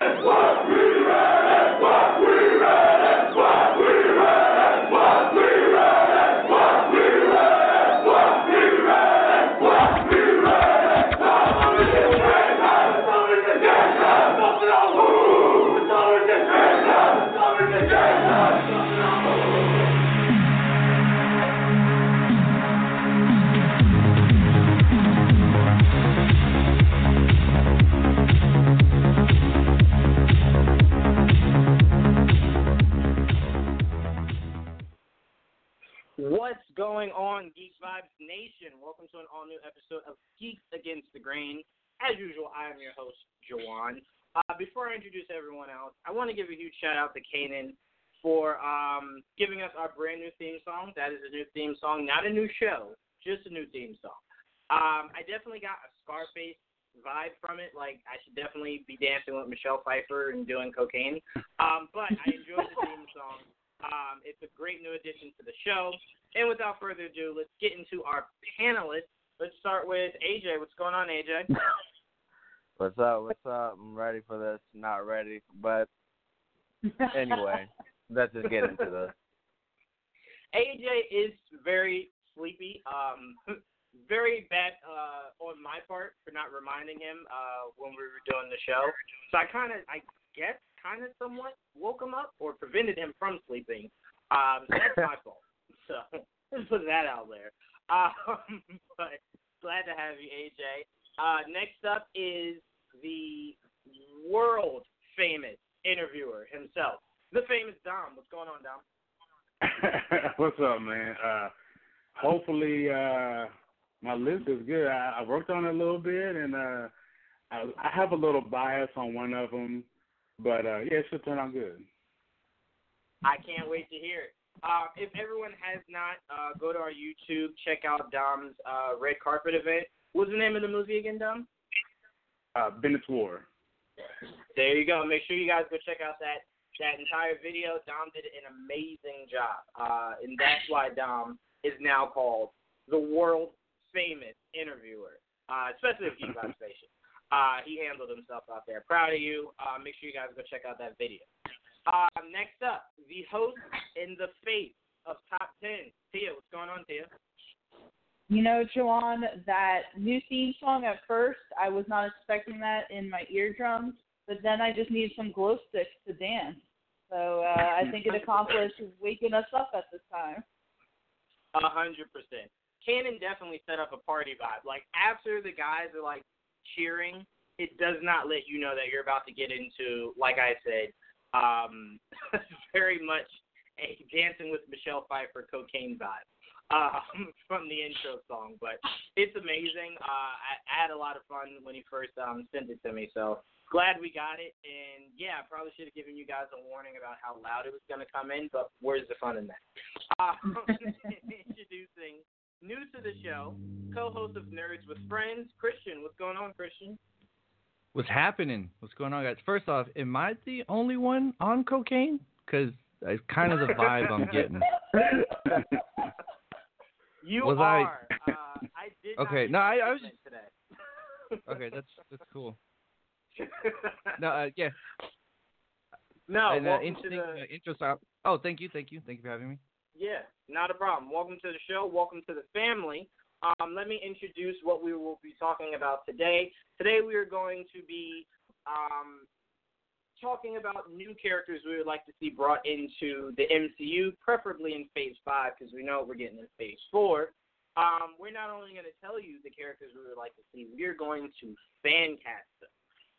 What's give a huge shout out to Kanan for um, giving us our brand new theme song. That is a new theme song, not a new show, just a new theme song. Um, I definitely got a Scarface vibe from it. Like I should definitely be dancing with Michelle Pfeiffer and doing cocaine. Um, but I enjoyed the theme song. Um, it's a great new addition to the show. And without further ado, let's get into our panelists. Let's start with AJ. What's going on, AJ? What's up? What's up? I'm ready for this. Not ready, but anyway, let's just get into this. AJ is very sleepy. Um, very bad uh, on my part for not reminding him uh, when we were doing the show. So I kind of, I guess, kind of somewhat woke him up or prevented him from sleeping. Um, so that's my fault. So let's put that out there. Um, but glad to have you, AJ. Uh, next up is the world famous interviewer himself, the famous Dom. What's going on, Dom? What's up, man? Uh, hopefully, uh, my list is good. I, I worked on it a little bit, and uh, I, I have a little bias on one of them, but uh, yeah, it should turn out good. I can't wait to hear it. Uh, if everyone has not, uh, go to our YouTube, check out Dom's uh, red carpet event. What's the name of the movie again, Dom? Uh, Bennett's War. There you go. Make sure you guys go check out that that entire video. Dom did an amazing job, uh, and that's why Dom is now called the world famous interviewer, uh, especially of Geek Station. Uh, he handled himself out there. Proud of you. Uh, make sure you guys go check out that video. Uh, next up, the host in the face of Top 10. Tia, what's going on, Tia? You know, Juwan, that new theme song at first, I was not expecting that in my eardrums, but then I just need some glow sticks to dance. So uh, I think it accomplished waking us up at this time. A hundred percent. Cannon definitely set up a party vibe. Like after the guys are like cheering, it does not let you know that you're about to get into, like I said, um, very much a Dancing with Michelle Pfeiffer cocaine vibe um, from the intro song. But it's amazing. Uh, I, I had a lot of fun when he first um, sent it to me. So glad we got it. And yeah, I probably should have given you guys a warning about how loud it was going to come in. But where's the fun in that? Um, introducing new to the show, co-host of Nerds with Friends, Christian. What's going on, Christian? What's happening? What's going on, guys? First off, am I the only one on cocaine? Because it's kind of the vibe I'm getting. You Was are. I- uh, I did. Okay, no, I- I was consent today. Okay, that's that's cool. No, uh, yeah. no, and, uh, to interesting the. uh. Oh, thank you, thank you, thank you for having me. Yeah, not a problem. Welcome to the show. Welcome to the family. Um, let me introduce what we will be talking about today. Today we are going to be um, talking about new characters we would like to see brought into the MCU, preferably in Phase 5, because we know we're getting in Phase 4. Um, we're not only going to tell you the characters we would like to see, we're going to fan cast them.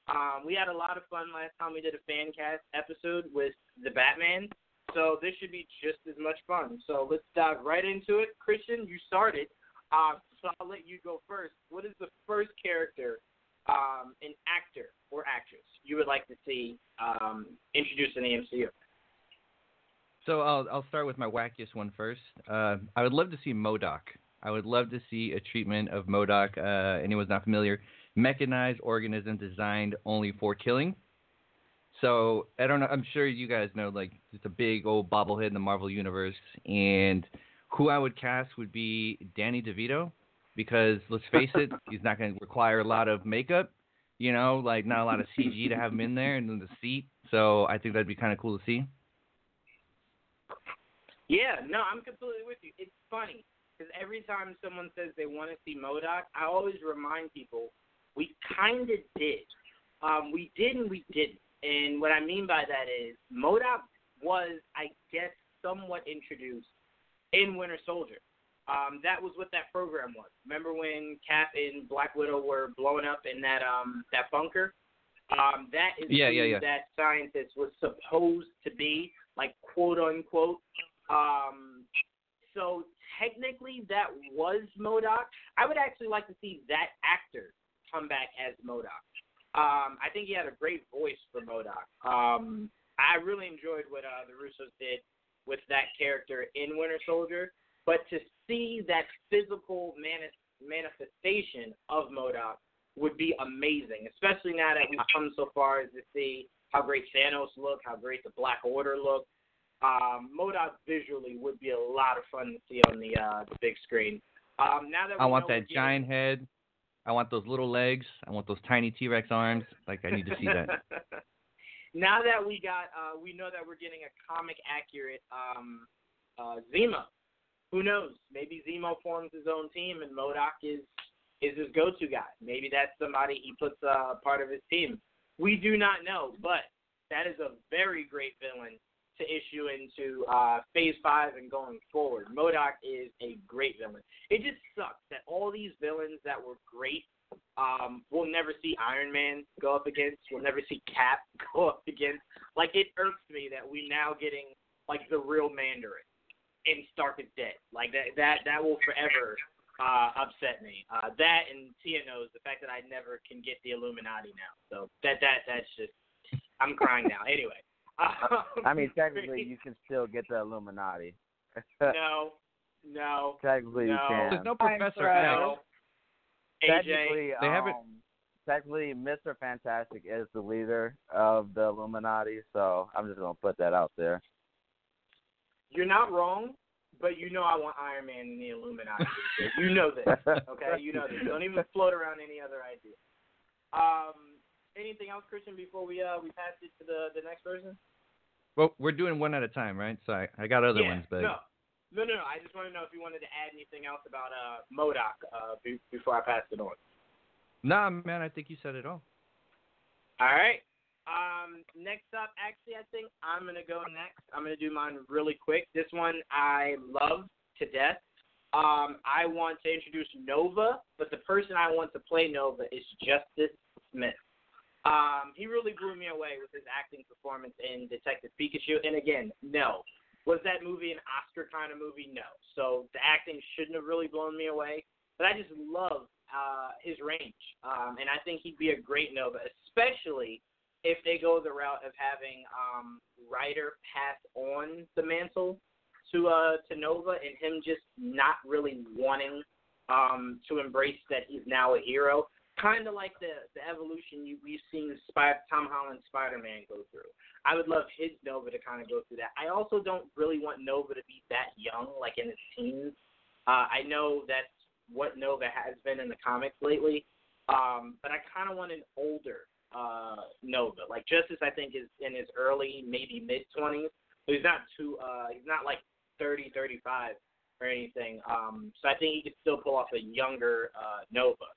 Um, we had a lot of fun last time we did a fan cast episode with the Batman, so this should be just as much fun. So let's dive right into it. Christian, you started, uh, so I'll let you go first. What is the first character, um, an actor or actress you would like to see um, introduced in the MCU? So I'll I'll start with my wackiest one first. Uh, I would love to see MODOK. I would love to see a treatment of MODOK. Uh, anyone's not familiar, mechanized organism designed only for killing. So I don't know. I'm sure you guys know, like it's a big old bobblehead in the Marvel universe, and who I would cast would be Danny DeVito, because let's face it, he's not going to require a lot of makeup. You know, like not a lot of CG to have him in there and in the seat. So I think that'd be kind of cool to see. Yeah, no, I'm completely with you. It's funny because every time someone says they want to see MODOK, I always remind people we kind of did. Um, we did and we didn't. And what I mean by that is MODOK was, I guess, somewhat introduced in Winter Soldier. Um, that was what that program was. Remember when Cap and Black Widow were blowing up in that um that bunker? Um, that is yeah, yeah, yeah. that scientist was supposed to be, like quote unquote. Um, so technically that was MODOK. I would actually like to see that actor come back as MODOK. Um, I think he had a great voice for MODOK. Um, I really enjoyed what uh, the Russos did with that character in Winter Soldier. But to see that physical mani- manifestation of MODOK would be amazing, especially now that we've come so far as to see how great Thanos looked, how great the Black Order looked. Um, MODOK visually would be a lot of fun to see on the uh, the big screen. Um, now that we I want that getting- giant head. I want those little legs. I want those tiny T Rex arms. Like I need to see that. now that we got, uh, we know that we're getting a comic accurate um, uh, Zemo. Who knows? Maybe Zemo forms his own team and MODOK is is his go-to guy. Maybe that's somebody he puts uh, part of his team. We do not know, but that is a very great villain to issue into uh, Phase Five and going forward. MODOK is a great villain. It just sucks that all these villains that were great um, we'll never see Iron Man go up against. We'll never see Cap go up against. Like it irks me that we're now getting like the real Mandarin, and Stark is dead. Like that that that will forever uh, upset me. Uh, that and Tia knows the fact that I never can get the Illuminati now. So that that that's just I'm crying now. Anyway. Um, I mean, technically, you can still get the Illuminati. no, no, technically, you can. There's no Time Professor for X. no. AJ, technically, They haven't- um, technically, Mr. Fantastic is the leader of the Illuminati, so I'm just gonna put that out there. you're not wrong, but you know I want Iron Man in the Illuminati. you know this, okay? You know this. Don't even float around any other idea. Um, anything else, Christian? Before we uh we pass it to the the next person. Well, we're doing one at a time, right? So I, I got other yeah, ones, but no, no, no, no. I just want to know if you wanted to add anything else about uh MODOK uh be, before I pass it on. nah, man, I think you said it all. All right. Um, next up, actually, I think I'm gonna go next. I'm gonna do mine really quick. This one I love to death. Um, I want to introduce Nova, but the person I want to play Nova is Justice Smith. Um, he really blew me away with his acting performance in Detective Pikachu. And again, no. Was that movie an Oscar kind of movie? No. So the acting shouldn't have really blown me away. But I just love uh, his range. Um, and I think he'd be a great Nova, especially if they go the route of having um, Ryder pass on the mantle to uh, to Nova and him just not really wanting um, to embrace that he's now a hero. Kind of like the the evolution you, we've seen Spy- Tom Holland Spider Man go through. I would love his Nova to kind of go through that. I also don't really want Nova to be that young, like in his teens. Uh, I know that's what Nova has been in the comics lately, um, but I kind of want an older uh, Nova. Like Justice, I think is in his early, maybe mid twenties. He's not too. Uh, he's not like 30, 35 or anything. Um, so I think he could still pull off a younger uh, Nova.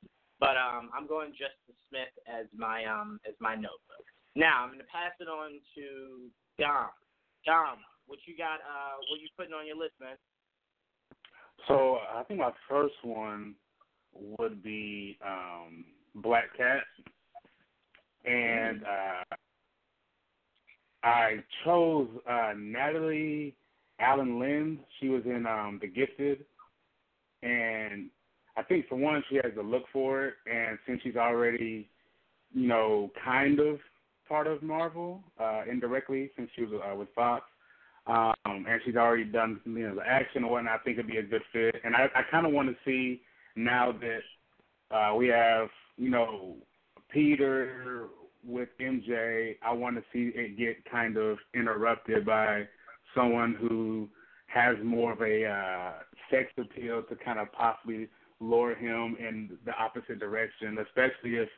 But um, I'm going Justice Smith as my um, as my Nova. Now I'm going to pass it on to Dom. Dom, what you got? Uh, what you putting on your list, man? So I think my first one would be um Black Cat, and uh, I chose uh, Natalie Alyn Lind. She was in um, The Gifted, and I think for one she has the look for it, and since she's already, you know, kind of part of Marvel uh, indirectly since she was uh, with Fox. Um, and she's already done you know the action and whatnot. I think it'd be a good fit, and I, I kind of want to see now that uh, we have you know Peter with MJ. I want to see it get kind of interrupted by someone who has more of a uh, sex appeal to kind of possibly lure him in the opposite direction, especially if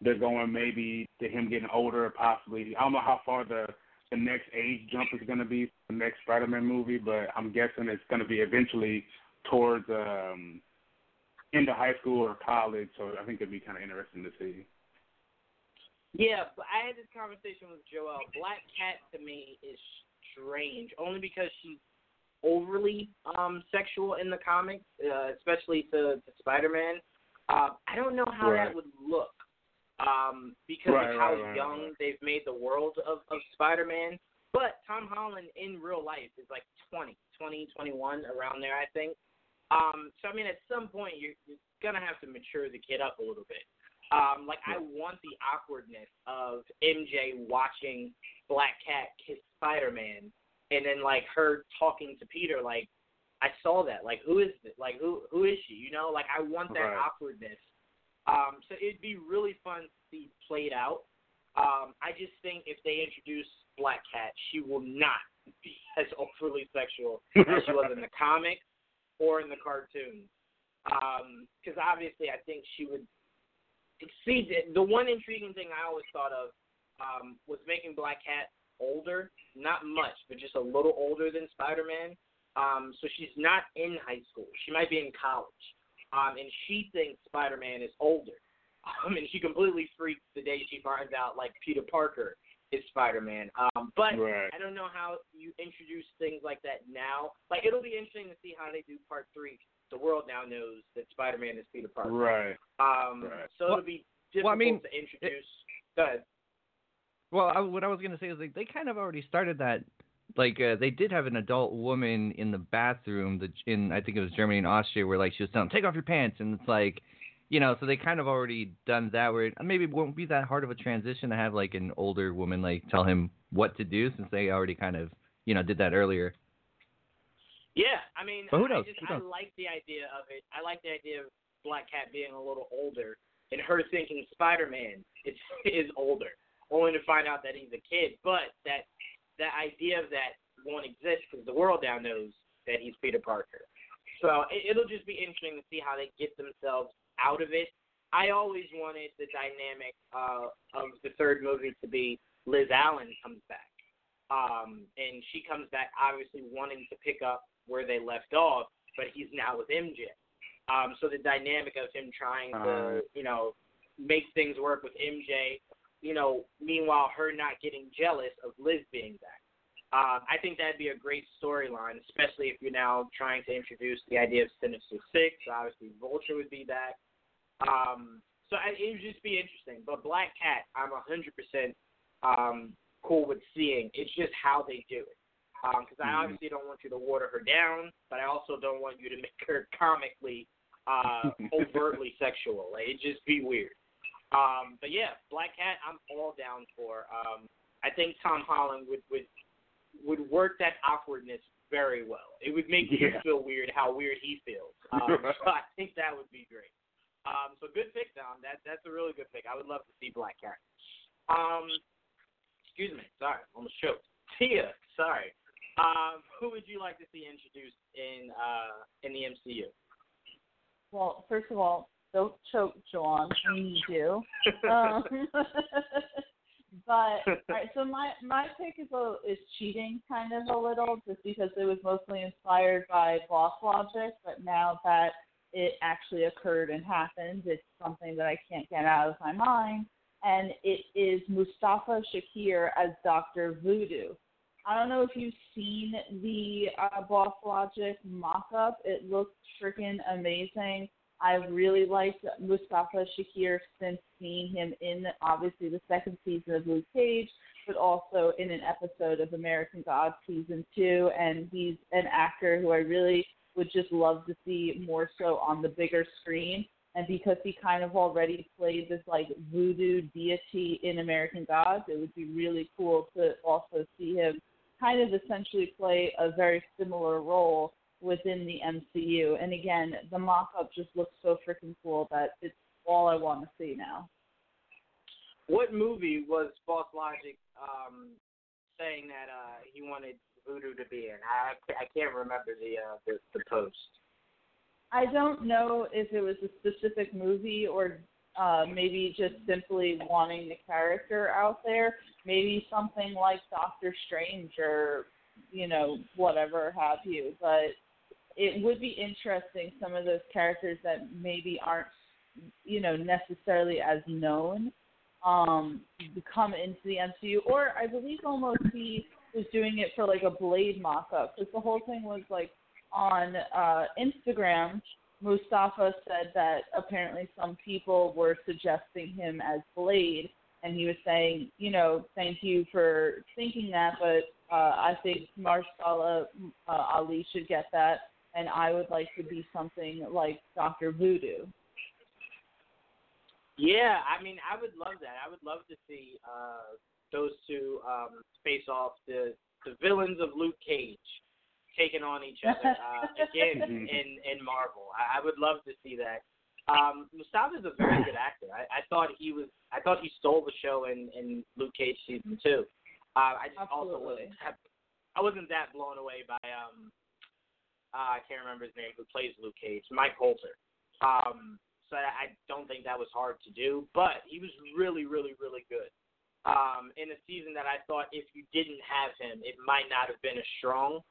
they're going maybe to him getting older, possibly. I don't know how far the the next age jump is going to be for the next Spider-Man movie, but I'm guessing it's going to be eventually towards um into high school or college. So I think it'd be kind of interesting to see. Yeah, but I had this conversation with Joel. Black Cat to me is strange, only because she's overly um sexual in the comics, uh, especially to, to Spider-Man. Uh, I don't know how right. that would look um, because right, of how right, young they've made the world of, of Spider-Man. But Tom Holland in real life is like 20, 20, 21, around there, I think. Um, so I mean, at some point you're, you're gonna have to mature the kid up a little bit. Um, like I want the awkwardness of MJ watching Black Cat kiss Spider Man and then like her talking to Peter like I saw that. Like who is it? Like who who is she? You know, like I want that Right. awkwardness. Um, so it'd be really fun to see played out. Um, I just think if they introduce Black Cat, she will not be as overly sexual as she was in the comics or in the cartoons. Because obviously, I think she would exceed it. The one intriguing thing I always thought of um, was making Black Cat older, not much, but just a little older than Spider Man. Um, so she's not in high school. She might be in college. Um, and she thinks Spider Man is older. Um, and she completely freaks the day she finds out like Peter Parker is Spider Man. Um, but Right. I don't know how you introduce things like that now. Like it'll be interesting to see how they do part three. The world now knows that Spider Man is Peter Parker. Right. Um, Right. so it'll be difficult well, I mean, to introduce. Go ahead. Well, I, what I was gonna say is like they kind of already started that. Like uh, they did have an adult woman in the bathroom, the in I think it was Germany and Austria, where like she was telling, "Take off your pants," and it's like, you know, so they kind of already done that. Where it maybe it won't be that hard of a transition to have like an older woman like tell him what to do, since they already kind of you know did that earlier. Yeah, I mean, But who knows? I just Who I like the idea of it. I like the idea of Black Cat being a little older and her thinking Spider Man is is older, only to find out that he's a kid. But that that idea of that won't exist because the world now knows that he's Peter Parker. So it, it'll just be interesting to see how they get themselves out of it. I always wanted the dynamic uh, of the third movie to be Liz Allen comes back. Um, and she comes back obviously wanting to pick up where they left off, but he's now with MJ. Um, so the dynamic of him trying to, Uh. you know, make things work with MJ, you know, meanwhile her not getting jealous of Liz being back. Um, I think that'd be a great storyline, especially if you're now trying to introduce the idea of Sinister Six. Obviously, Vulture would be back. Um, so I, it would just be interesting. But Black Cat, I'm 100% um, cool with seeing. It's just how they do it. Because I Mhm. obviously don't want you to water her down, but I also don't want you to make her comically uh, overtly sexual. Like, it'd just be weird. Um, but yeah, Black Cat, I'm all down for. Um, I think Tom Holland would would would work that awkwardness very well. It would make you Yeah. feel weird how weird he feels. Um, so I think that would be great. Um, so good pick, Dom. That that's a really good pick. I would love to see Black Cat. Um, excuse me. Sorry, almost choked. Tia, sorry. Um, who would you like to see introduced in uh in the MCU? Well, first of all, don't choke, John. We need you. Um, but all right, so my my pick is a, is cheating kind of a little, just because it was mostly inspired by Boss Logic, but now that it actually occurred and happened, it's something that I can't get out of my mind, and it is Mustafa Shakir as Doctor Voodoo. I don't know if you've seen the uh, Boss Logic mock-up. It looks freaking amazing. I've really liked Mustafa Shakir since seeing him in obviously the second season of Luke Cage, but also in an episode of American Gods season two. And he's an actor who I really would just love to see more so on the bigger screen. And because he kind of already played this like voodoo deity in American Gods, it would be really cool to also see him kind of essentially play a very similar role within the MCU. And again, the mock up just looks so freaking cool that it's all I want to see now. What movie was Boss Logic um, saying that uh, he wanted Voodoo to be in? I I can't remember the uh, the, the post. I don't know if it was a specific movie or uh, maybe just simply wanting the character out there, maybe something like Doctor Strange or you know whatever have you. But it would be interesting some of those characters that maybe aren't you know necessarily as known um come into the MCU or I believe almost he was doing it for like a Blade mock up because the whole thing was like on uh Instagram Mustafa said that apparently some people were suggesting him as Blade and he was saying, you know, thank you for thinking that, but uh, I think Mahershala uh, Ali should get that, and I would like to be something like Doctor Voodoo. Yeah, I mean, I would love that. I would love to see uh, those two um, face off the the villains of Luke Cage taking on each other uh, again in in Marvel. I, I would love to see that. Um, Mustafa is a very good actor. I, I thought he was. I thought he stole the show in in Luke Cage season two. Uh, I just Absolutely. also wasn't. I wasn't that blown away by um. Uh, I can't remember his name. Who plays Luke Cage? Mike Colter. Um, so I don't think that was hard to do, but he was really, really, really good. Um, in a season that I thought if you didn't have him, it might not have been as strong.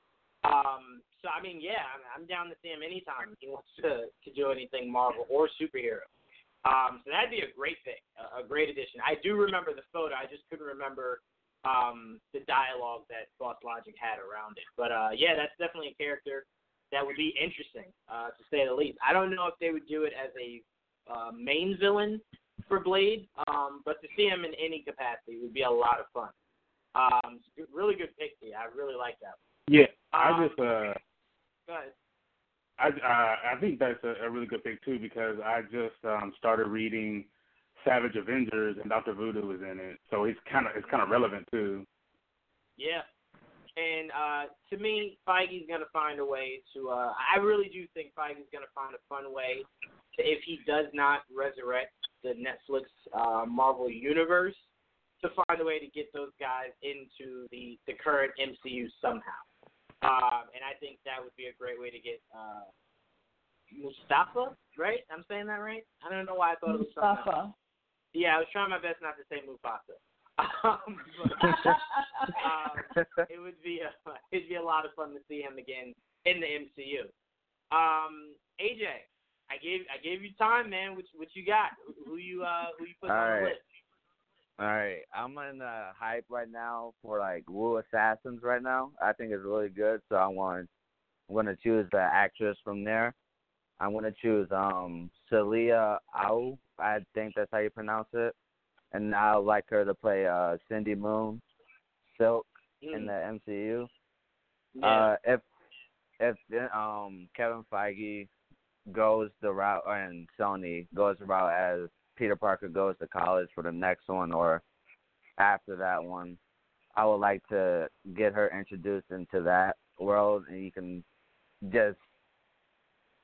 Um, so I mean, yeah, I'm, I'm down to see him anytime he wants to to do anything Marvel or superhero. Um, so that'd be a great pick, a, a great addition. I do remember the photo. I just couldn't remember um, the dialogue that Boss Logic had around it. But uh, yeah, that's definitely a character that would be interesting, uh, to say the least. I don't know if they would do it as a uh, main villain for Blade, um, but to see him in any capacity would be a lot of fun. Um, really good pick, here. I really like that. Yeah, I Um, just uh, Go ahead. I uh, I think that's a, a really good pick too because I just um started reading Savage Avengers and Doctor Voodoo is in it, so it's kind of it's kind of relevant too. Yeah. And uh, to me, Feige's going to find a way to. Uh, I really do think Feige's going to find a fun way to, if he does not resurrect the Netflix uh, Marvel universe, to find a way to get those guys into the the current MCU somehow. Um, and I think that would be a great way to get uh, Mustafa. Right? I'm saying that right? I don't know why I thought it was Mustafa. Yeah, I was trying my best not to say Mufasa. Um, but, um, it would be a it'd be a lot of fun to see him again in the MCU. Um, AJ, I gave I gave you time, man. What what you got? Who, who you uh who you put All on the list? All right, I'm in the hype right now for like Wu Assassins right now. I think it's really good, so I want I'm gonna choose the actress from there. I'm gonna choose um Celia Au. I think that's how you pronounce it. And I would like her to play uh Cindy Moon, Silk in the MCU. yeah. Uh, if if um Kevin Feige goes the route and Sony goes the route as Peter Parker goes to college for the next one or after that one, I would like to get her introduced into that world and you can just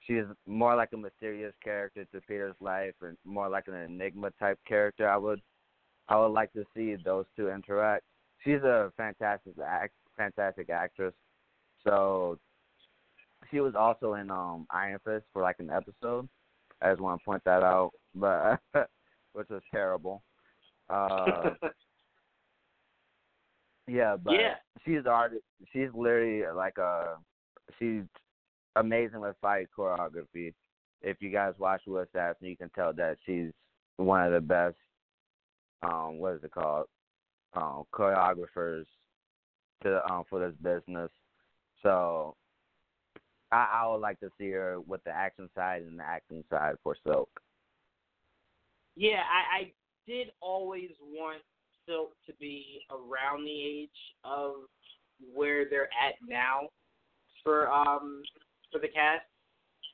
she's more like a mysterious character to Peter's life and more like an enigma type character. I would I would like to see those two interact. She's a fantastic act fantastic actress. So she was also in um Iron Fist for like an episode. I just want to point that out, but which was terrible. Uh, yeah, but Yeah. she's artist. she's literally like a she's amazing with fight choreography. If you guys watch Wu Assassin, you can tell that she's one of the best. Um, what is it called? Um, choreographers to um for this business. So I, I would like to see her with the action side and the acting side for Silk. Yeah, I, I did always want Silk to be around the age of where they're at now for um for the cast.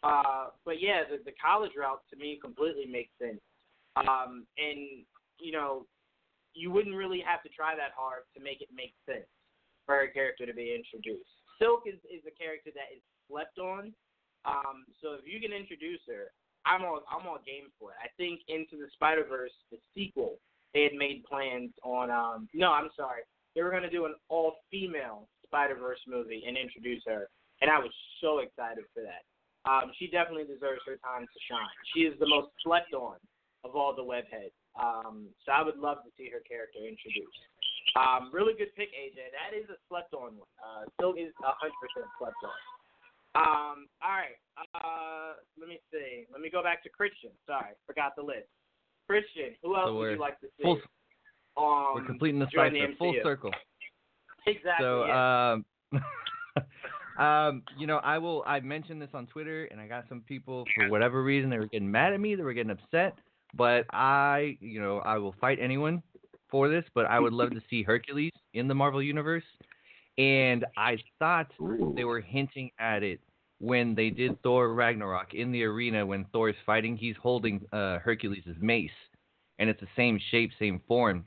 Uh, but yeah, the, the college route to me completely makes sense. Um, and you know, you wouldn't really have to try that hard to make it make sense for her character to be introduced. Silk is is a character that is slept on. Um, so if you can introduce her, I'm all I'm all game for it. I think Into the Spider Verse, the sequel, they had made plans on. Um, no, I'm sorry, they were to do an all female Spider Verse movie and introduce her, and I was so excited for that. Um, she definitely deserves her time to shine. She is the most slept on of all the webheads. Um, so I would love to see her character introduced. Um, really good pick, AJ. That is a slept on one. Uh, still is a hundred percent slept on. Um, all right. Uh, let me see. Let me go back to Christian. Sorry, forgot the list. Christian, who else So would you like to see? full- um, We're completing the cipher, full circle. Exactly. So, yeah. um, um, you know, I will. I mentioned this on Twitter, and I got some people for whatever reason they were getting mad at me. They were getting upset, but I, you know, I will fight anyone for this. But I would love to see Hercules in the Marvel universe, and I thought they were hinting at it when they did Thor Ragnarok in the arena when Thor is fighting. He's holding uh, Hercules' mace, and it's the same shape, same form.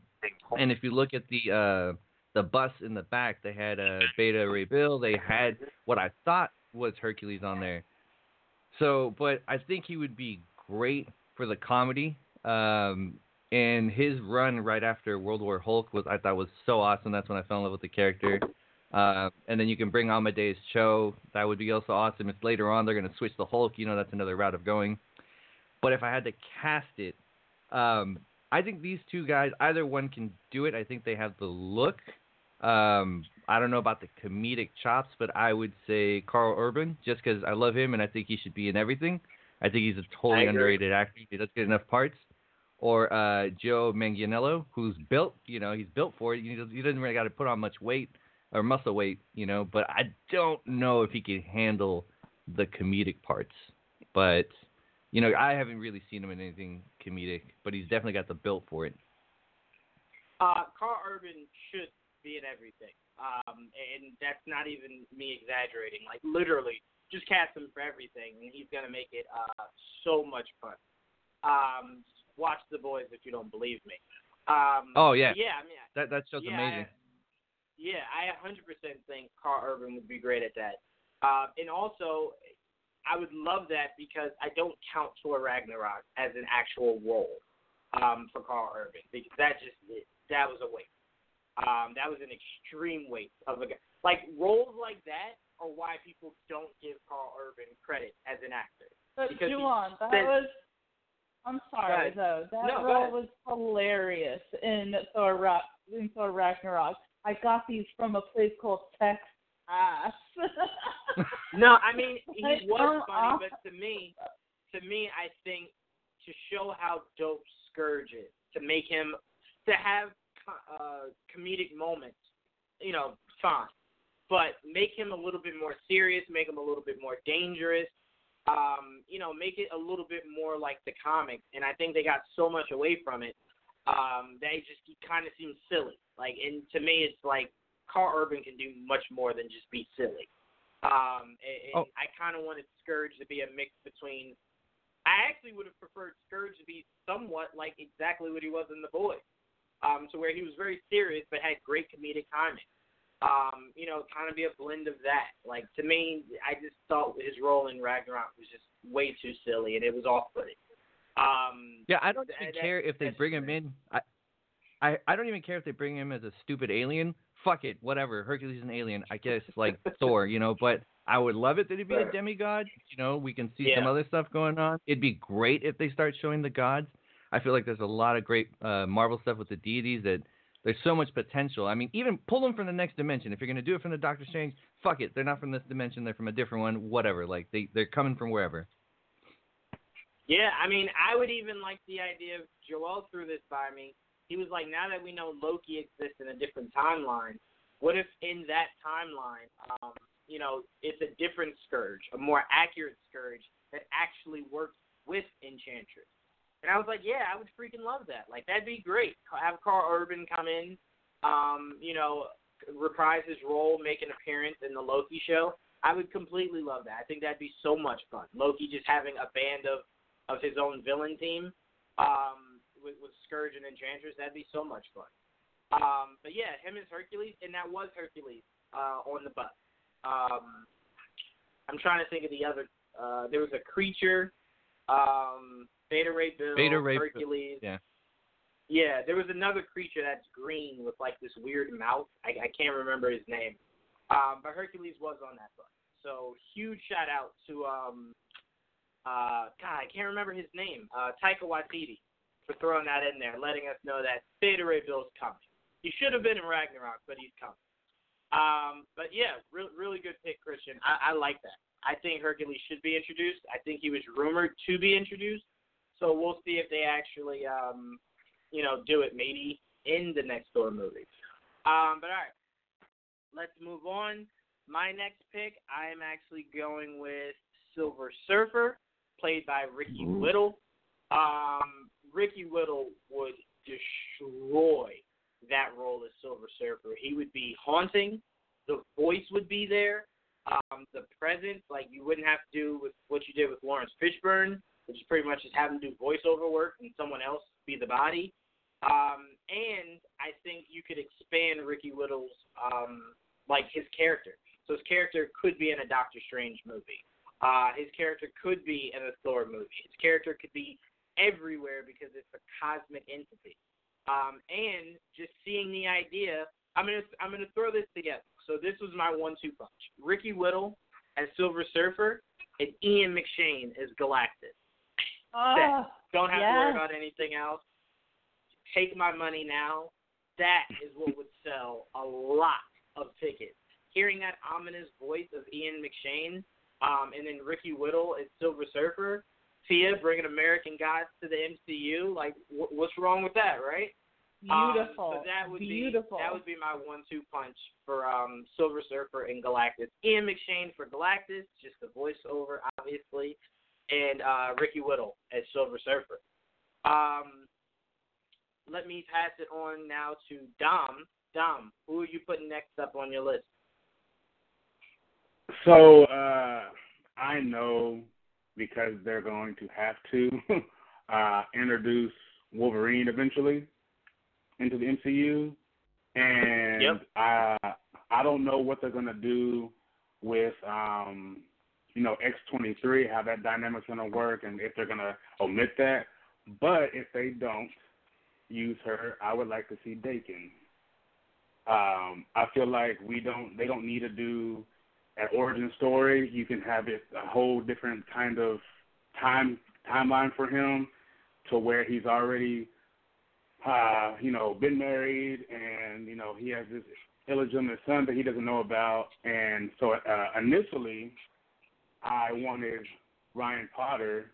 And if you look at the uh, the bus in the back, they had uh, Beta Ray Bill. They had what I thought was Hercules on there. So, but I think he would be great for the comedy. Um, and his run right after World War Hulk was I thought was so awesome. That's when I fell in love with the character. Uh, and then you can bring Amadeus Cho. That would be also awesome. If later on they're going to switch the Hulk, you know that's another route of going. But if I had to cast it, um, I think these two guys, either one can do it. I think they have the look. Um, I don't know about the comedic chops, but I would say Karl Urban, just because I love him and I think he should be in everything. I think he's a totally underrated actor. He doesn't get enough parts. Or uh, Joe Manganiello, who's built, you know, he's built for it. He doesn't, he doesn't really got to put on much weight or muscle weight, you know. But I don't know if he can handle the comedic parts. But you know, I haven't really seen him in anything comedic, but he's definitely got the built for it. Uh, Karl Urban should be in everything. Um, and that's not even me exaggerating. Like literally, just cast him for everything, and he's gonna make it uh, so much fun. Um, watch The Boys if you don't believe me. Um, Oh yeah, yeah. I mean, that that show's yeah, amazing. I, yeah, I 100% think Karl Urban would be great at that. Uh, and also, I would love that because I don't count Thor Ragnarok as an actual role um, for Karl Urban because that just that was a waste. Um, that was an extreme waste of a guy. Like roles like that are why people don't give Karl Urban credit as an actor. But Juwan, that was. I'm sorry though. That No, role was hilarious in Thor Ra- in Thor Ragnarok. I got these from a place called Texas. No, I mean he Like, was funny, on. but to me, to me, I think to show how dope Skurge is, to make him to have uh, comedic moments, you know, fine, but make him a little bit more serious, make him a little bit more dangerous. Um, you know, make it a little bit more like the comics, and I think they got so much away from it um, that it just he kind of seems silly. Like, and to me, it's like Karl Urban can do much more than just be silly. Um, and, and Oh. I kind of wanted Skurge to be a mix between. I actually would have preferred Skurge to be somewhat like exactly what he was in The Boys, um, to where he was very serious but had great comedic timing. Um, you know, kind of be a blend of that. Like to me, I just thought his role in Ragnarok was just way too silly and it was off-putting. Um, Yeah, I don't even care if they bring him in. I, I, I don't even care if they bring him as a stupid alien. Fuck it, whatever. Hercules is an alien, I guess, like Thor, you know. But I would love it that he'd be a demigod. You know, we can see some other stuff going on. It'd be great if they start showing the gods. I feel like there's a lot of great uh, Marvel stuff with the deities that there's so much potential. I mean, even pull them from the next dimension. If you're gonna do it from the Doctor Strange, fuck it. They're not from this dimension. They're from a different one. Whatever. Like they they're coming from wherever. Yeah, I mean, I would even like the idea of Joel threw this by me. He was like, now that we know Loki exists in a different timeline, what if in that timeline, um, you know, it's a different Skurge, a more accurate Skurge that actually works with Enchantress? And I was like, yeah, I would freaking love that. Like, that'd be great. Have Karl Urban come in, um, you know, reprise his role, make an appearance in the Loki show. I would completely love that. I think that'd be so much fun. Loki just having a band of of his own villain team um, with, with Skurge and Enchantress. That'd be so much fun. Um, but yeah, him as Hercules, and that was Hercules uh, on the bus. Um, I'm trying to think of the other. Uh, there was a creature, um, Beta Ray Bill, Beta Ray Bill, Hercules. yeah. Yeah, there was another creature that's green with like this weird mouth. I, I can't remember his name. Um, but Hercules was on that book. So huge shout out to um, uh, God, I can't remember his name. Uh, Taika Waititi. for throwing that in there, letting us know that Beta Ray Bill's coming. He should have been in Ragnarok, but he's coming. Um, but yeah, re- really good pick, Christian. I, I like that. I think Hercules should be introduced. I think he was rumored to be introduced. So we'll see if they actually, um, you know, do it maybe in the next Thor movie. Um, but all right, let's move on. My next pick, I am actually going with Silver Surfer, played by Ricky Whittle. Um, Ricky Whittle would destroy that role as Silver Surfer. He would be haunting. The voice would be there. Um, the presence, like you wouldn't have to do with what you did with Laurence Fishburne, which is pretty much just have him do voiceover work and someone else be the body. Um, and I think you could expand Ricky Whittle's um, like his character. So his character could be in a Doctor Strange movie. Uh, his character could be in a Thor movie. His character could be everywhere because it's a cosmic entity. Um, and just seeing the idea, I'm gonna I'm gonna throw this together. So this was my one-two punch: Ricky Whittle as Silver Surfer and Ian McShane as Galactus. Oh, Don't have yes. to worry about anything else. Take my money now. That is what would sell a lot of tickets. Hearing that ominous voice of Ian McShane, um, and then Ricky Whittle as Silver Surfer, Tia bringing American Gods to the MCU. Like, wh- what's wrong with that, right? Beautiful. Um, so that would Beautiful. be that would be my one-two punch for um, Silver Surfer and Galactus. Ian McShane for Galactus, just the voiceover, obviously, and uh, Ricky Whittle as Silver Surfer. Um, let me pass it on now to Dom. Dom, who are you putting next up on your list? So uh, I know because they're going to have to uh, introduce Wolverine eventually into the MCU, and Yep. I I don't know what they're gonna do with um, you know X twenty three, how that dynamic's gonna work, and if they're gonna omit that. But if they don't use her, I would like to see Daken. Um, I feel like we don't they don't need to do an origin story. You can have it a whole different kind of time timeline for him to where he's already uh, you know, been married and, you know, he has this illegitimate son that he doesn't know about and so uh initially I wanted Ryan Potter,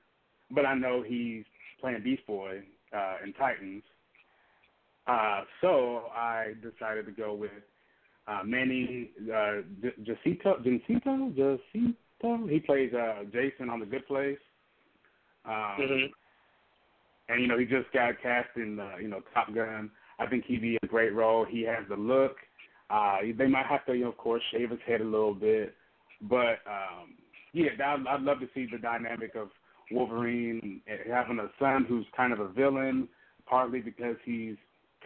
but I know he's playing Beast Boy uh in Titans. Uh so I decided to go with uh, Manny uh, Jacinto, Jacinto, Jacinto. He plays uh, Jason on The Good Place. Um, Mhm. And you know, he just got cast in uh, you know Top Gun. I think he'd be a great role. He has the look. Uh, they might have to, you know, of course, shave his head a little bit, but um, yeah, I'd, I'd love to see the dynamic of Wolverine having a son who's kind of a villain, partly because he's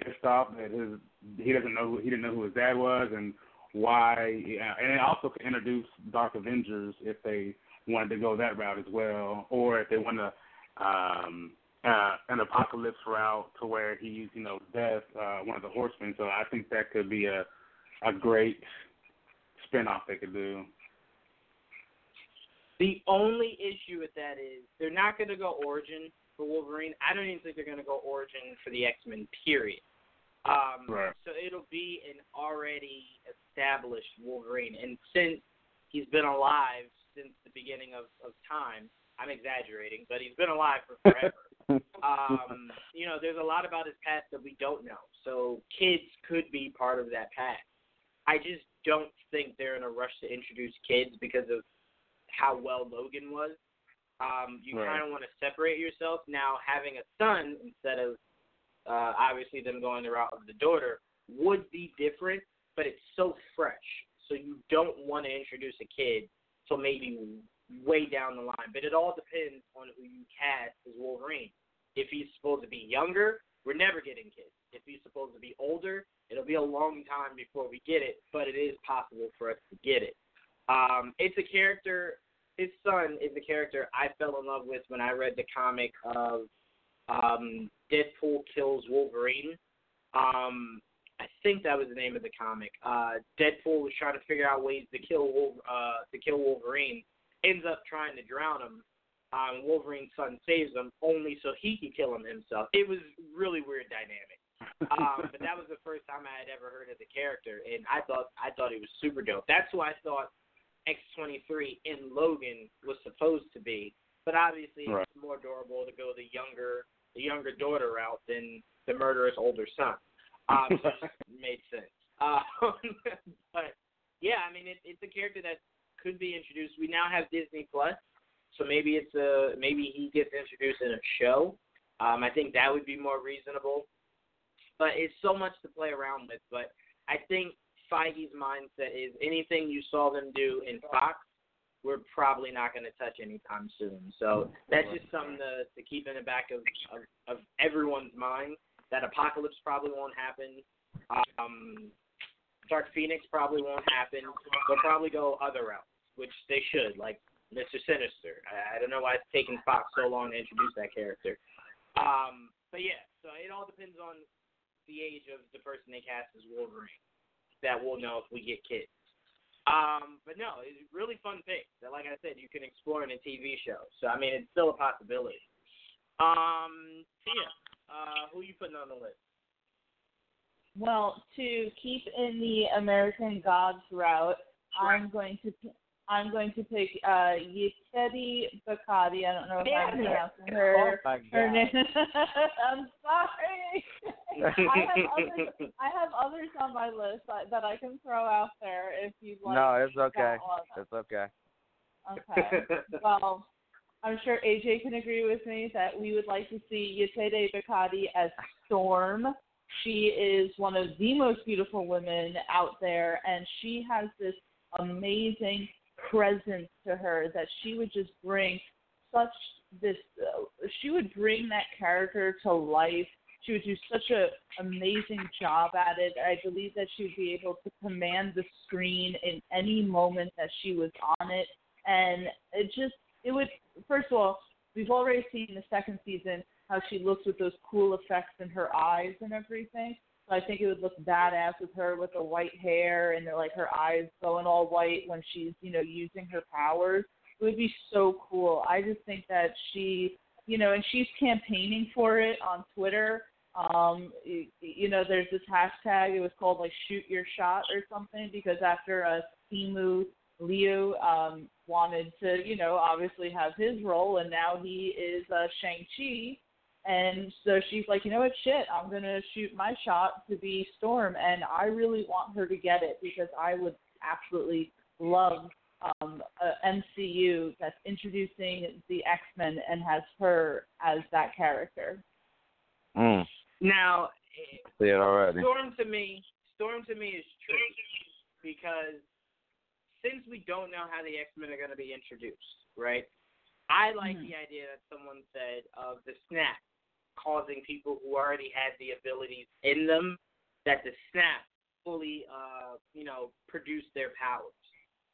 pissed off that his he doesn't know who, he didn't know who his dad was and why, yeah, and it also could introduce Dark Avengers if they wanted to go that route as well, or if they want to um, uh, an apocalypse route to where he's you know death, uh, one of the horsemen. So I think that could be a a great spin-off they could do. The only issue with that is they're not going to go origin for Wolverine. I don't even think they're going to go origin for the X Men. Period. Um, Right. So it'll be an already established Wolverine, and since he's been alive since the beginning of, of time, I'm exaggerating, but he's been alive for forever. um, you know, there's a lot about his past that we don't know. So kids could be part of that past. I just don't think they're in a rush to introduce kids because of how well Logan was. Um, you Right. kind of want to separate yourself. Now, having a son instead of uh, obviously them going the route of the daughter would be different, but it's so fresh. So you don't want to introduce a kid till maybe way down the line. But it all depends on who you cast as Wolverine. If he's supposed to be younger, we're never getting kids. If he's supposed to be older, it'll be a long time before we get it, but it is possible for us to get it. Um, it's a character. His son is a character I fell in love with when I read the comic of um, Deadpool kills Wolverine. Um, I think that was the name of the comic. Uh, Deadpool was trying to figure out ways to kill uh, to kill Wolverine. Ends up trying to drown him. Um, Wolverine's son saves him only so he can kill him himself. It was really weird dynamic. um, but that was the first time I had ever heard of the character, and I thought I thought he was super dope. That's who I thought X23 in Logan was supposed to be. But obviously, Right. it's more adorable to go the younger the younger daughter route than the murderous older son. Um, so it made sense. Um, but yeah, I mean, it, it's a character that could be introduced. We now have Disney Plus, so maybe it's a maybe he gets introduced in a show. Um, I think that would be more reasonable. But it's so much to play around with. But I think Feige's mindset is anything you saw them do in Fox, we're probably not going to touch anytime soon. So that's just something to, to keep in the back of, of, of everyone's mind. That Apocalypse probably won't happen. Um, Dark Phoenix probably won't happen. They'll probably go other routes, which they should, like Mr. Sinister. I, I don't know why it's taken Fox so long to introduce that character. Um, but yeah, so it all depends on the age of the person they cast as Wolverine. That we'll know if we get kids. Um, but no, it's really fun pick that, like I said, you can explore in a TV show. So I mean, it's still a possibility. Um, Tia, uh, who are you putting on the list? Well, to keep in the American Gods route, I'm going to I'm going to pick uh Yetide Badaki. I don't know if I'm pronouncing her Oh my her God. name. I'm sorry. I have others. I have others on my list that, that I can throw out there if you'd like. No, it's okay. It's okay. Okay. Well, I'm sure AJ can agree with me that we would like to see Yetide Badaki as Storm. She is one of the most beautiful women out there, and she has this amazing presence to her that she would just bring such this. Uh, she would bring that character to life. She would do such a amazing job at it. I believe that she would be able to command the screen in any moment that she was on it, and it just it would. First of all, we've already seen the second season how she looks with those cool effects in her eyes and everything. So I think it would look badass with her with the white hair and like her eyes going all white when she's, you know, using her powers. It would be so cool. I just think that she, you know, and she's campaigning for it on Twitter. Um, you know, there's this hashtag. It was called like "shoot your shot" or something because after a Simu Liu um, wanted to, you know, obviously have his role, and now he is uh, Shang Chi. And so she's like, you know what, shit, I'm gonna shoot my shot to be Storm, and I really want her to get it because I would absolutely love um, a MCU that's introducing the X Men and has her as that character. Mm. now, See it already. Storm to me, Storm to me is tricky because since we don't know how the X Men are going to be introduced, right? I like Mhm. the idea that someone said of the snap causing people who already had the abilities in them that the snap fully, uh, you know, produced their powers.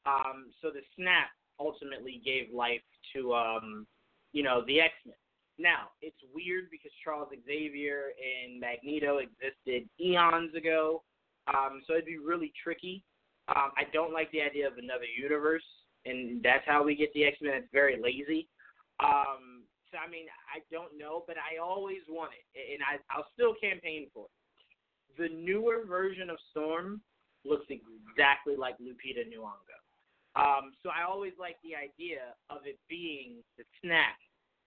Um, so the snap ultimately gave life to, um, you know, the X Men. Now, it's weird because Charles Xavier and Magneto existed eons ago, um, so it'd be really tricky. Um, I don't like the idea of another universe, and that's how we get the X Men. It's very lazy. Um, so, I mean, I don't know, but I always want it, and I, I'll still campaign for it. The newer version of Storm looks exactly like Lupita Nyong'o. Um, so I always like the idea of it being the snap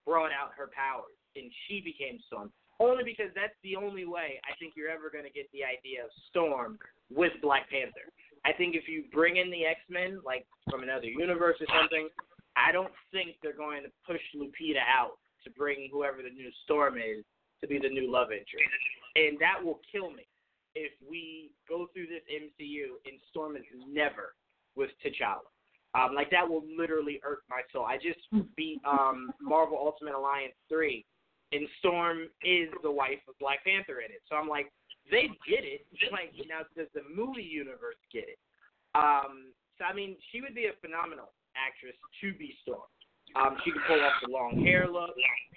brought out her powers and she became Storm. Only because that's the only way I think you're ever going to get the idea of Storm with Black Panther. I think if you bring in the X Men, like from another universe or something, I don't think they're going to push Lupita out to bring whoever the new Storm is to be the new love interest. And that will kill me if we go through this MCU and Storm is never with T'Challa. Um, like that will literally irk my soul. I just beat um, Marvel Ultimate Alliance three, and Storm is the wife of Black Panther in it. So I'm like, they get it. Like now, does the movie universe get it? Um, so I mean, she would be a phenomenal actress to be Storm. Um, she could pull off the long hair look.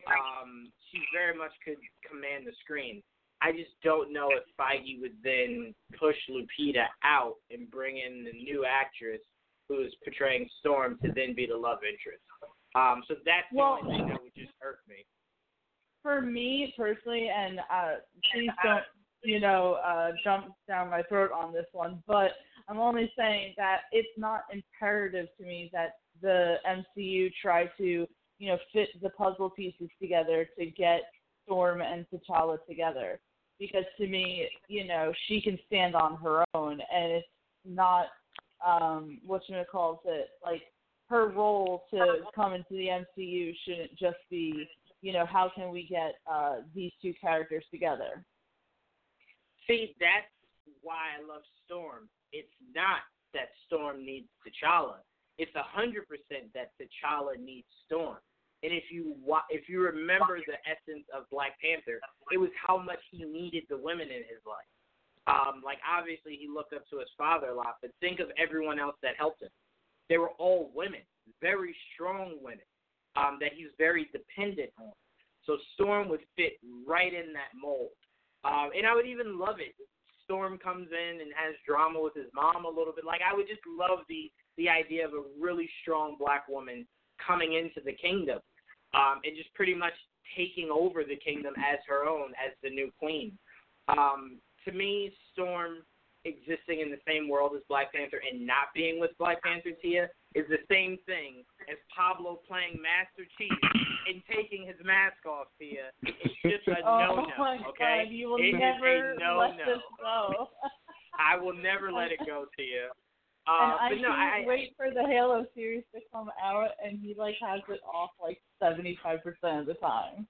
Um, she very much could command the screen. I just don't know if Feige would then push Lupita out and bring in the new actress who is portraying Storm to then be the love interest. Um, so that's the only thing that would just irk me. For me personally, and uh, please don't, you know, uh, jump down my throat on this one, but I'm only saying that it's not imperative to me that the MCU try to, you know, fit the puzzle pieces together to get Storm and T'Challa together. Because to me, you know, she can stand on her own, and it's not um, what you calls it like her role to come into the MCU shouldn't just be, you know, how can we get uh, these two characters together? See, that's why I love Storm. It's not that Storm needs T'Challa. It's a hundred percent that T'Challa needs Storm. And if you if you remember the essence of Black Panther, it was how much he needed the women in his life. Um, like obviously he looked up to his father a lot, but think of everyone else that helped him. They were all women, very strong women, um, that he was very dependent on. So Storm would fit right in that mold. Um, and I would even love it. Storm comes in and has drama with his mom a little bit. Like I would just love the the idea of a really strong black woman coming into the kingdom, um, and just pretty much taking over the kingdom as her own as the new queen. Um, to me, Storm existing in the same world as Black Panther and not being with Black Panther Tia is the same thing as Pablo playing Master Chief and taking his mask off Tia. It's just a oh no no. my Okay, God, you will It never a no let no. this go. I will never let it go, Tia. and Uh, I but no, I, wait for the Halo series to come out, and he like has it off like seventy five percent of the time.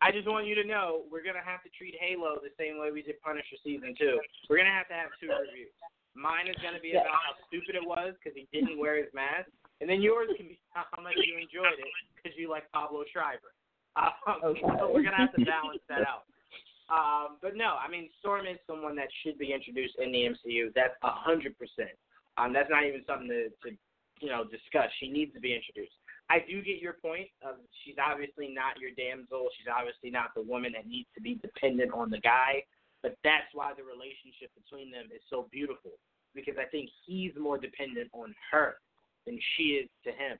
I just want you to know we're gonna have to treat Halo the same way we did Punisher season two. We're gonna have to have two reviews. Mine is gonna be Yeah. about how stupid it was because he didn't wear his mask, and then yours can be how much you enjoyed it because you like Pablo Schreiber. Um, Okay. So we're gonna have to balance that out. Um, but no, I mean Storm is someone that should be introduced in the MCU. That's a hundred percent. Um, that's not even something to, to you know discuss. She needs to be introduced. I do get your point. Of she's obviously not your damsel. She's obviously not the woman that needs to be dependent on the guy. But that's why the relationship between them is so beautiful because I think he's more dependent on her than she is to him.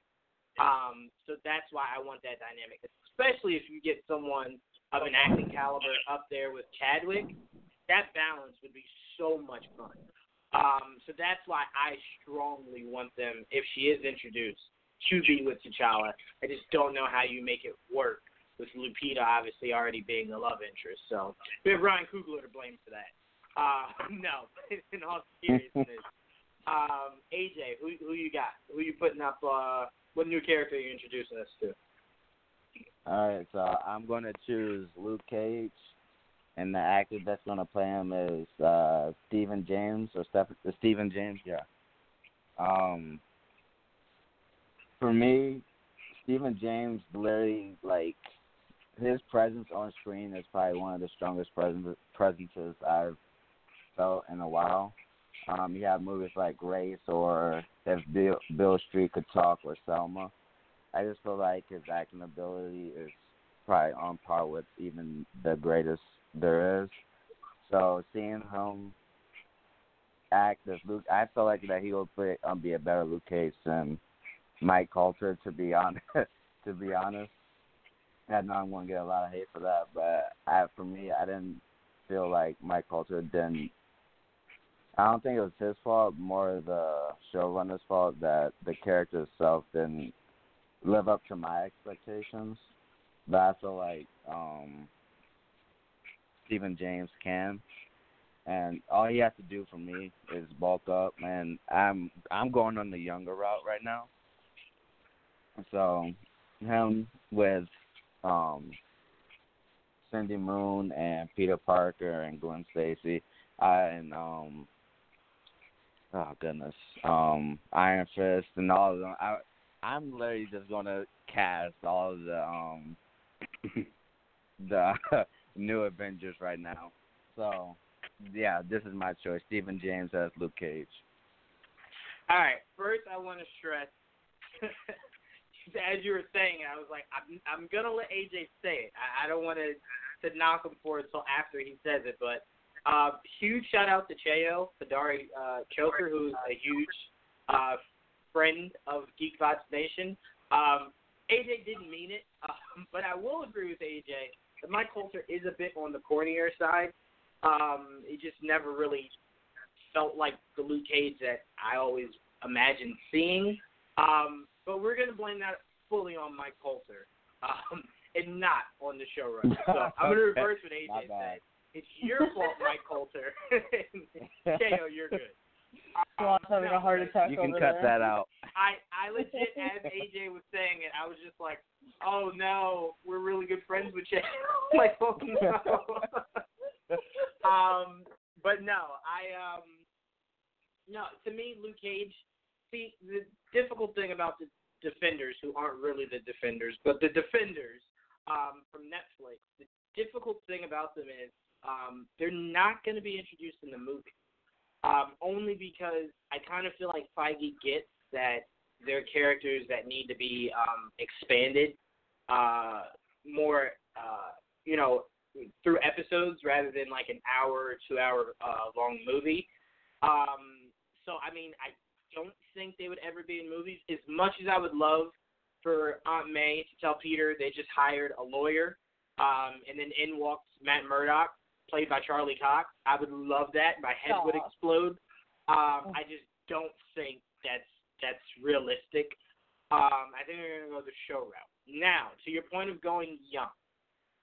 Um, so that's why I want that dynamic, especially if you get someone of an acting caliber up there with Chadwick. That balance would be so much fun. Um, so that's why I strongly want them, if she is introduced, to be with T'Challa. I just don't know how you make it work with Lupita obviously already being the love interest. So we have Ryan Coogler to blame for that. Uh, no, in all seriousness. um, AJ, who who you got? Who you putting up? Uh, what new character are you introducing us to? All right, so I'm gonna choose Luke Cage, and the actor that's gonna play him is uh Stephan James or Steph- uh, Stephan James, yeah. Um, for me, Stephan James literally like his presence on screen is probably one of the strongest presence presences I've felt in a while. Um, you have movies like Grace or If Beale, Beale Street Could Talk or Selma. I just feel like his acting ability is probably on par with even the greatest there is. So seeing him act as Luke, I feel like that he will play, um, be a better Luke Cage than Mike Colter. To be honest, to be honest, I know I'm going to get a lot of hate for that, but I, for me, I didn't feel like Mike Colter didn't. I don't think it was his fault, more the showrunner's fault that the character itself didn't live up to my expectations. But I feel like um Stephen James can. And all he has to do for me is bulk up and I'm I'm going on the younger route right now. So him with um Cindy Moon and Peter Parker and Gwen Stacy I and um oh goodness. Um Iron Fist and all of them. I I'm literally just gonna cast all of the um the new Avengers right now. So yeah, this is my choice. Stephan James as Luke Cage. All right. First, I want to stress, as you were saying, I was like, I'm I'm gonna let AJ say it. I, I don't want to to knock him for it until after he says it. But uh, huge shout out to Cheo Fadari uh, Choker, who's a huge uh, friend of Geek Vibes Nation. Um, AJ didn't mean it, um, but I will agree with AJ that Mike Colter is a bit on the cornier side. Um, it just never really felt like the Luke Cage that I always imagined seeing. Um, but we're going to blame that fully on Mike Colter um, and not on the showrunner. So I'm going to reverse what AJ said. It's your fault, Mike Colter. KO, you're good. Juwan's having a heart attack You can over cut there. that out. I I legit as AJ was saying it, I was just like, oh no, we're really good friends with Jay. like, oh no. um, but no, I um, no. To me, Luke Cage. See, the difficult thing about the defenders, who aren't really the defenders, but the defenders um, from Netflix. The difficult thing about them is um, they're not going to be introduced in the movie. Um, only because I kind of feel like Feige gets that they're characters that need to be um, expanded uh, more, uh, you know, through episodes rather than like an hour or two hour uh, long movie. Um, so I mean, I don't think they would ever be in movies. As much as I would love for Aunt May to tell Peter they just hired a lawyer, um, and then in walks Matt Murdock, played by Charlie Cox. I would love that. My head would explode. Um, I just don't think that's that's realistic. Um, I think they're gonna go the show route. Now, to your point of going young,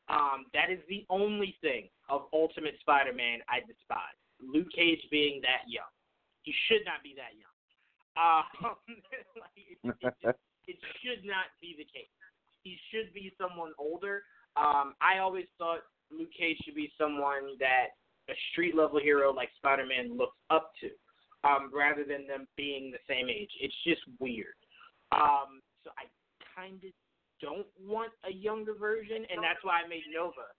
um, that is the only thing of Ultimate Spider-Man I despise. Luke Cage being that young. He should not be that young. Um, like, it, it, just, it should not be the case. He should be someone older. Um, I always thought Luke Cage should be someone that a street level hero like Spider Man looks up to, um, rather than them being the same age. It's just weird. Um, so I kind of don't want a younger version, and that's why I made Nova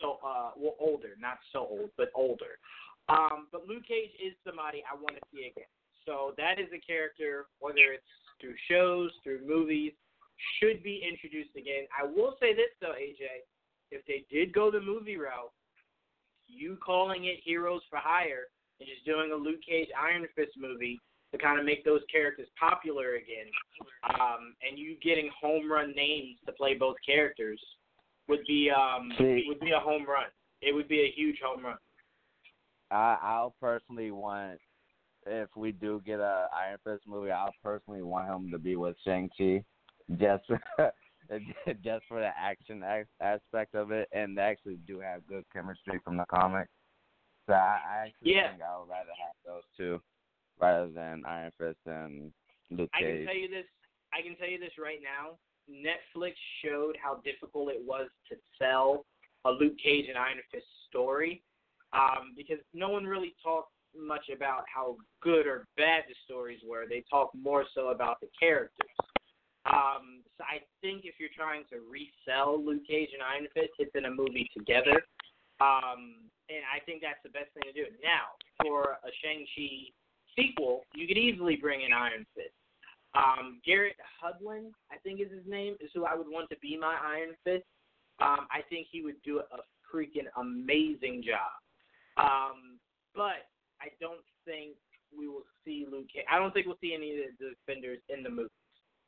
so uh, well older, not so old, but older. Um, but Luke Cage is somebody I want to see again. So that is a character, whether it's through shows, through movies, should be introduced again. I will say this though, AJ, if they did go the movie route, you calling it Heroes for Hire and just doing a Luke Cage Iron Fist movie to kind of make those characters popular again, um, and you getting home run names to play both characters would be um See- would be a home run. It would be a huge home run. I I'll personally want if we do get a Iron Fist movie, I'll personally want him to be with Shang Chi, just just for the action aspect of it, and they actually do have good chemistry from the comic. So I, I actually Yeah. think I would rather have those two rather than Iron Fist and Luke Cage. I can tell you this. I can tell you this right now. Netflix showed how difficult it was to sell a Luke Cage and Iron Fist story, um, because no one really talked much about how good or bad the stories were. They talked more so about the characters. Um, so I think if you're trying to resell Luke Cage and Iron Fist, it's in a movie together. Um, and I think that's the best thing to do. Now, for a Shang-Chi sequel, you could easily bring in Iron Fist. Um, Garrett Hedlund, I think is his name, is who I would want to be my Iron Fist. Um, I think he would do a freaking amazing job. Um, but I don't think we will see Luke I don't think we'll see any of the defenders in the movie.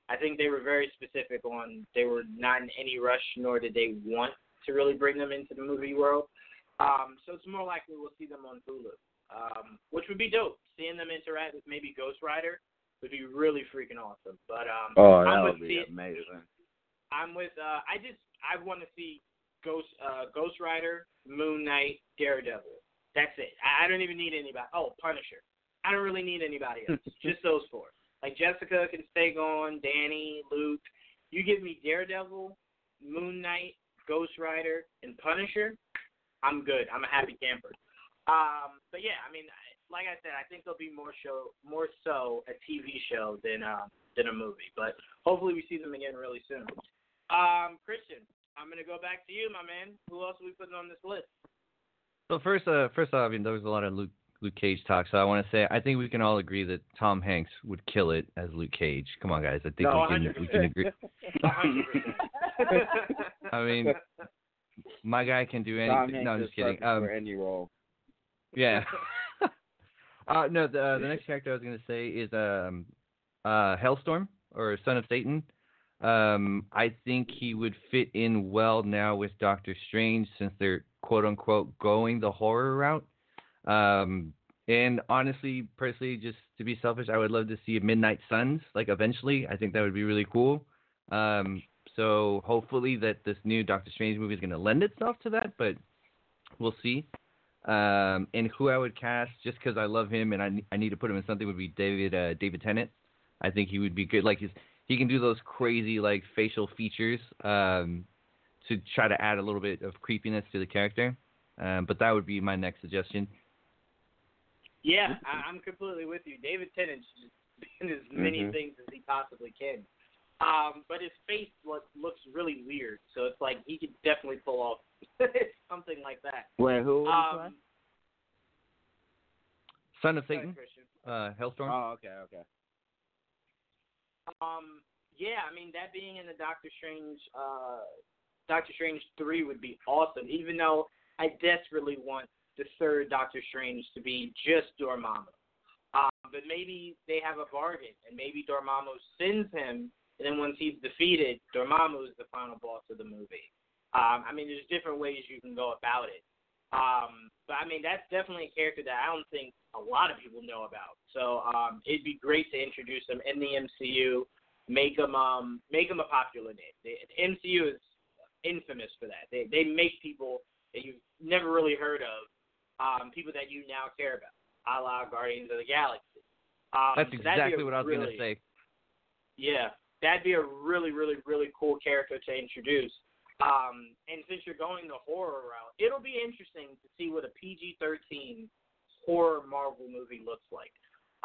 I think they were very specific on they were not in any rush, nor did they want to really bring them into the movie world. Um, so it's more likely we'll see them on Hulu, um, which would be dope. Seeing them interact with maybe Ghost Rider would be really freaking awesome. But um, oh, I'm that would be the- amazing. I'm with. Uh, I just I want to see Ghost uh, Ghost Rider, Moon Knight, Daredevil. That's it. I, I don't even need anybody. Oh, Punisher. I don't really need anybody else. just those four. Like Jessica can stay gone. Danny, Luke. You give me Daredevil, Moon Knight, Ghost Rider, and Punisher. I'm good. I'm a happy camper. Um, but yeah, I mean, like I said, I think there'll be more show, more so a TV show than uh, than a movie. But hopefully, we see them again really soon. Um, Christian, I'm gonna go back to you, my man. Who else are we putting on this list? So first, uh, first off, I mean, there was a lot of Luke Luke Cage talk. So I want to say, I think we can all agree that Tom Hanks would kill it as Luke Cage. Come on, guys. I think No, we can we can agree. A hundred percent. I mean, my guy can do Tom anything. No, I'm just kidding. perfect Um, for any role. yeah. uh, no, the uh, the next character I was gonna say is um, uh, Hellstorm or Son of Satan. Um, I think he would fit in well now with Doctor Strange since they're quote unquote going the horror route. Um, and honestly, personally, just to be selfish, I would love to see Midnight Suns like eventually. I think that would be really cool. Um, so hopefully that this new Doctor Strange movie is going to lend itself to that, but we'll see. Um, and who I would cast just because I love him and I, I need to put him in something would be David uh, David Tennant. I think he would be good. Like his, he can do those crazy like facial features um, to try to add a little bit of creepiness to the character. Um, but that would be my next suggestion. Yeah, I, I'm completely with you. David Tennant's just been as many Mhm. things as he possibly can. Um, but his face look, looks really weird, so it's like he could definitely pull off something like that. Wait, who? would you play? Um, Son of Satan, uh, Hellstorm. Oh, okay, okay. Um, yeah, I mean that being in the Doctor Strange, uh, Doctor Strange three would be awesome. Even though I desperately want the third Doctor Strange to be just Dormammu. Um, but maybe they have a bargain, and maybe Dormammu sends him, and then once he's defeated, Dormammu is the final boss of the movie. Um, I mean, there's different ways you can go about it. Um, but I mean, that's definitely a character that I don't think a lot of people know about. So um, it'd be great to introduce him in the MCU, make him um, make him a popular name. The, the MCU is infamous for that. They they make people that you've never really heard of, um, people that you now care about, a la Guardians of the Galaxy. Um, That's so exactly what I was really, gonna say. yeah, that'd be a really, really, really cool character to introduce. Um, and since you're going the horror route, it'll be interesting to see what a PG-13 horror Marvel movie looks like.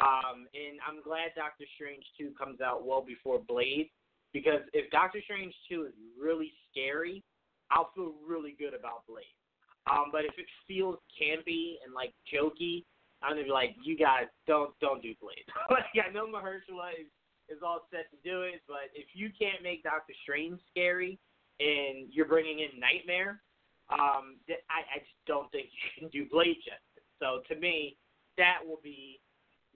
Um, and I'm glad Doctor Strange 2 comes out well before Blade, because if Doctor Strange 2 is really scary, I'll feel really good about Blade. Um, but if it feels campy and like jokey, I'm gonna be like, you guys don't don't do Blade. like I know Mahershala is is all set to do it, but if you can't make Doctor Strange scary and you're bringing in Nightmare, um, I, I just don't think you can do Blade justice. So to me, that will be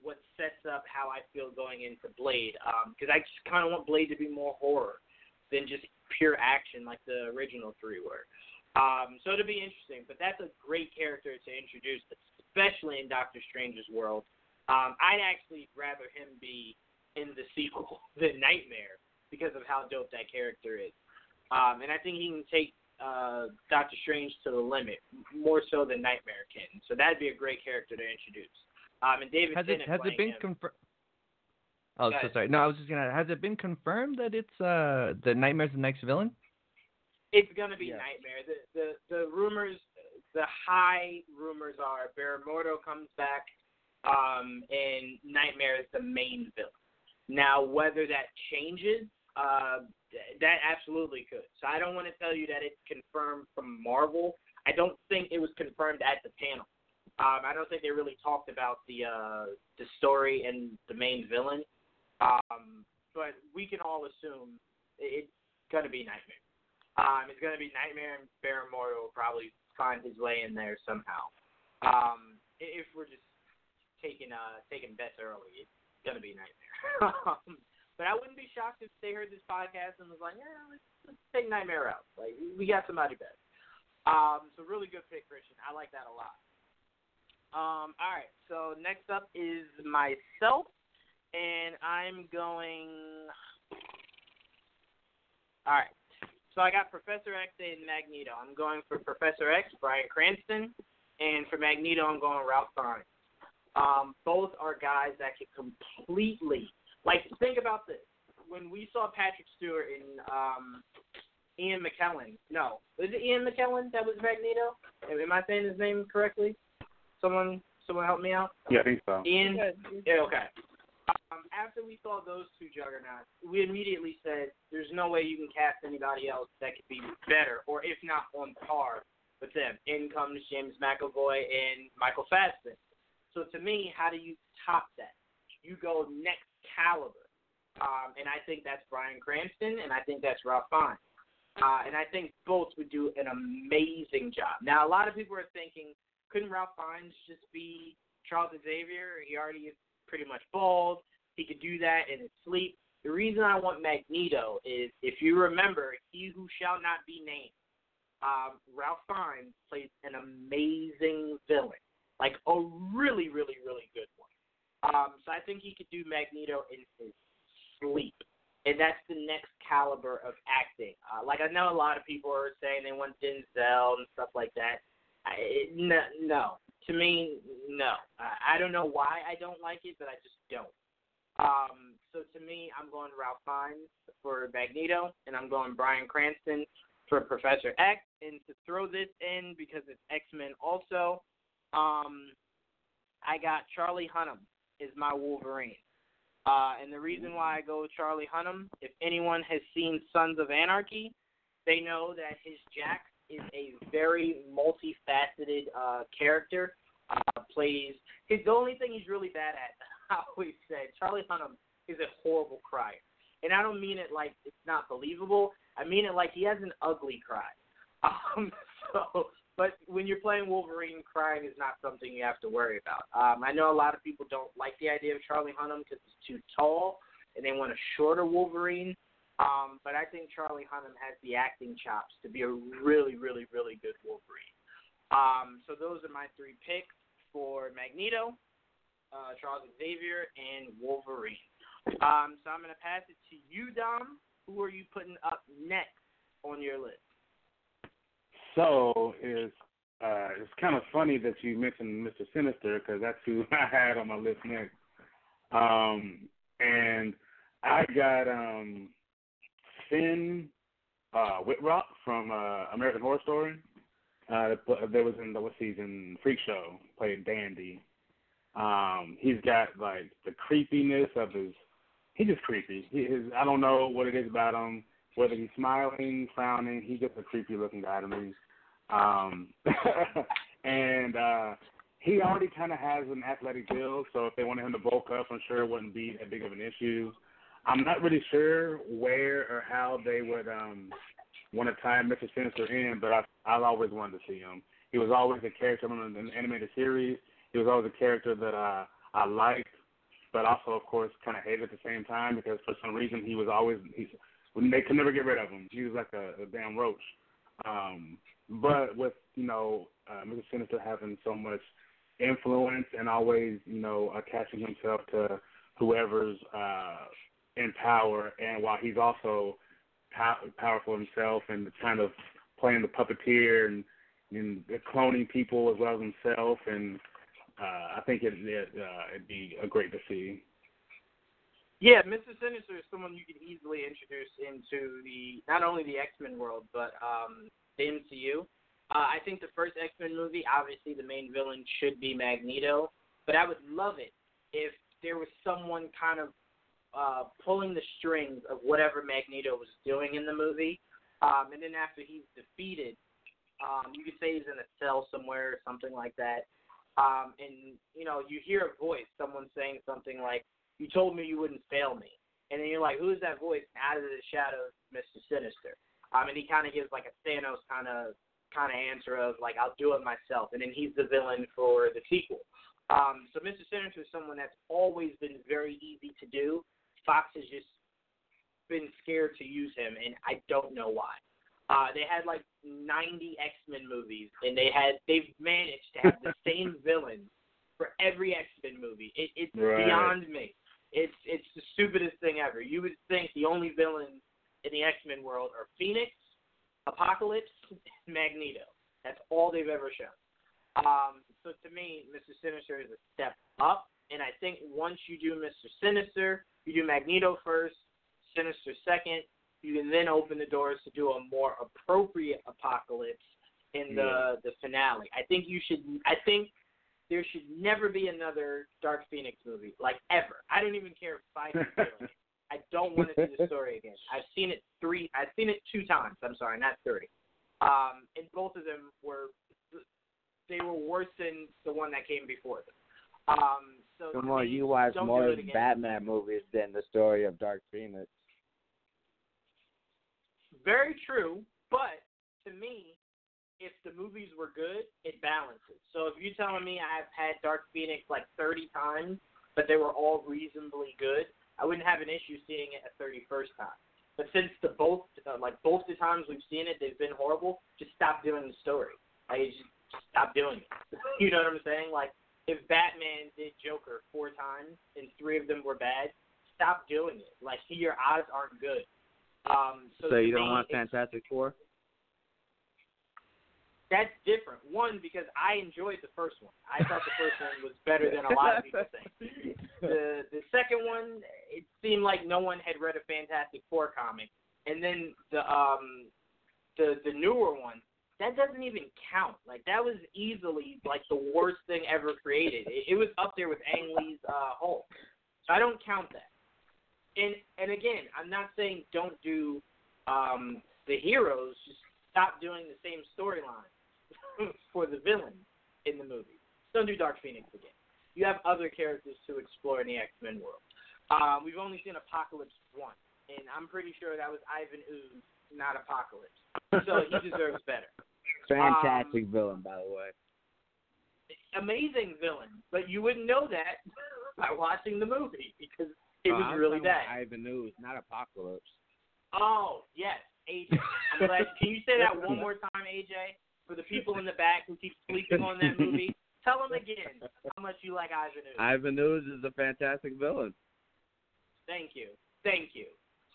what sets up how I feel going into Blade, because I just kind of want Blade to be more horror than just pure action like the original three were. Um, so it'll be interesting, but that's a great character to introduce, especially in Doctor Strange's world. Um, I'd actually rather him be in the sequel than Nightmare because of how dope that character is. Um, and I think he can take uh, Doctor Strange to the limit more so than Nightmare can. So that'd be a great character to introduce. Um, and David Has it has it been confirmed? Oh, so sorry. No, I was just gonna. Has it been confirmed that it's uh the Nightmare's the next villain? It's gonna be Yes. Nightmare. The the the rumors, the high rumors are Baron Mordo comes back, um, and Nightmare is the main villain. Now, whether that changes, uh, th- that absolutely could. So I don't want to tell you that it's confirmed from Marvel. I don't think it was confirmed at the panel. Um, I don't think they really talked about the uh, the story and the main villain. Um, but we can all assume it's gonna be Nightmare. Um, it's gonna be Nightmare and Baron Mordo will probably find his way in there somehow. Um, if we're just taking uh taking bets early, it's gonna be Nightmare. um, but I wouldn't be shocked if they heard this podcast and was like, yeah, let's, let's take Nightmare out. Like we got somebody better. Um, so really good pick, Christian. I like that a lot. Um, all right, so next up is myself, and I'm going. All right, so I got Professor X and Magneto. I'm going for Professor X, Bryan Cranston, and for Magneto, I'm going Ralph Fiennes. Um, both are guys that can completely like think about this. When we saw Patrick Stewart and um, Ian McKellen, no, was it Ian McKellen that was Magneto? Am am I saying his name correctly? Someone, someone help me out. Yeah, I think so. Ian. Good. Yeah, okay. Um, after we saw those two juggernauts, we immediately said there's no way you can cast anybody else that could be better, or if not on par with them. In comes James McAvoy and Michael Fassbender. So to me, how do you top that? You go next caliber, um, and I think that's Bryan Cranston, and I think that's Ralph Fiennes. Uh, and I think both would do an amazing job. Now, a lot of people are thinking, couldn't Ralph Fiennes just be Charles Xavier? He already is pretty much bald. He could do that in his sleep. The reason I want Magneto is, if you remember, He Who Shall Not Be Named, um, Ralph Fiennes plays an amazing villain, like a really, really, really good one. Um, so I think he could do Magneto in his sleep, and that's the next caliber of acting. Uh, like I know a lot of people are saying they want Denzel and stuff like that. I, no, no, to me, no. I, I don't know why I don't like it, but I just don't. Um, so to me, I'm going Ralph Fiennes for Magneto, and I'm going Bryan Cranston for Professor X. And to throw this in because it's X Men also, um, I got Charlie Hunnam is my Wolverine. Uh, and the reason why I go with Charlie Hunnam, if anyone has seen Sons of Anarchy, they know that his Jack is a very multifaceted uh, character. Uh, plays his the only thing he's really bad at. I always said Charlie Hunnam is a horrible crier, and I don't mean it like it's not believable. I mean it like he has an ugly cry. Um, so but when you're playing Wolverine, crying is not something you have to worry about. Um, I know a lot of people don't like the idea of Charlie Hunnam because he's too tall, and they want a shorter Wolverine. Um, but I think Charlie Hunnam has the acting chops to be a really, really, really good Wolverine. Um, so those are my three picks for Magneto, uh, Charles Xavier, and Wolverine. Um, so I'm going to pass it to you, Dom. Who are you putting up next on your list? So it's uh, it's kind of funny that you mentioned Mr. Sinister because that's who I had on my list next. Um, and I got um, Finn uh, Wittrock from uh, American Horror Story. Uh, there was in the what season Freak Show played Dandy. Um, he's got like the creepiness of his. He's just creepy. He is. I don't know what it is about him. Whether he's smiling, frowning, he's just a creepy looking guy to me. Um, and uh, he already kind of has an athletic build, so if they wanted him to bulk up, I'm sure it wouldn't be that big of an issue. I'm not really sure where or how they would um, want to tie Mr. Sinister in, but I, I've always wanted to see him. He was always a character in the animated series. He was always a character that uh, I liked, but also, of course, kind of hated at the same time because for some reason he was always he's they could never get rid of him. He was like a, a damn roach. Um, but with you know uh, Mr. Sinister having so much influence and always you know attaching himself to whoever's uh, in power, and while he's also pow- powerful himself and kind of playing the puppeteer and, and cloning people as well as himself, and uh, I think it, it uh, it'd be a great to see. Yeah, Mr. Sinister is someone you can easily introduce into the not only the X Men world, but um, the MCU. Uh, I think the first X Men movie, obviously, the main villain should be Magneto, but I would love it if there was someone kind of uh, pulling the strings of whatever Magneto was doing in the movie. Um, and then after he's defeated, um, you could say he's in a cell somewhere or something like that. Um, and you know, you hear a voice, someone saying something like, "You told me you wouldn't fail me," and then you're like, "Who is that voice?" Out of the shadows, Mister Sinister. Um, and he kind of gives like a Thanos kind of kind of answer of like I'll do it myself, and then he's the villain for the sequel. Um, so Mr. Sinister is someone that's always been very easy to do. Fox has just been scared to use him, and I don't know why. Uh, they had like 90 X Men movies, and they had they've managed to have the same villain for every X Men movie. It, it's right. beyond me. It's it's the stupidest thing ever. You would think the only villains in the X Men world are Phoenix, Apocalypse, Magneto. That's all they've ever shown. Um, so to me, Mr. Sinister is a step up, and I think once you do Mr. Sinister, you do Magneto first, Sinister second, you can then open the doors to do a more appropriate Apocalypse in the yeah. the finale. I think you should. I think there should never be another Dark Phoenix movie, like ever. I don't even care if it. I don't want to see the story again. I've seen it three. I've seen it two times. I'm sorry, not three. Um, and both of them were they were worse than the one that came before them. Um, so Come on, you watch more do it again. Batman movies than the story of Dark Phoenix. Very true, but to me, if the movies were good, it balances. So if you're telling me I've had Dark Phoenix like 30 times, but they were all reasonably good, I wouldn't have an issue seeing it a 31st time. But since the both uh, like both the times we've seen it, they've been horrible. Just stop doing the story. Like just, just stop doing it. you know what I'm saying? Like if Batman did Joker four times and three of them were bad, stop doing it. Like your odds aren't good. Um, so So you don't me, want Fantastic Four? That's different. One because I enjoyed the first one. I thought the first one was better than a lot of people think. The the second one, it seemed like no one had read a Fantastic Four comic, and then the um the the newer one that doesn't even count. Like that was easily like the worst thing ever created. It, it was up there with Ang Lee's uh, Hulk. So I don't count that. And and again, I'm not saying don't do um the heroes. Just stop doing the same storyline for the villain in the movie. Don't do Dark Phoenix again. You have other characters to explore in the X Men world. Um, we've only seen Apocalypse once, and I'm pretty sure that was Ivan Ooze, not Apocalypse. So he deserves better. Fantastic villain, by the way. Amazing villain, but you wouldn't know that by watching the movie because it was I'm really bad. Ivan Ooze, not Apocalypse. Oh yes, AJ. I'm glad. Can you say that one more time, AJ, for the people in the back who keep sleeping on that movie? Tell them again how much you like Ivan Ooze. Ivan Ooze is a fantastic villain. Thank you. Thank you.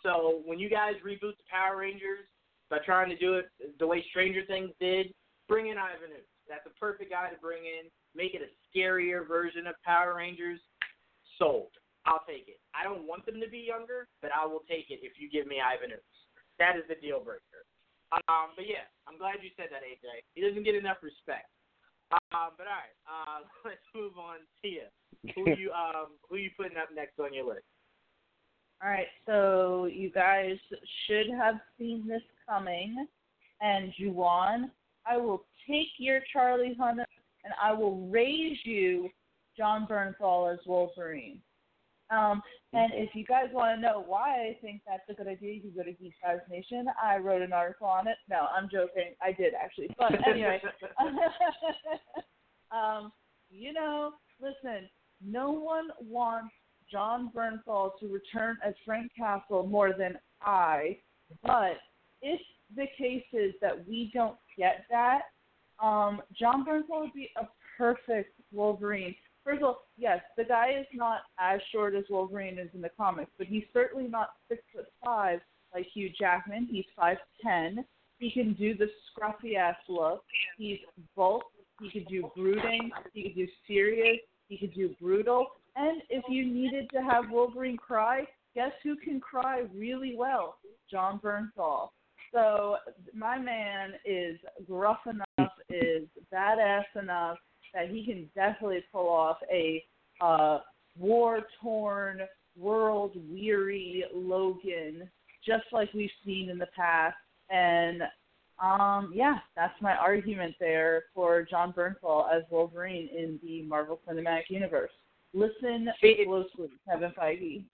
So when you guys reboot the Power Rangers by trying to do it the way Stranger Things did, bring in Ivan Ooze. That's a perfect guy to bring in. Make it a scarier version of Power Rangers. Sold. I'll take it. I don't want them to be younger, but I will take it if you give me Ivan Ooze. That is the deal breaker. Um, but yeah, I'm glad you said that, AJ. He doesn't get enough respect. Um, but all right, uh, let's move on. Tia, who you um, who you putting up next on your list? All right, so you guys should have seen this coming. And Juwan, I will take your Charlie Hunnam and I will raise you Jon Bernthal as Wolverine. Um, and if you guys want to know why I think that's a good idea, you can go to Geek Vibes Nation. I wrote an article on it. No, I'm joking. I did actually. But anyway, um, you know, listen, no one wants Jon Bernthal to return as Frank Castle more than I. But if the case is that we don't get that, um, Jon Bernthal would be a perfect Wolverine. First of all, yes, the guy is not as short as Wolverine is in the comics, but he's certainly not six foot five like Hugh Jackman. He's five ten. He can do the scruffy ass look. He's bulk. He could do brooding. He could do serious. He could do brutal. And if you needed to have Wolverine cry, guess who can cry really well? Jon Bernthal. So my man is gruff enough, is badass enough that he can definitely pull off a uh, war-torn, world-weary Logan, just like we've seen in the past. And um, yeah, that's my argument there for Jon Bernthal as Wolverine in the Marvel Cinematic Universe. Listen See, closely, Kevin Feige.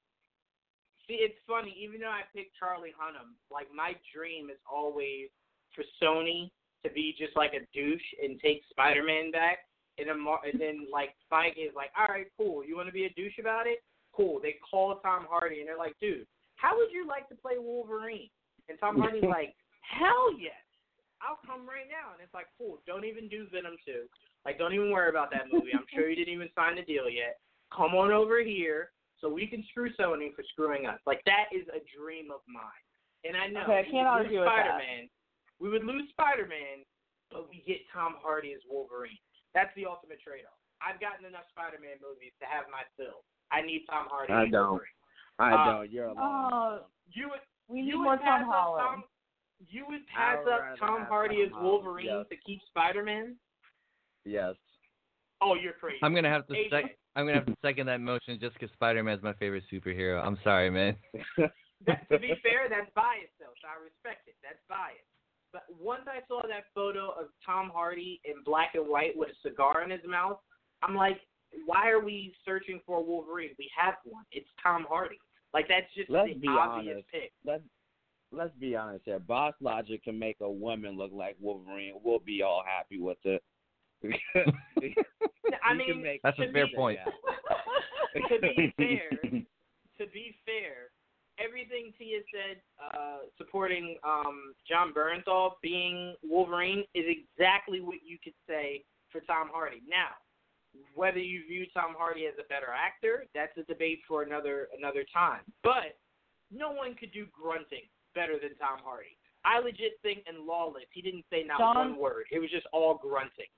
See, it's funny. Even though I picked Charlie Hunnam, like my dream is always for Sony to be just like a douche and take Spider-Man back, and, a mar- and then like Feige is like, all right, cool. You want to be a douche about it? Cool. They call Tom Hardy and they're like, dude, how would you like to play Wolverine? And Tom Hardy's like, hell yes. I'll come right now. And it's like, cool. Don't even do Venom 2. Like, don't even worry about that movie. I'm sure you didn't even sign the deal yet. Come on over here so we can screw Sony for screwing us. Like that is a dream of mine. And I know Okay, I we can't would argue that. Spider-Man. We would lose Spider-Man, but we get Tom Hardy as Wolverine. That's the ultimate trade-off. I've gotten enough Spider-Man movies to have my fill. I need Tom Hardy. I don't. I Uh, don't. You're alone. Oh, You would. we you need would more Tom up Holland. Tom, you would pass up Tom Hardy Tom as Wolverine yes. to keep Spider-Man. Yes. Oh, you're crazy. I'm gonna have to AJ. sec- I'm gonna have to second that motion just because Spider-Man is my favorite superhero. I'm sorry, man. That, to be fair, that's biased though, so I respect it. That's biased. But once I saw that photo of Tom Hardy in black and white with a cigar in his mouth, I'm like, why are we searching for a Wolverine? We have one. It's Tom Hardy. Like that's just Let's the be obvious honest. pick. Let's let's be honest here. Boss Logic can make a woman look like Wolverine. We'll be all happy with it. I mean, That's a fair be- point. to be fair, to be fair, everything Tia said uh, supporting um, Jon Bernthal being Wolverine is exactly what you could say for Tom Hardy. Now, whether you view Tom Hardy as a better actor, that's a debate for another another time. But no one could do grunting better than Tom Hardy. I legit think in Lawless, he didn't say not John- one word. It was just all grunting.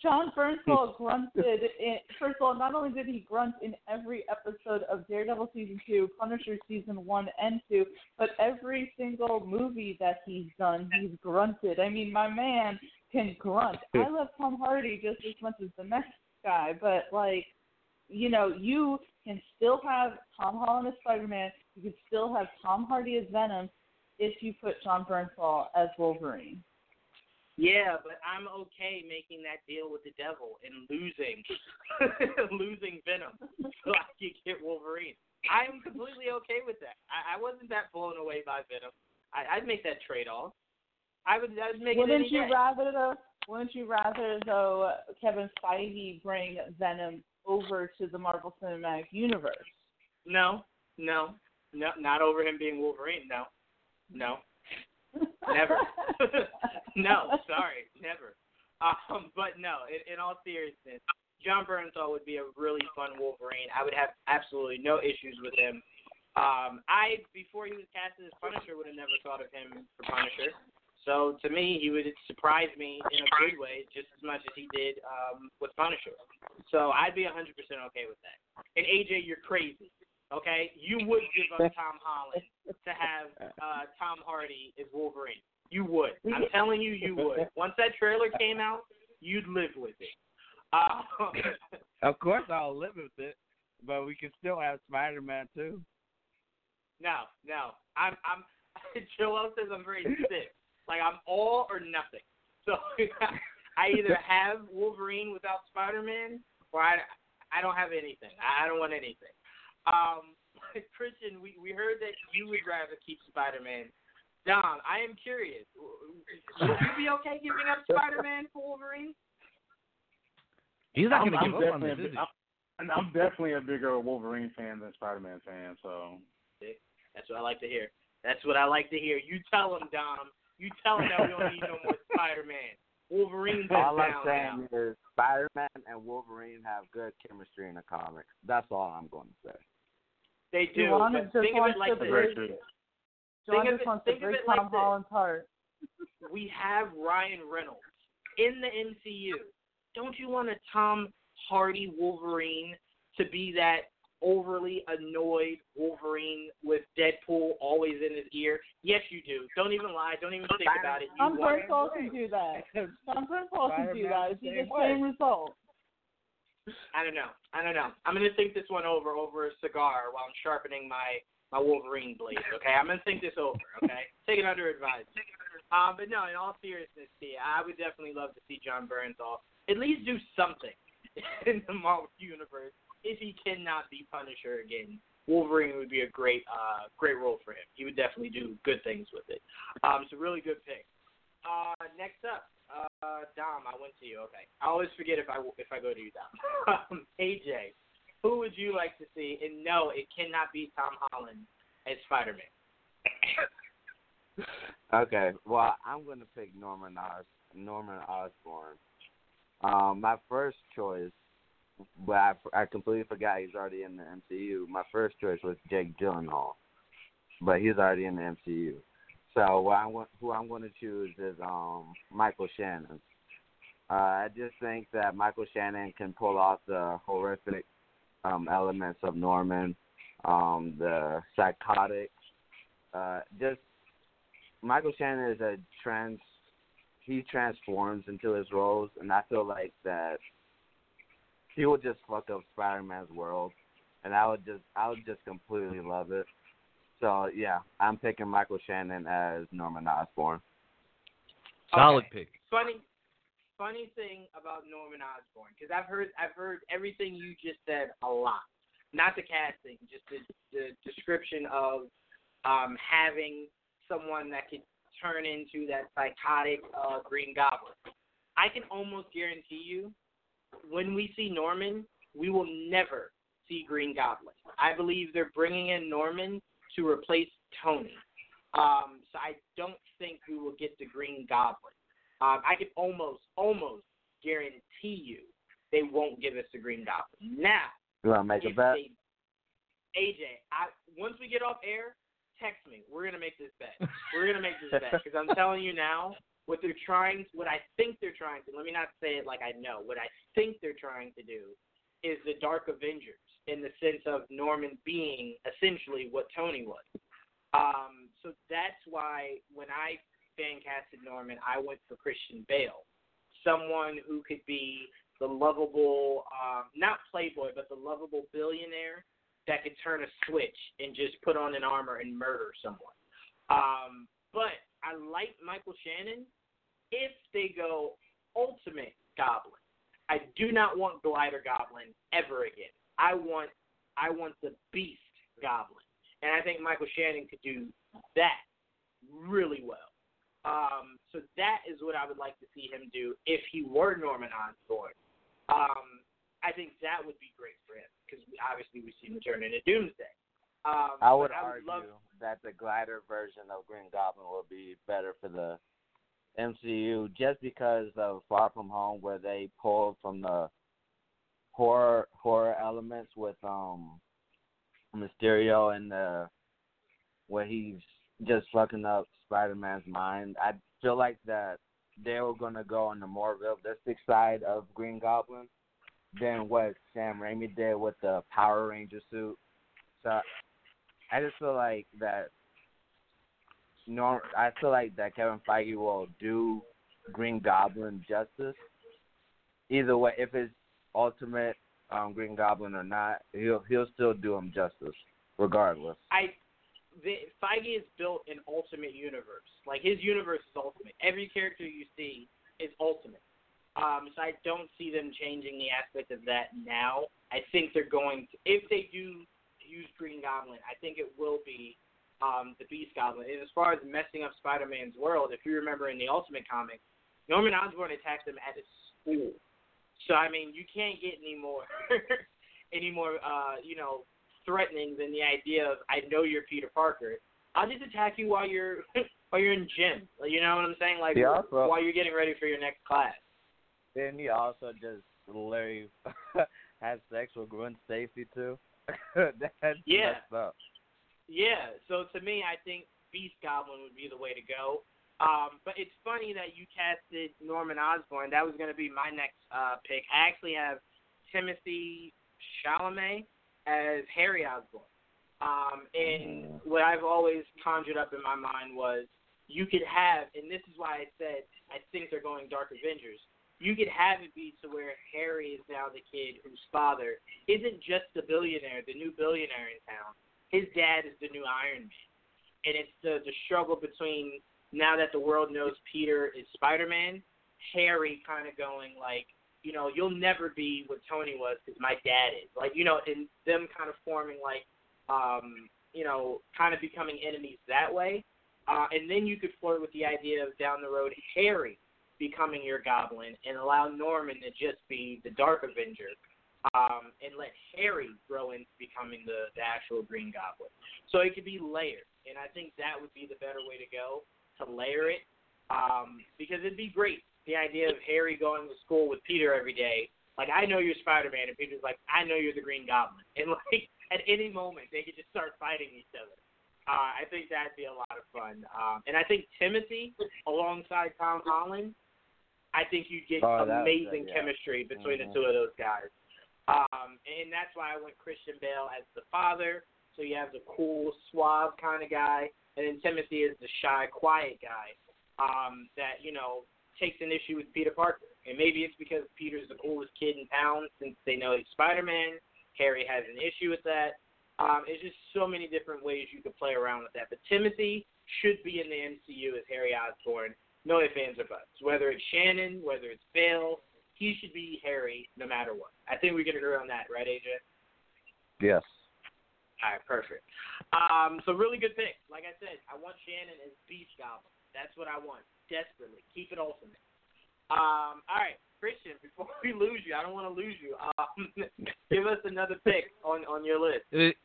Jon Bernthal hmm. grunted. In, first of all, not only did he grunt in every episode of Daredevil season two, Punisher season one and two, but every single movie that he's done, he's grunted. I mean, my man can grunt. Hmm. I love Tom Hardy just as much as the next guy, but like, you know, you can still have Tom Holland as Spider-Man. You can still have Tom Hardy as Venom if you put Jon Bernthal as Wolverine. Yeah, but I'm okay making that deal with the devil and losing, losing Venom so I can get Wolverine. I'm completely okay with that. I, I wasn't that blown away by Venom. I, I'd make that trade off. I would. I'd make Wouldn't it any you day. rather? Wouldn't you rather though Kevin Feige bring Venom over to the Marvel Cinematic Universe? No, no, no, not over him being Wolverine. No, no, Never. no, sorry, never. Um, but no, in, in all seriousness, Jon Bernthal would be a really fun Wolverine. I would have absolutely no issues with him. Um, I before he was cast as Punisher would have never thought of him for Punisher. So to me, he would surprise me in a good way just as much as he did um, with Punisher. So I'd be 100% okay with that. And AJ, you're crazy. Okay, you would give up Tom Holland to have uh, Tom Hardy as Wolverine. You would. I'm telling you, you would. Once that trailer came out, you'd live with it. Uh, Of course, I'll live with it, but we can still have Spider-Man too. no, no. I'm. I'm. Joel says I'm very sick. Like I'm all or nothing. So I either have Wolverine without Spider-Man, or I. I don't have anything. I don't want anything. Um, Christian, we we heard that you would rather keep Spider-Man. Dom, I am curious. Would you be okay giving up Spider-Man for Wolverine? He's not going to give up on this, is a, I'm, I'm definitely a bigger Wolverine fan than Spider-Man fan. So That's what I like to hear. That's what I like to hear. You tell him, Dom. You tell him that we don't need no more Spider-Man. Wolverine's All I'm saying now. is Spider-Man and Wolverine have good chemistry in the comics. That's all I'm going to say. They do. Juwan but think of it like to this. break- Very true. John Think of it- think of it like Tom this. Holland's heart. we have Ryan Reynolds in the MCU. Don't you want a Tom Hardy Wolverine to be that overly annoyed Wolverine with Deadpool always in his ear? Yes, you do. Don't even lie. Don't even think about it. You Tom want Bernthal can do that. Tom Bernthal can do Spider-Man that. It's the same same way. result. I don't know. I don't know. I'm gonna think this one over over a cigar while I'm sharpening my my Wolverine blade. Okay, I'm gonna think this over. Okay, take it under advisement. Um, but no, in all seriousness, see, I would definitely love to see Jon Bernthal at least do something in the Marvel universe. If he cannot be Punisher again, Wolverine would be a great uh great role for him. He would definitely do good things with it. Um, it's a really good pick. Uh, next up, uh, Dom, I went to you. Okay, I always forget if I if I go to you, Dom. um, AJ, who would you like to see? And no, it cannot be Tom Holland as Spider-Man. Okay, well, I'm going to pick Norman Os- Norman Osborn. Um, my first choice, but I, I completely forgot he's already in the MCU. My first choice was Jake Gyllenhaal, but he's already in the MCU. So I want, who I'm going to choose is um Michael Shannon. Uh, I just think that Michael Shannon can pull off the horrific um, elements of Norman, um, the psychotic, uh, just Michael Shannon is a trans. He transforms into his roles, and I feel like that he would just fuck up Spider-Man's world, and I would just, I would just completely love it. So yeah, I'm picking Michael Shannon as Norman Osborn. Solid Okay. pick. Funny, funny thing about Norman Osborn because I've heard I've heard everything you just said a lot. Not the casting, just the, the description of um, having someone that could turn into that psychotic uh, Green Goblin. I can almost guarantee you, when we see Norman, we will never see Green Goblin. I believe they're bringing in Norman to replace Tony. Um, so I don't think we will get the Green Goblin. Um, I can almost, almost guarantee you they won't give us the Green Goblin. Now, You want to make a bet? they- AJ, I once we get off air, text me. We're gonna make this bet. We're gonna make this bet because I'm telling you now, what they're trying, what I think they're trying to. Let me not say it like I know. What I think they're trying to do is the Dark Avengers in the sense of Norman being essentially what Tony was. Um, so that's why when I fan casted Norman, I went for Christian Bale, someone who could be the lovable, um, not playboy, but the lovable billionaire that could turn a switch and just put on an armor and murder someone. Um, but I like Michael Shannon if they go Ultimate Goblin. I do not want Glider Goblin ever again. I want I want the Beast Goblin, and I think Michael Shannon could do that really well. Um, so that is what I would like to see him do if he were Norman Osborn. Um, I think that would be great for him because obviously we've seen him turn into Doomsday. Um, I would I argue love that the glider version of Green Goblin would be better for the MCU just because of Far From Home, where they pulled from the horror horror elements with um Mysterio and the where he's just fucking up Spider Man's mind. I feel like that they were gonna go on the more realistic side of Green Goblin than what Sam Raimi did with the Power Ranger suit. So I just feel like that. Norm, I feel like that Kevin Feige will do Green Goblin justice. Either way, if it's Ultimate um, Green Goblin or not, he'll he'll still do him justice, regardless. I the, Feige has built an ultimate universe. Like his universe is ultimate. Every character you see is ultimate. Um, so I don't see them changing the aspect of that now. I think they're going to, if they do use Green Goblin, I think it will be um, the Beast Goblin. And as far as messing up Spider-Man's world, if you remember in the Ultimate comic, Norman Osborn attacked him at his school. So I mean, you can't get any more, any more, uh, you know, threatening than the idea of I know you're Peter Parker. I'll just attack you while you're while you're in gym. You know what I'm saying? Like Yeah, while you're getting ready for your next class. Then he also just literally had sex with Gwen Stacy too. That's Yeah. Yeah. So to me, I think Beast Goblin would be the way to go. Um, but it's funny that you casted Norman Osborn. That was going to be my next uh, pick. I actually have Timothy Chalamet as Harry Osborn. Um, and what I've always conjured up in my mind was you could have, and this is why I said I think they're going Dark Avengers. You could have it be to where Harry is now the kid whose father isn't just the billionaire, the new billionaire in town. His dad is the new Iron Man, and it's the the struggle between now that the world knows Peter is Spider Man, Harry kind of going like, you know, you'll never be what Tony was because my dad is. Like, you know, and them kind of forming like, um, you know, kind of becoming enemies that way. Uh, and then you could flirt with the idea of down the road Harry becoming your Goblin and allow Norman to just be the Dark Avenger. Um, and let Harry grow into becoming the, the actual Green Goblin. So it could be layered, and I think that would be the better way to go to layer it, um, because it'd be great. The idea of Harry going to school with Peter every day, like I know you're Spider Man, and Peter's like, I know you're the Green Goblin, and like at any moment they could just start fighting each other. Uh, I think that'd be a lot of fun, um, and I think Timothy alongside Tom Holland, I think you'd get Oh, amazing that- yeah. chemistry between Mhm. the two of those guys. Um, and that's why I went Christian Bale as the father. So you have the cool, suave kind of guy, and then Timothy is the shy, quiet guy um, that you know takes an issue with Peter Parker. And maybe it's because Peter's the coolest kid in town since they know he's Spider-Man. Harry has an issue with that. Um, it's just so many different ways you could play around with that. But Timothy should be in the MCU as Harry Osborn. No ifs, ands, or buts. Whether it's Shannon, whether it's Bale, he should be Harry no matter what. I think we can agree on that, right, AJ? Yes. All right, perfect. Um, so really good pick. Like I said, I want Shannon as Beast Goblin. That's what I want desperately. Keep it ultimate. Um, all right, Christian. Before we lose you, I don't want to lose you. Um, give us another pick on on your list. It,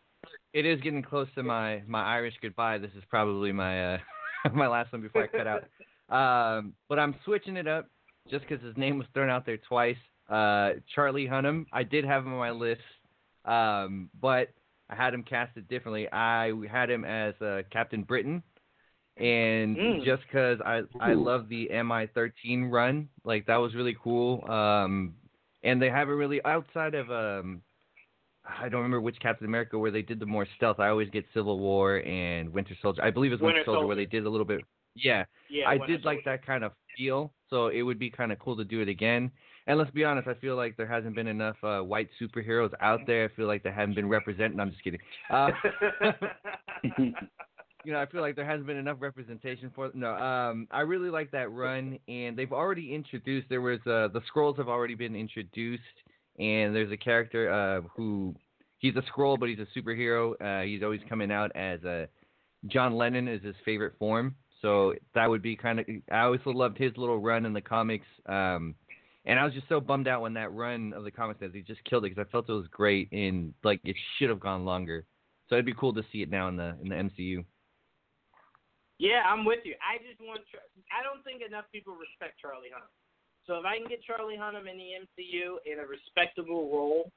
it is getting close to my my Irish goodbye. This is probably my uh, my last one before I cut out. Um, but I'm switching it up just because his name was thrown out there twice. Uh, Charlie Hunnam. I did have him on my list, um, but I had him casted differently. I had him as uh, Captain Britain, and Mm. just because I I love the MI13 run, like that was really cool. Um, and they haven't really outside of um, I don't remember which Captain America where they did the more stealth. I always get Civil War and Winter Soldier. I believe it was Winter, Winter Soldier, where they did a little bit. Yeah, Yeah, I Winter did like that kind of feel, so it would be kind of cool to do it again. And let's be honest, I feel like there hasn't been enough uh, white superheroes out there. I feel like they haven't been represented. No, I'm just kidding. Uh, you know, I feel like there hasn't been enough representation for. No, um, I really like that run, and they've already introduced. There was uh, the Skrulls have already been introduced, and there's a character uh, who he's a Skrull, but he's a superhero. Uh, he's always coming out as a John Lennon is his favorite form, so that would be kind of. I always loved his little run in the comics, um, and I was just so bummed out when that run of the comics that they just killed it because I felt it was great and like it should have gone longer. So it'd be cool to see it now in the in the MCU. Yeah, I'm with you. I just want. I don't think enough people respect Charlie Hunnam. So if I can get Charlie Hunnam in the MCU in a respectable role,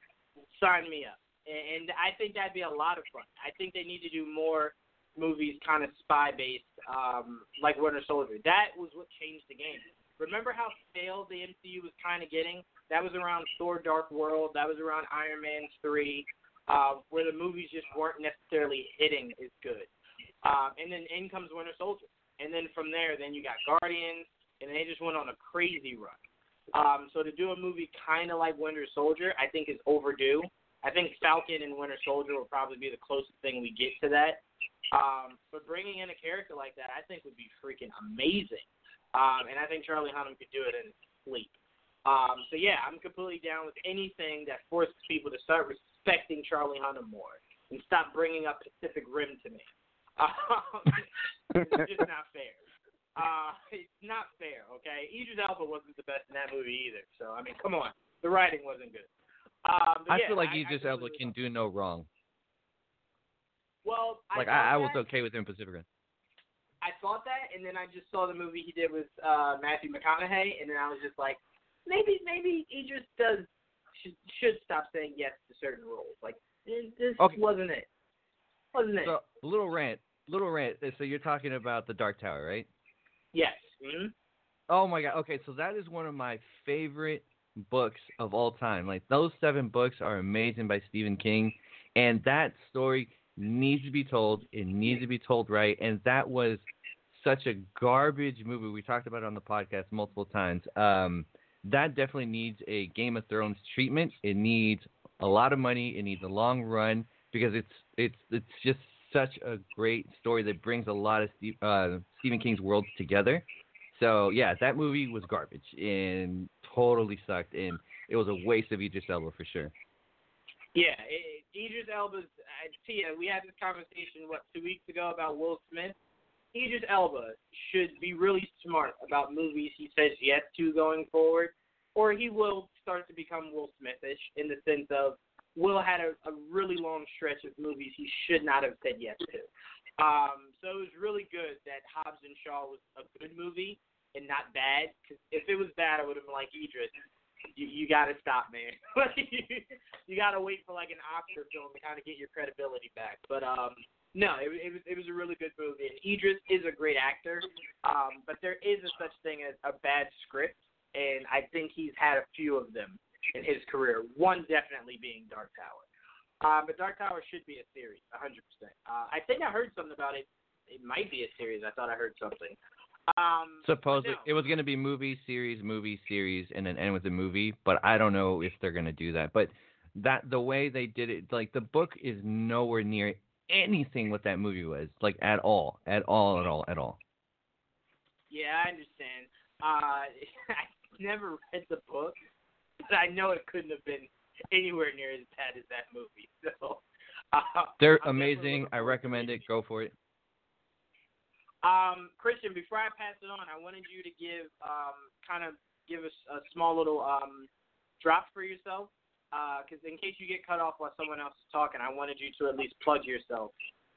sign me up. And I think that'd be a lot of fun. I think they need to do more movies, kind of spy based, um, like Winter Soldier. That was what changed the game. Remember how stale the MCU was kind of getting? That was around Thor: Dark World. That was around Iron Man three, uh, where the movies just weren't necessarily hitting as good. Um, and then in comes Winter Soldier. And then from there, then you got Guardians, and they just went on a crazy run. Um, so to do a movie kind of like Winter Soldier, I think is overdue. I think Falcon and Winter Soldier will probably be the closest thing we get to that. Um, but bringing in a character like that, I think would be freaking amazing. Um, and I think Charlie Hunnam could do it in sleep. Um, so yeah, I'm completely down with anything that forces people to start respecting Charlie Hunnam more and stop bringing up Pacific Rim to me. Um, it's just not fair. Uh, it's not fair, okay? Idris Elba wasn't the best in that movie either. So I mean, come on, the writing wasn't good. Um, I yeah, feel like I, Elba completely- can do no wrong. Well, Like I, I, I was okay with him in Pacific Rim. I thought that, and then I just saw the movie he did with uh, Matthew McConaughey, and then I was just like, maybe, maybe Idris does should, should stop saying yes to certain roles. Like this Okay. wasn't it. Wasn't it? So little rant, little rant. So you're talking about the Dark Tower, right? yes. hmm Oh my god. Okay, so that is one of my favorite books of all time. Like those seven books are amazing by Stephen King, and that story needs to be told. It needs to be told right. And that was such a garbage movie. We talked about it on the podcast multiple times. Um, that definitely needs a Game of Thrones treatment. It needs a lot of money. It needs a long run because it's it's it's just such a great story that brings a lot of Steve, uh, Stephen King's worlds together. So yeah, that movie was garbage and totally sucked, in. it was a waste of Idris Elba for sure. Yeah, it, Idris Elba's. I see. We had this conversation what two weeks ago about Will Smith. Idris Elba should be really smart about movies he says yes to going forward, or he will start to become Will Smithish in the sense of Will had a, a really long stretch of movies he should not have said yes to. Um, so it was really good that Hobbs and Shaw was a good movie and not bad. Because if it was bad, I would have been like Idris. You, you got to stop, man. you got to wait for like an Oscar film to kind of get your credibility back. But um, no, it, it was it was a really good movie, and Idris is a great actor. Um, but there is a such thing as a bad script, and I think he's had a few of them in his career. One definitely being Dark Tower. Uh, but Dark Tower should be a series, 100%. Uh, I think I heard something about it. It might be a series. I thought I heard something. Um, Supposedly, no. it was going to be movie series, movie series, and then end with a movie. But I don't know if they're going to do that. But that the way they did it, like the book is nowhere near anything what that movie was, like at all, at all, at all, at all. Yeah, I understand. Uh, I never read the book, but I know it couldn't have been anywhere near as bad as that movie. So uh, They're I'm amazing. I recommend it. Go for it. Um, Christian, before I pass it on, I wanted you to give um, kind of give us a, small little um, drop for yourself? Because uh, in case you get cut off while someone else is talking, I wanted you to at least plug yourself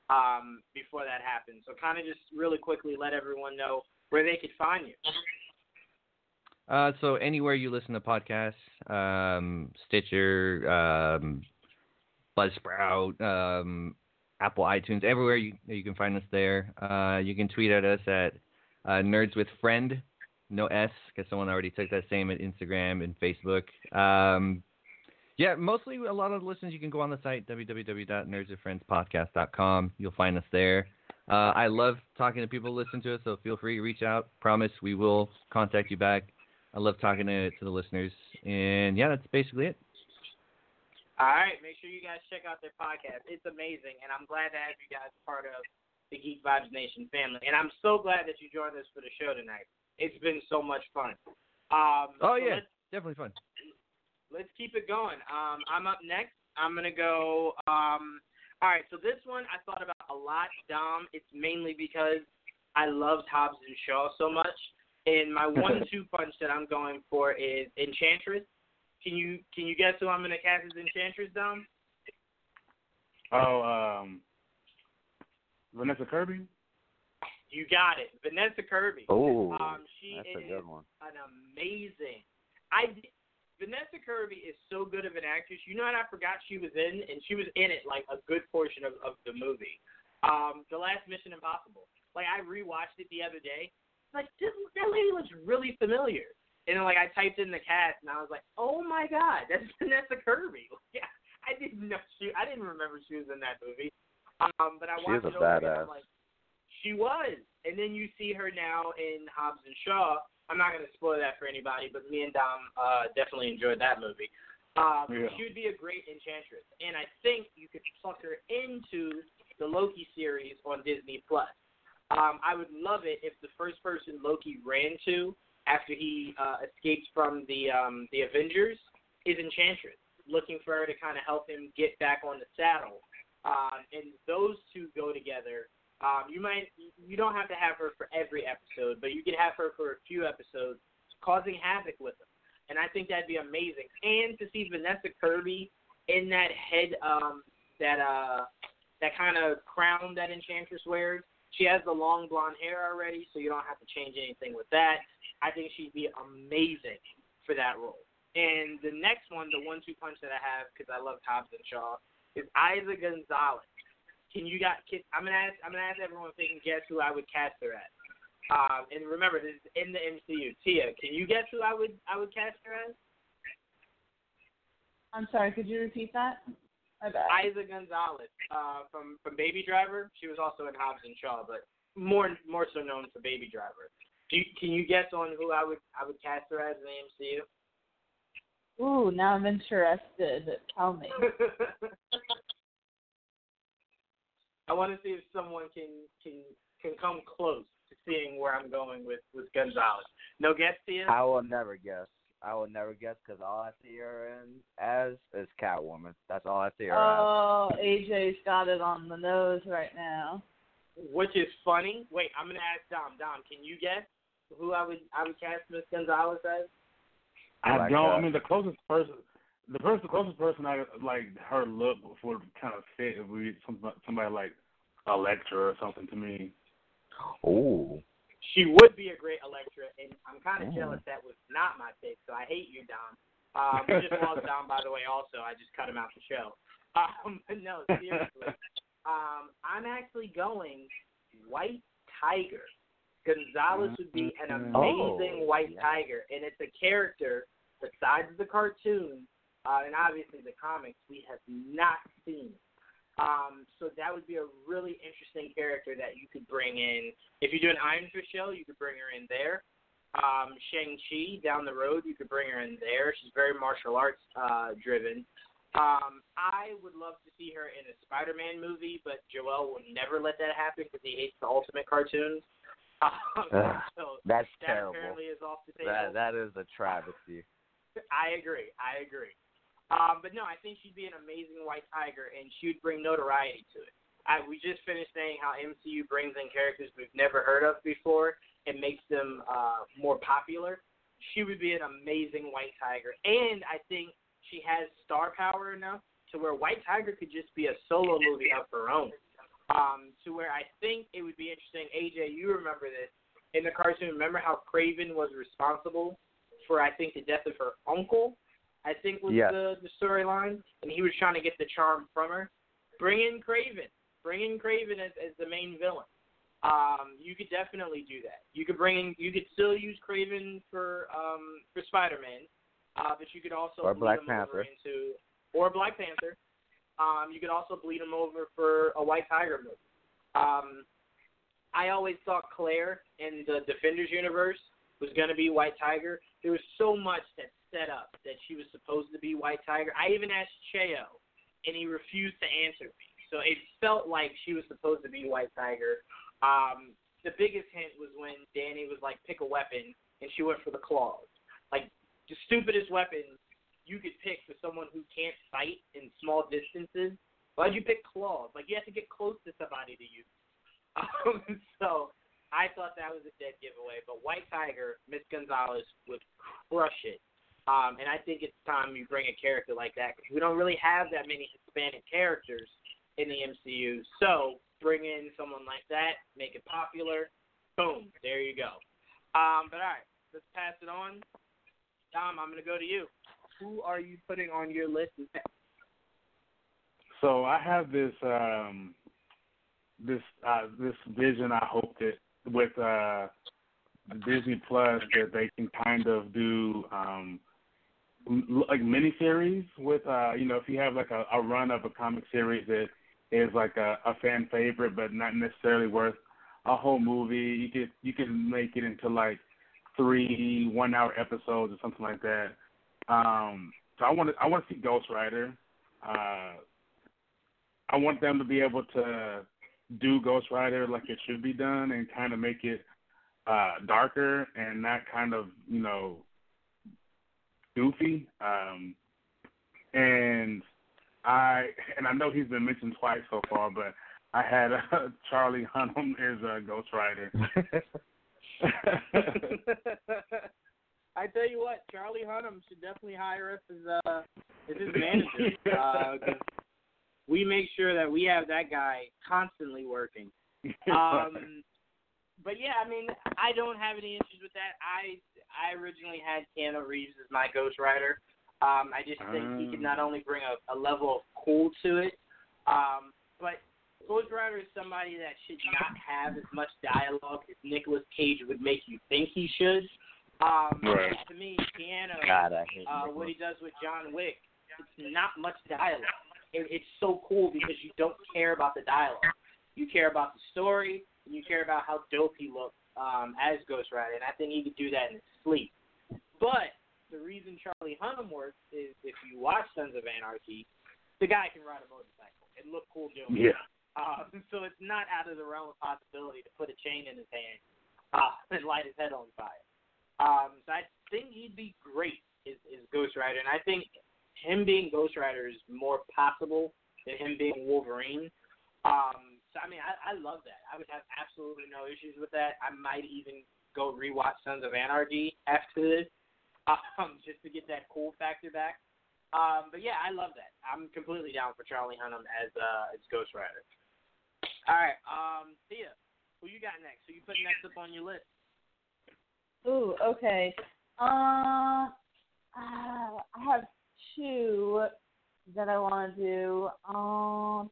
um, before that happens. So kind of just really quickly let everyone know where they could find you. Uh, so anywhere you listen to podcasts, um, Stitcher, um, Buzzsprout, um, Apple iTunes, everywhere you you can find us there. Uh, you can tweet at us at uh, Nerds with Friend, no S, because someone already took that same at Instagram and Facebook. Um, yeah, mostly a lot of the listeners. You can go on the site www.nerdswithfriendspodcast.com. You'll find us there. Uh, I love talking to people who listen to us, so feel free to reach out. Promise we will contact you back. I love talking to to the listeners, and yeah, that's basically it. All right, make sure you guys check out their podcast. It's amazing, and I'm glad to have you guys part of the Geek Vibes Nation family. And I'm so glad that you joined us for the show tonight. It's been so much fun. Um, oh so yeah, definitely fun. Let's keep it going. Um, I'm up next. I'm gonna go. Um, all right, so this one I thought about a lot, Dom. It's mainly because I loved Hobbs and Shaw so much. And my one-two punch that I'm going for is Enchantress. Can you can you guess who I'm gonna cast as Enchantress, Dom? Oh, um, Vanessa Kirby. You got it, Vanessa Kirby. Oh, um, she that's is a good one. an amazing. I Vanessa Kirby is so good of an actress. You know what I forgot she was in, and she was in it like a good portion of, of the movie. Um, the last Mission Impossible. Like I rewatched it the other day. Like this, that lady looks really familiar. And then like I typed in the cast and I was like, oh my god, that's Vanessa Kirby. yeah, I didn't know she. I didn't remember she was in that movie. Um, but I She watched it over badass. I'm like, she was. And then you see her now in Hobbs and Shaw. I'm not going to spoil that for anybody, but me and Dom uh, definitely enjoyed that movie. Um, Yeah. She would be a great enchantress, and I think you could pluck her into the Loki series on Disney Plus. Um, I would love it if the first person Loki ran to after he uh, escaped from the um, the Avengers is Enchantress, looking for her to kind of help him get back on the saddle. Um, and those two go together. Um, you might you don't have to have her for every episode, but you could have her for a few episodes, causing havoc with them. And I think that'd be amazing. And to see Vanessa Kirby in that head, um, that uh, that kind of crown that Enchantress wears. She has the long blonde hair already, so you don't have to change anything with that. I think she'd be amazing for that role. And the next one, the one-two punch that I have because I love Hobbs and Shaw, is Eiza Gonzalez. Can you got? Can, I'm gonna ask. I'm gonna ask everyone if they can guess who I would cast her as. Um, and remember, this is in the MCU. Tia, can you guess who I would I would cast her as? I'm sorry, could you repeat that? My bad. Eiza Gonzalez uh, from from Baby Driver. She was also in Hobbs and Shaw, but more more so known for Baby Driver. Do you, can you guess on who I would I would cast her as in the MCU? Ooh, now I'm interested. Tell me. I want to see if someone can can can come close to seeing where I'm going with with Gonzalez. No guess, Tia. I will never guess. I will never guess because all I see her in as is Catwoman. That's all I see her as. Oh, AJ's got it on the nose right now. Which is funny. Wait, I'm gonna ask Dom. Dom, can you guess who I would I would cast Miss Gonzalez as? I Like don't. that. I mean, the closest person, the person, the closest person I like her look would kind of fit if we somebody, somebody like Elektra or something to me. Oh. She would be a great Elektra, and I'm kind of jealous that was not my pick. So I hate you, Dom. Um, we just lost Dom, by the way. Also, I just cut him out the show. Um, but no, seriously, um, I'm actually going White Tiger. Gonzalez would be an Mm. amazing Oh, White yeah. Tiger, and it's a character besides the cartoon uh, and obviously the comics we have not seen. Um, so that would be a really interesting character that you could bring in. If you do an Iron Fist show, you could bring her in there. Um, Shang Chi down the road, you could bring her in there. She's very martial arts uh, driven. Um, I would love to see her in a Spider-Man movie, but Joel will never let that happen because he hates the Ultimate cartoons. Um, Ugh, so That's that terrible. apparently is off the table. That that is a travesty. I agree. I agree. Um, but no, I think she'd be an amazing white tiger, and she would bring notoriety to it. I, we just finished saying how MCU brings in characters we've never heard of before and makes them uh, more popular. she would be an amazing White Tiger, and I think she has star power enough to where White Tiger could just be a solo movie of her own. Um, to where I think it would be interesting. AJ, you remember this in the cartoon. Remember how Kraven was responsible for I think the death of her uncle. I think was Yes. the the storyline, and he was trying to get the charm from her. Bring in Kraven. Bring in Kraven as, as the main villain. Um, you could definitely do that. You could bring in. You could still use Kraven for um for Spider Man, uh, but you could also Or Black Panther. into or Black Panther. Um, you could also bleed him over for a White Tiger movie. Um, I always thought Claire in the Defenders universe was going to be White Tiger. There was so much that set up that she was supposed to be White Tiger. I even asked Cheo, and he refused to answer me. So it felt like she was supposed to be White Tiger. Um, the biggest hint was when Danny was like, pick a weapon, and she went for the claws. Like, the stupidest weapon you could pick for someone who can't fight in small distances. Why'd you pick claws? Like, you have to get close to somebody to use. Um, so I thought that was a dead giveaway. But White Tiger, Miss Gonzalez would crush it. Um, and I think it's time you bring a character like that because we don't really have that many Hispanic characters in the MCU. So bring in someone like that, make it popular. Boom, there you go. Um, but all right, let's pass it on. Dom, I'm going to go to you. Who are you putting on your list? So I have this um this uh this vision I hope that with uh Disney Plus that they can kind of do um like miniseries with uh you know if you have like a, a run of a comic series that is like a, a fan favorite but not necessarily worth a whole movie you could you can make it into like three one hour episodes or something like that um so I want to I want to see Ghost Rider uh I want them to be able to do Ghost Rider like it should be done and kind of make it uh darker and not kind of, you know, goofy. Um and I and I know he's been mentioned twice so far, but I had uh, Charlie Hunnam as a Ghost Rider. I tell you what, Charlie Hunnam should definitely hire us as uh as his manager. Uh we make sure that we have that guy constantly working. Um, but yeah, I mean, I don't have any issues with that. I I originally had Keanu Reeves as my Ghost Rider. Um, I just think he can not only bring a, a level of cool to it, um, but Ghost Rider is somebody that should not have as much dialogue as Nicolas Cage would make you think he should. Um, Right. To me, Keanu, God, uh, what he does with John Wick, it's not much dialogue. It, it's so cool because you don't care about the dialogue. You care about the story, and you care about how dope he looks um, as Ghost Rider, and I think he could do that in his sleep. But the reason Charlie Hunnam works is if you watch Sons of Anarchy, the guy can ride a motorcycle and look cool doing it. yeah. Um, so it's not out of the realm of possibility to put a chain in his hand uh, and light his head on fire. Um, so I think he'd be great as, as Ghost Rider, and I think him being Ghost Rider is more possible than him being Wolverine. Um, so I mean, I, I love that. I would have absolutely no issues with that. I might even go rewatch Sons of Anarchy after this, um, just to get that cool factor back. Um, but yeah, I love that. I'm completely down for Charlie Hunnam as uh, as Ghost Rider. All right, um, Thea, who you got next? Who you putting next up on your list? Ooh, okay. Um, uh, I have two that I want to do. Um,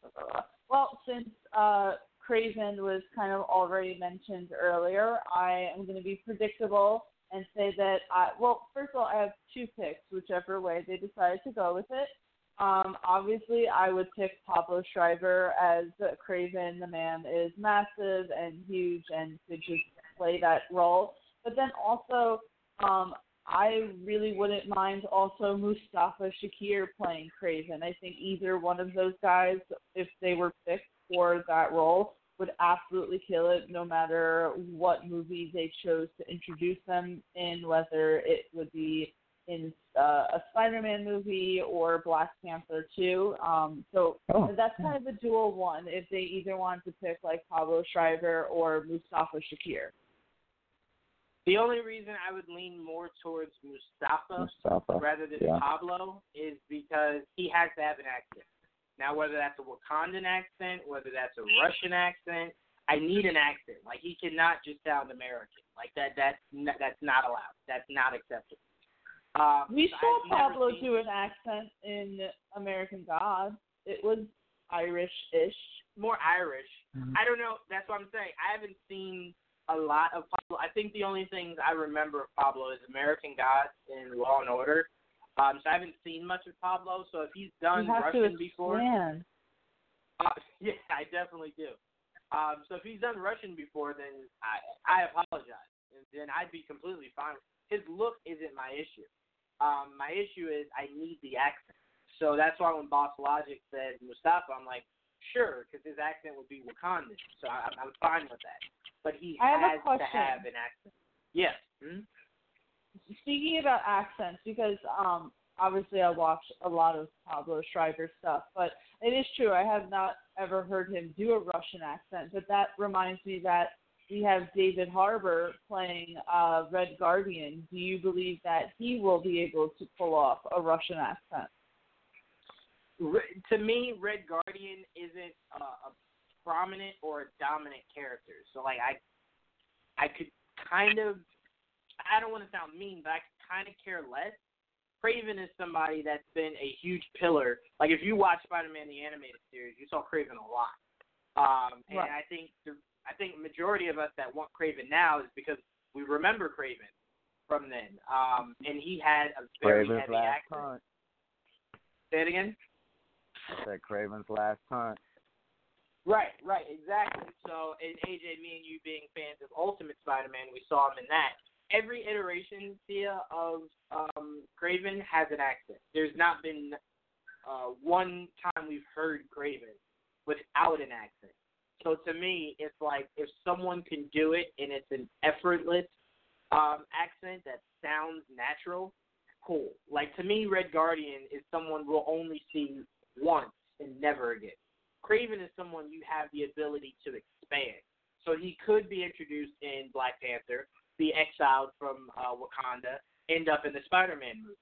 well, since uh, Kraven was kind of already mentioned earlier, I am going to be predictable and say that I. Well, first of all, I have two picks, whichever way they decide to go with it. Um, obviously, I would pick Pablo Schreiber as Kraven. The man is massive and huge and could just play that role. But then also, um, I really wouldn't mind also Mustafa Shakir playing Kraven. I think either one of those guys, if they were picked for that role, would absolutely kill it no matter what movie they chose to introduce them in, whether it would be in uh, a Spider-Man movie or Black Panther 2. Um, so Oh, that's kind of a dual one if they either want to pick like Pablo Schreiber or Mustafa Shakir. The only reason I would lean more towards Mustafa, Mustafa. rather than yeah. Pablo is because he has to have an accent. Now, whether that's a Wakandan accent, whether that's a Russian accent, I need an accent. Like he cannot just sound American. Like that. That's n- that's not allowed. That's not acceptable. Um, We so saw Pablo seen- do an accent in American God. It was Irish-ish. more Irish. Mhm. I don't know. That's what I'm saying. I haven't seen a lot of Pablo. I think the only things I remember of Pablo is American Gods and Law and Order. Um, so I haven't seen much of Pablo. So if he's done you have Russian to before, uh, yeah, I definitely do. Um, so if he's done Russian before, then I I apologize. And then I'd be completely fine. His look isn't my issue. Um, my issue is I need the accent. So that's why when Boss Logic said Mustafa, I'm like, sure, because his accent would be Wakandan. So I, I'm fine with that. But he I has to have an accent. Yes. hmm Speaking about accents, because um, obviously I watch a lot of Pablo Schreiber stuff, but it is true I have not ever heard him do a Russian accent. But that reminds me that we have David Harbour playing uh, Red Guardian. Do you believe that he will be able to pull off a Russian accent? To me, Red Guardian isn't uh, a prominent or dominant character. So like I, I could kind of, I don't want to sound mean, but I could kind of care less. Kraven is somebody that's been a huge pillar. Like if you watch Spider-Man the animated series, you saw Kraven a lot. Um, and Right. I think the, I think majority of us that want Kraven now is because we remember Kraven from then. Um, and he had a very Kraven's heavy last accent. hunt. Say it again. I said Kraven's last hunt. Right, right, exactly. So, and AJ, me and you being fans of Ultimate Spider-Man, we saw him in that. Every iteration, Tia, of um, Kraven has an accent. There's not been uh, one time we've heard Kraven without an accent. So to me, it's like if someone can do it and it's an effortless um, accent that sounds natural, cool. Like to me, Red Guardian is someone we'll only see once and never again. Kraven is someone you have the ability to expand. So he could be introduced in Black Panther, be exiled from uh, Wakanda, end up in the Spider-Man movie.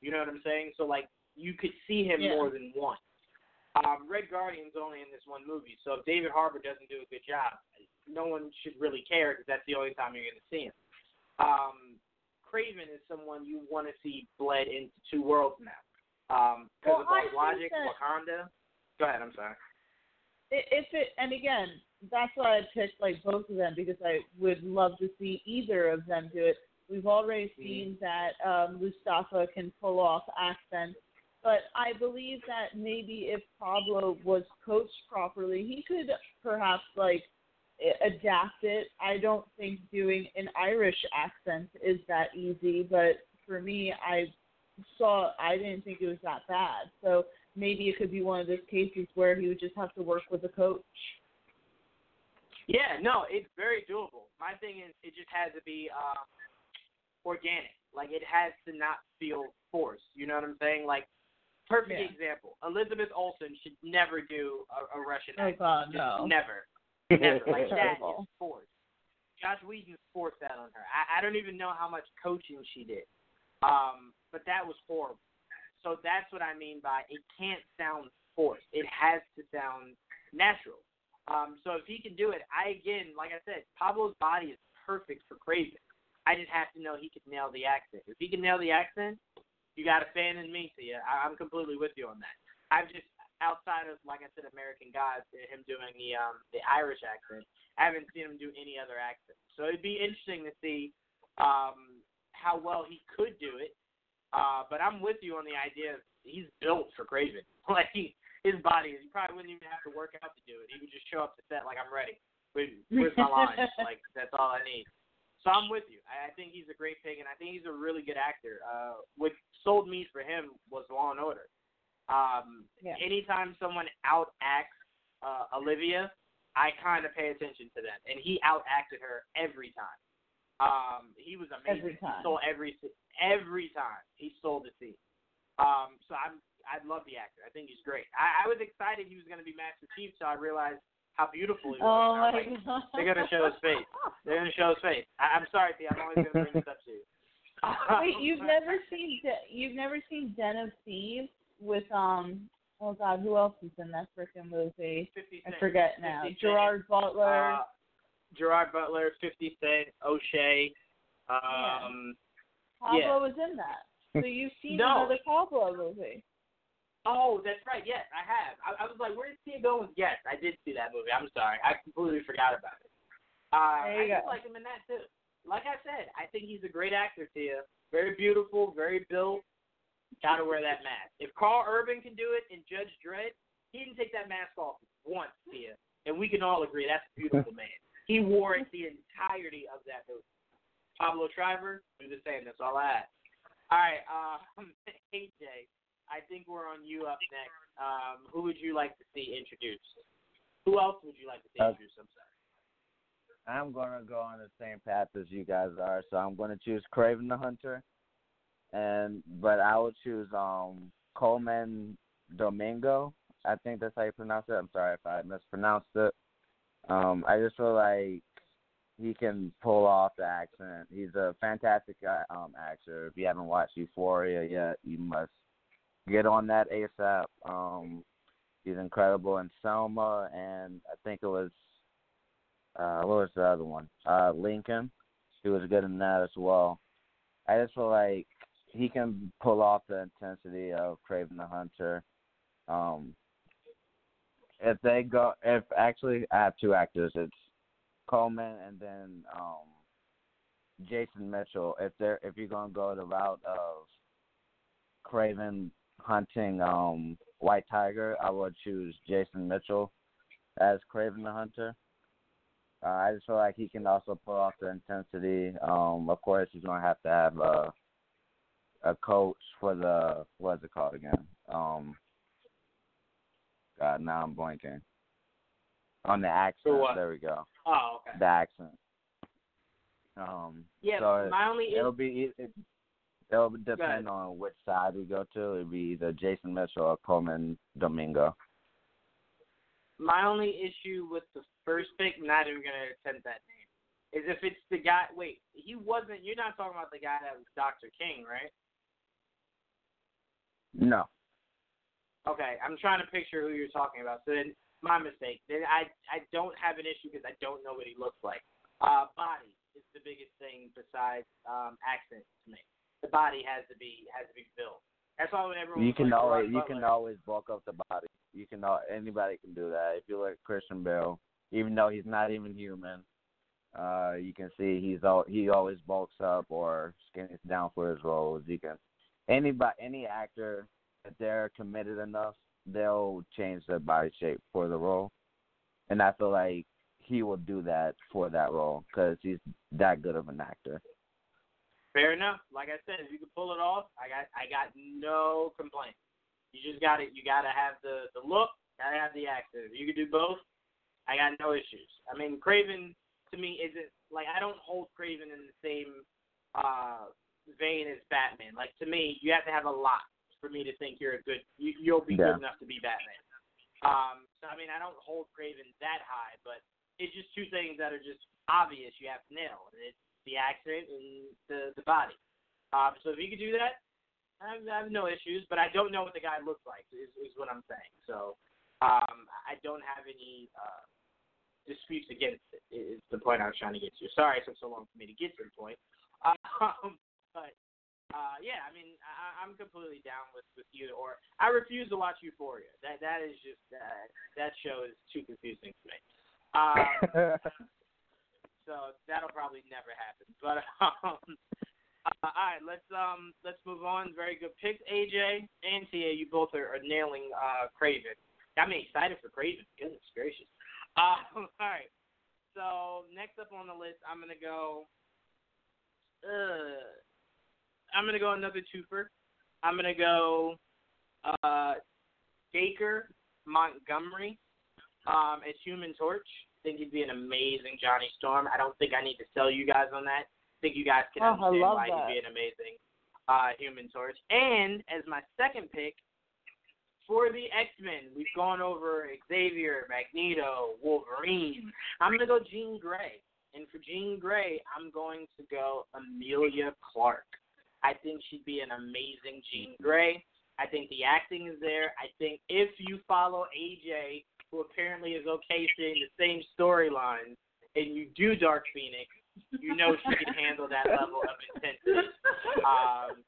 You know what I'm saying? So like you could see him Yeah. more than once. Um, Red Guardian's only in this one movie, so if David Harbour doesn't do a good job, no one should really care because that's the only time you're going to see him. Um, Kraven is someone you want to see bled into two worlds now. Um, because Well, of think Logic, that- Wakanda. Go ahead. I'm sorry. If it and again, that's why I picked like both of them because I would love to see either of them do it. We've already seen that um, Mustafa can pull off accents, but I believe that maybe if Pablo was coached properly, he could perhaps like adapt it. I don't think doing an Irish accent is that easy, but for me, I saw I didn't think it was that bad. So maybe it could be one of those cases where he would just have to work with a coach. Yeah, no, it's very doable. My thing is, it just has to be um, organic. Like it has to not feel forced. You know what I'm saying? Like perfect Yeah. example. Elizabeth Olsen should never do a, a Russian Oh accent. God, no. Never. Never. Like that is forced. Joss Whedon forced that on her. I, I don't even know how much coaching she did. Um, but that was horrible. So that's what I mean by it can't sound forced. It has to sound natural. Um, so if he can do it, I again, like I said, Pablo's body is perfect for Kraven. I just have to know he can nail the accent. If he can nail the accent, you got a fan in me, Tia. I, I'm completely with you on that. I've just outside of like I said, American Gods, him doing the um the Irish accent. I haven't seen him do any other accent. So it'd be interesting to see um how well he could do it. Uh, but I'm with you on the idea of he's built for Kraven. Like he, his body. He probably wouldn't even have to work out to do it. He would just show up to set like I'm ready. Where- Where's my lines? like that's all I need. So I'm with you. I, I think he's a great pick, and I think he's a really good actor. Uh, what sold me for him was Law and Order. Um, Yeah. Anytime someone out acts uh, Olivia, I kind of pay attention to them, and he out acted her every time. Um, he was amazing. Every time. He stole every every time. He stole the scene. Um, so I'm I love the actor. I think he's great. I, I was excited he was going to be Master Chief, so I realized how beautiful he was. Oh And I was my like, god. They're gonna show his face. They're gonna show his face. I, I'm sorry, P. I'm always gonna bring this up to you. Wait, you've never seen De- you've never seen Den of Thieves with um oh god who else is in that freaking movie? 50 I forget now. 50 Gerard Butler. Uh, Gerard Butler, 50 Cent, O'Shea. Um, Pablo yeah. was in that. So you've seen No. another Pablo movie. Oh, that's right. Yes, I have. I, I was like, where did Tia go? Yes, I did see that movie. I'm sorry. I completely forgot about it. Uh, There you I just like him in that too. Like I said, I think he's a great actor, Tia. Very beautiful, very built. Gotta wear that mask. If Karl Urban can do it in Judge Dredd, he didn't take that mask off once, Tia. And we can all agree that's a beautiful man. He wore it the entirety of that movie. Pablo Schreiber, do the same. That's all I ask. All right, um, AJ, I think we're on you up next. Um, who would you like to see introduced? Who else would you like to see Uh, introduced? I'm sorry. I'm gonna go on the same path as you guys are, so I'm gonna choose Kraven the Hunter, and but I will choose um Colman Domingo. I think that's how you pronounce it. I'm sorry if I mispronounced it. Um, I just feel like he can pull off the accent. He's a fantastic uh, um actor. If you haven't watched Euphoria yet, you must get on that ASAP. Um, he's incredible in Selma, and I think it was uh, what was the other one? Uh, Lincoln. He was good in that as well. I just feel like he can pull off the intensity of Kraven the Hunter. Um, if they go, if actually I have two actors, it's Colman and then um, Jason Mitchell. If they're if you're gonna go the route of Kraven hunting um, White Tiger, I would choose Jason Mitchell as Kraven the Hunter. Uh, I just feel like he can also pull off the intensity. Um, of course, he's gonna have to have a a coach for the what's it called again? Um, God, now I'm blanking on the accent. There we go. Oh, okay. The accent. Um, Yeah, so my only it'll be it, it'll depend on which side we go to. It'll be either Jason Mitchell or Colman Domingo. my only issue with the first pick, not even gonna attempt that name, is if it's the guy. Wait, he wasn't. You're not talking about the guy that was Dr. King, right? No. Okay, I'm trying to picture who you're talking about. So then, my mistake. Then I I don't have an issue because I don't know what he looks like. Uh, body is the biggest thing besides um accent to me. The body has to be has to be built. That's why when everyone You can like, always you can always bulk up the body. You can anybody can do that. If you look at Christian Bale, even though he's not even human, uh, you can see he's all he always bulks up or skinnies down for his roles. You can anybody any actor if they're committed enough, they'll change their body shape for the role, and I feel like he will do that for that role because he's that good of an actor. Fair enough. Like I said, if you can pull it off, I got I got no complaints. You just got to You got to have the the look. Got to have the accent. If you can do both, I got no issues. I mean, Kraven to me isn't like I don't hold Kraven in the same uh vein as Batman. Like to me, you have to have a lot for me to think you're a good. You, you'll be Yeah. good enough to be Batman. Um. So I mean, I don't hold Kraven that high, but it's just two things that are just obvious. You have to nail. It's the accent and the the body. Um, so if you could do that, I have, I have no issues. But I don't know what the guy looks like. Is is what I'm saying. So um, I don't have any uh, disputes against it. Is the point I was trying to get to. Sorry it took so long for me to get to the point. Um, but uh, yeah, I mean I, I'm completely down with with either or. I refuse to watch Euphoria. That that is just uh, that show is too confusing to me. Um, so that'll probably never happen. But um, uh, all right, let's um let's move on. Very good picks, AJ and Tia. You both are, are nailing uh Kraven. Got me excited for Kraven. Goodness gracious. Um, all right. So next up on the list, I'm gonna go. Uh, I'm gonna go another twofer. I'm gonna go uh, Dacre Montgomery um, as Human Torch. I think he'd be an amazing Johnny Storm. I don't think I need to sell you guys on that. I think you guys can Oh, understand why that. he'd be an amazing uh, Human Torch. And as my second pick, for the X Men, we've gone over Xavier, Magneto, Wolverine. I'm gonna go Jean Grey, and for Jean Grey, I'm going to go Emilia Clarke. I think she'd be an amazing Jean Grey. I think the acting is there. I think if you follow AJ, who apparently is okay seeing the same storyline, and you do Dark Phoenix, you know she can handle that level of intensity. Um,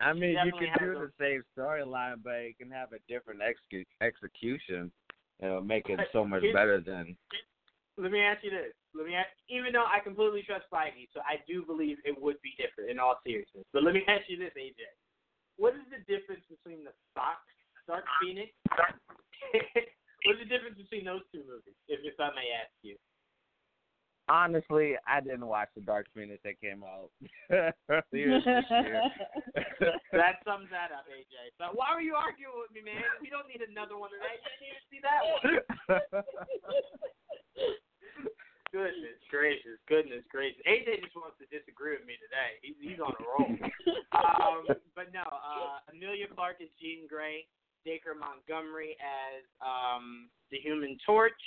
I mean, you can do a- the same storyline, but you can have a different execu- execution. It'll make it so much better than. let me ask you this. Let me ask, even though I completely trust Feige, so I do believe it would be different in all seriousness. But let me ask you this, AJ. What is the difference between the Fox Dark Phoenix? What's the difference between those two movies, if, if I may ask you? Honestly, I didn't watch the Dark Phoenix that came out. That sums that up, AJ. So why were you arguing with me, man? We don't need another one tonight. You didn't even see that one. Goodness gracious, goodness gracious. AJ just wants to disagree with me today. He's, he's on a roll. um, but no, uh, Emilia Clarke as Jean Grey, Dacre Montgomery as um, the Human Torch,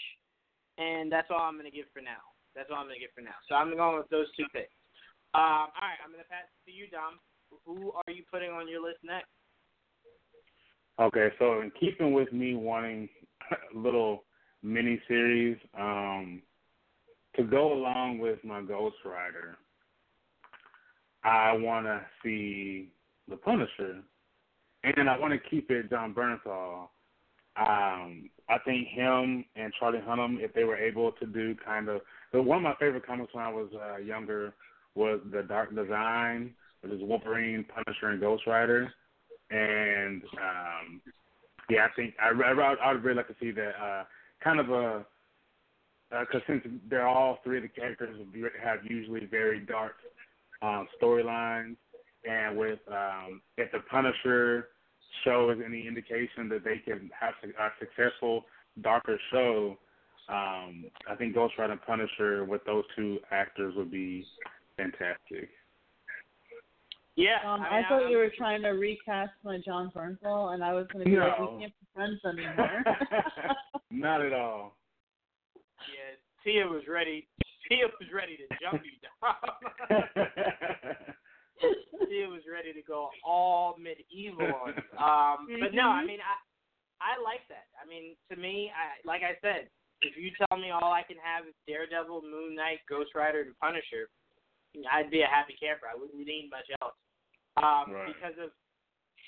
and that's all I'm going to give for now. That's all I'm going to give for now. So I'm going with those two picks. Um, all right, I'm going to pass it to you, Dom. Who are you putting on your list next? Okay, so in keeping with me wanting a little mini series, um, to go along with my Ghost Rider, I want to see the Punisher, and I want to keep it Jon Bernthal. Um, I think him and Charlie Hunnam, if they were able to do kind of, the one of my favorite comics when I was uh, younger was the Dark Design, which is Wolverine, Punisher, and Ghost Rider, and um, yeah, I think I I I would really like to see that uh, kind of a because since they're all three of the characters have usually very dark um, storylines, and with um, if the Punisher show is any indication that they can have a successful darker show, um, I think Ghost Rider and Punisher with those two actors would be fantastic. Yeah, Um, I, I, thought I'm- you were trying to recast my Jon Bernthal, and I was going to be like, we can't be friends anymore. Not at all. Yeah, Tia was ready. Tia was ready to jump you down. Tia was ready to go all medieval on you. Um, but no, I Mhm. mean, I I like that. I mean, to me, I like I said, if you tell me all I can have is Daredevil, Moon Knight, Ghost Rider, and Punisher, I'd be a happy camper. I wouldn't need much else. Um, Right. Because of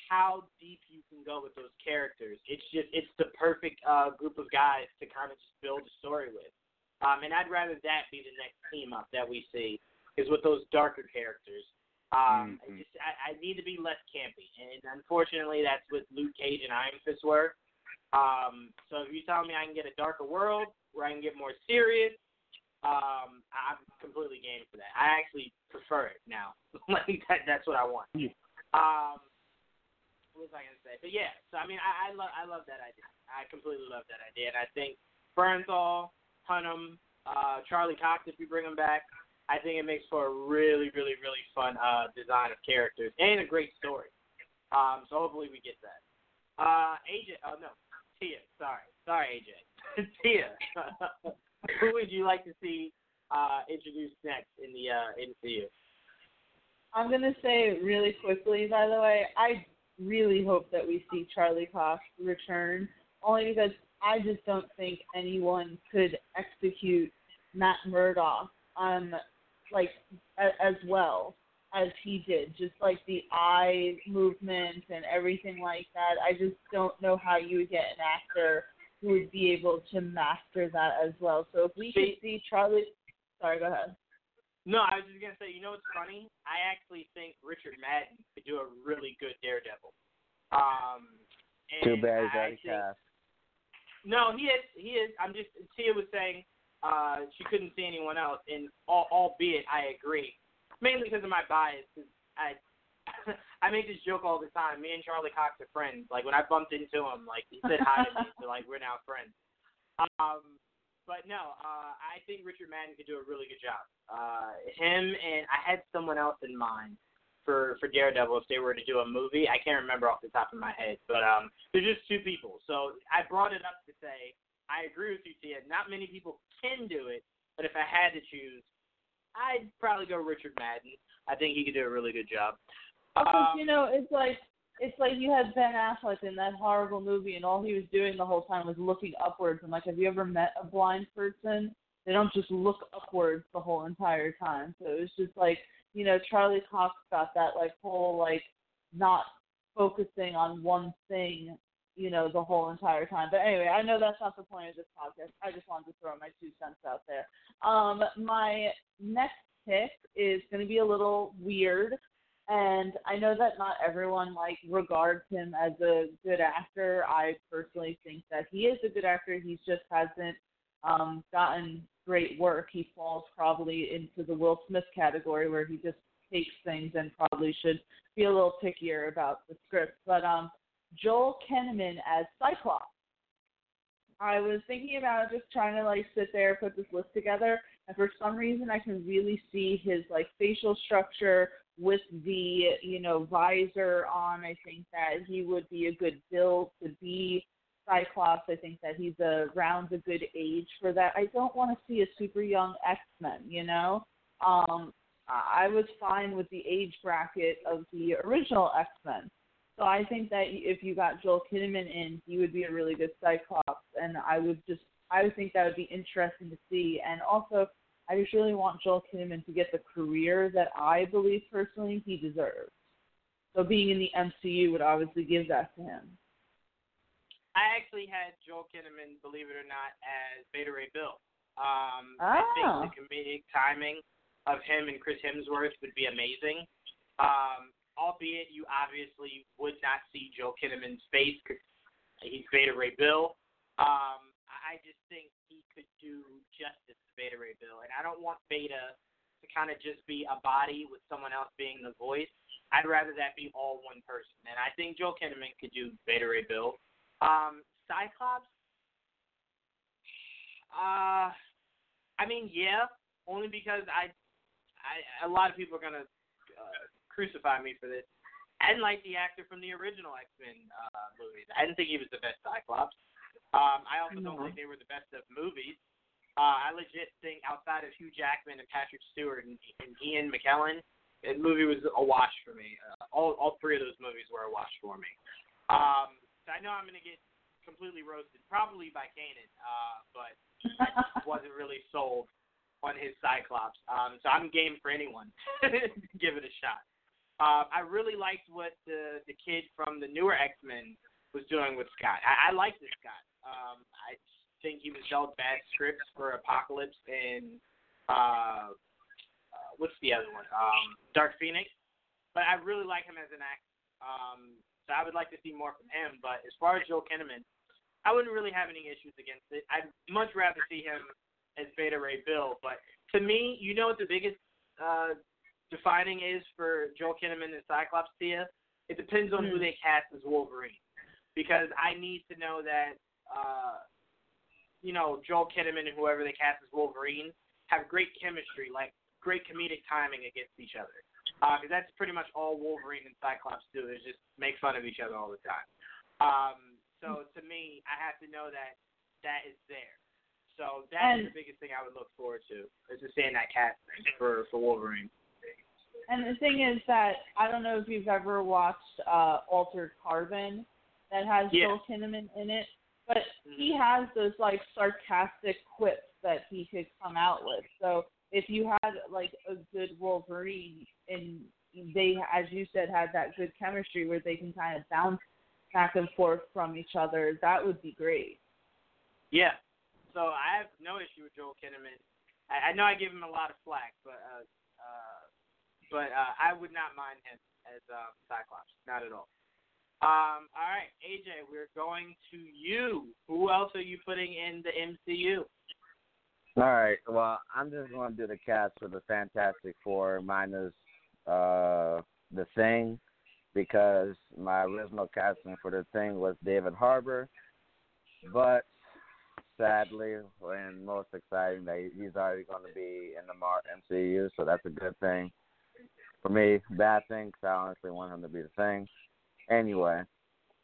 how deep you can go with those characters. It's just it's the perfect uh, group of guys to kind of just build a story with. Um, and I'd rather that be the next team up that we see is with those darker characters. Um, I Mhm. just I, I need to be less campy, and unfortunately, that's what Luke Cage and Iron Fist were. Um, so if you tell me I can get a darker world where I can get more serious, um, I'm completely game for that. I actually prefer it now. like that, that's what I want. Yeah. Um, what was I gonna say? But yeah, so I mean, I, I love I love that idea. I completely love that idea, and I think Bernthal, Hunnam, uh, Charlie Cox, if you bring him back, I think it makes for a really, really, really fun uh, design of characters and a great story. Um, so hopefully we get that. Uh, AJ, oh no, Tia. Sorry, sorry, AJ. Tia. Who would you like to see uh, introduced next in the uh, MCU? I'm to say really quickly, by the way, I really hope that we see Charlie Cox return, only because I just don't think anyone could execute Matt Murdock um, like a, as well as he did. Just like the eye movement and everything like that. I just don't know how you would get an actor who would be able to master that as well. So if we could see Charlie, sorry, go ahead. No, I was just gonna say, you know what's funny? I actually think Richard Madden could do a really good Daredevil. Um, and Too bad he's already cast. No, he is. He is. I'm just. Tia was saying uh, she couldn't see anyone else, and al- albeit I agree, mainly because of my bias. 'cause I I make this joke all the time. Me and Charlie Cox are friends. Like when I bumped into him, like he said hi to me, so like we're now friends. Um, but no, uh, I think Richard Madden could do a really good job. Uh, him and I had someone else in mind. for for Daredevil if they were to do a movie. I can't remember off the top of my head, but um, there's just two people. So I brought it up to say I agree with you, Tia. Not many people can do it, but if I had to choose, I'd probably go Richard Madden. I think he could do a really good job. Um, you know, it's like it's like you had Ben Affleck in that horrible movie, and all he was doing the whole time was looking upwards. And like, have you ever met a blind person? They don't just look upwards the whole entire time. So it was just like, you know, Charlie Cox got that like whole like not focusing on one thing, you know, the whole entire time. But anyway, I know that's not the point of this podcast. I just wanted to throw my two cents out there. Um, my next pick is going to be a little weird and I know that not everyone like regards him as a good actor. I personally think that he is a good actor. He just hasn't um, gotten great work. He falls probably into the Will Smith category where he just takes things and probably should be a little pickier about the script. But um, Joel Kinnaman as Cyclops. I was thinking about just trying to like sit there, put this list together, and for some reason I can really see his like facial structure with the you know visor on. I think that he would be a good build to be Cyclops. I think that he's around a good age for that. I don't want to see a super young X Men. You know, um, I was fine with the age bracket of the original X Men. So I think that if you got Joel Kinnaman in, he would be a really good Cyclops, and I would just I would think that would be interesting to see. And also, I just really want Joel Kinnaman to get the career that I believe personally he deserves. So being in the MCU would obviously give that to him. I actually had Joel Kinnaman, believe it or not, as Beta Ray Bill. Um, Oh. I think the comedic timing of him and Chris Hemsworth would be amazing. Um, albeit you obviously would not see Joel Kinnaman's face because he's Beta Ray Bill. Um, I just think could do justice to Beta Ray Bill, and I don't want Beta to kind of just be a body with someone else being the voice. I'd rather that be all one person, and I think Joel Kinnaman could do Beta Ray Bill. Um, Cyclops. Uh, I mean, yeah, only because I, I, a lot of people are gonna uh, crucify me for this. I didn't like the actor from the original X Men uh, movies. I didn't think he was the best Cyclops. Um, I also don't think they were the best of movies. Uh, I legit think outside of Hugh Jackman and Patrick Stewart and, and Ian McKellen, the movie was a wash for me. Uh, all all three of those movies were a wash for me. Um, so I know I'm gonna get completely roasted, probably by Kanan, uh, but I just wasn't really sold on his Cyclops. Um, so I'm game for anyone. Give it a shot. Uh, I really liked what the the kid from the newer X Men was doing with Scott. I, I like this Scott. Um, I think he was dealt bad scripts for Apocalypse and uh, uh, what's the other one? Um, Dark Phoenix. But I really like him as an actor. Um, so I would like to see more from him. But as far as Joel Kinnaman, I wouldn't really have any issues against it. I'd much rather see him as Beta Ray Bill. But to me, you know what the biggest uh, defining is for Joel Kinnaman and Cyclops Tia? It depends on who Hmm. they cast as Wolverine. Because I need to know that, uh, you know, Joel Kinnaman and whoever they cast as Wolverine have great chemistry, like great comedic timing against each other. Because that's pretty much all Wolverine and Cyclops do is just make fun of each other all the time. Um, so to me, I have to know that that is there. So that is And- the biggest thing I would look forward to is just seeing that casting for for Wolverine. And the thing is that I don't know if you've ever watched uh Altered Carbon that has Yeah. Joel Kinnaman in it, but he has those like sarcastic quips that he could come out with. So if you had like a good Wolverine and they, as you said, had that good chemistry where they can kind of bounce back and forth from each other, that would be great. Yeah. So I have no issue with Joel Kinnaman. I, I know I give him a lot of flack, but uh, uh, but uh, I would not mind him as uh, Cyclops, not at all. Um, all right, AJ, we're going to you. Who else are you putting in the MCU? All right. Well, I'm just going to do the cast for the Fantastic Four minus uh, the Thing because my original casting for the Thing was David Harbour, but sadly, and most exciting that he's already going to be in the MCU, so that's a good thing. for me, bad thing 'cause I honestly want him to be the thing. Anyway,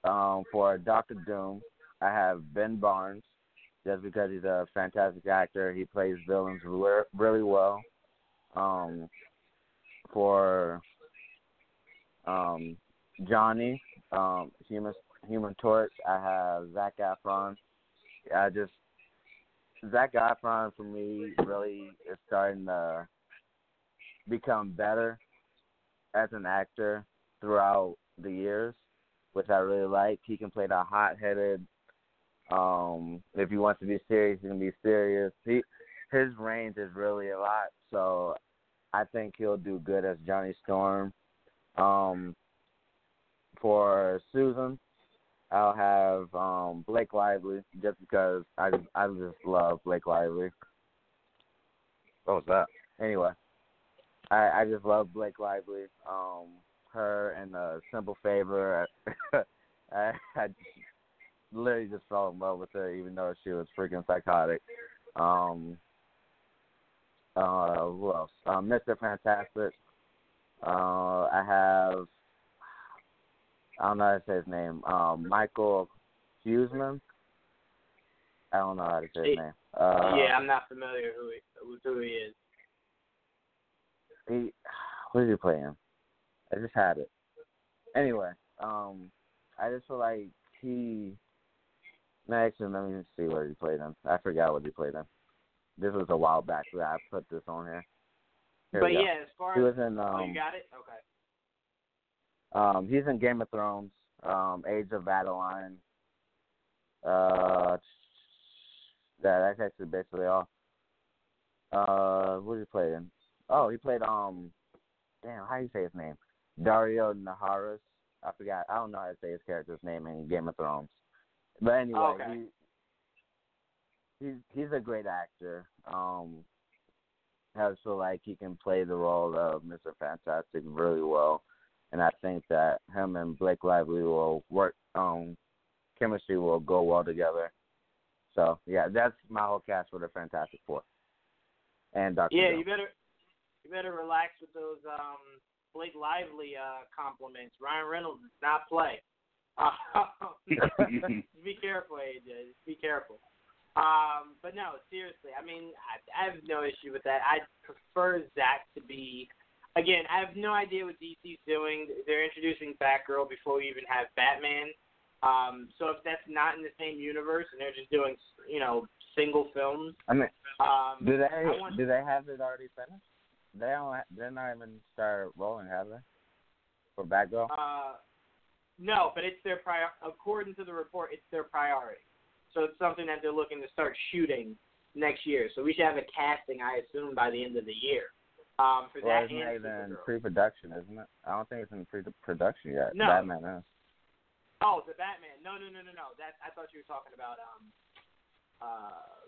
um, for Doctor Doom, I have Ben Barnes, just because he's a fantastic actor. He plays villains re- really well. Um, for um, Johnny, um, Human Human Torch, I have Zac Efron. I just Zac Efron for me really is starting to become better as an actor throughout the years, which I really like. He can play the hot headed um if he wants to be serious he can be serious. He his range is really a lot, so I think he'll do good as Johnny Storm. Um for Susan, I'll have um Blake Lively just because I just I just love Blake Lively. What was that? Anyway, I I just love Blake Lively. Um, her and uh, Simple Favor. I, I just literally just fell in love with her, even though she was freaking psychotic. Um, uh, who else? Um, Mr. Fantastic. Uh, I have I don't know how to say his name. Um, Michiel Huisman. I don't know how to say his name. Uh, yeah, I'm not familiar who he, with who he is. He, what did he play in? I just had it. Anyway, um, I just feel like he. No, actually, let me see where he played in. I forgot what he played in. This was a while back that I put this on here. here but yeah, as far he as was in. Um, oh, you got it. Okay. Um, he's in Game of Thrones, um, Age of Adaline. Uh, that that's actually basically all. Uh, what did he play in? Oh, he played um, damn, how do you say his name? Daario Naharis. I forgot. I don't know how to say his character's name in Game of Thrones. But anyway, Oh, okay. he, he's he's a great actor. Um, I feel like he can play the role of Mr. Fantastic really well and I think that him and Blake Lively will work. Um, chemistry will go well together. So yeah, that's my whole cast for the Fantastic Four. And Doctor. Yeah, you better you better relax with those um Blake Lively uh compliments. Ryan Reynolds does not play. Uh, be careful, AJ. Just be careful. Um, but no, seriously. I mean, I, I have no issue with that. I prefer Zach to be again, I have no idea what DC's doing. They're introducing Batgirl before we even have Batman. Um, so if that's not in the same universe and they're just doing, you know, single films, I mean, um, do they I want- do they have it already finished? They don't. They're not even started rolling, have they? For Batgirl. uh, no, but it's their prior. According to the report, it's their priority. So it's something that they're looking to start shooting next year. So we should have a casting, I assume, by the end of the year. Um, for well, that isn't it even pre-production, isn't it? I don't think it's in pre-production yet. No. Batman is. Oh, the Batman. No, no, no, no, no. That I thought you were talking about um, uh,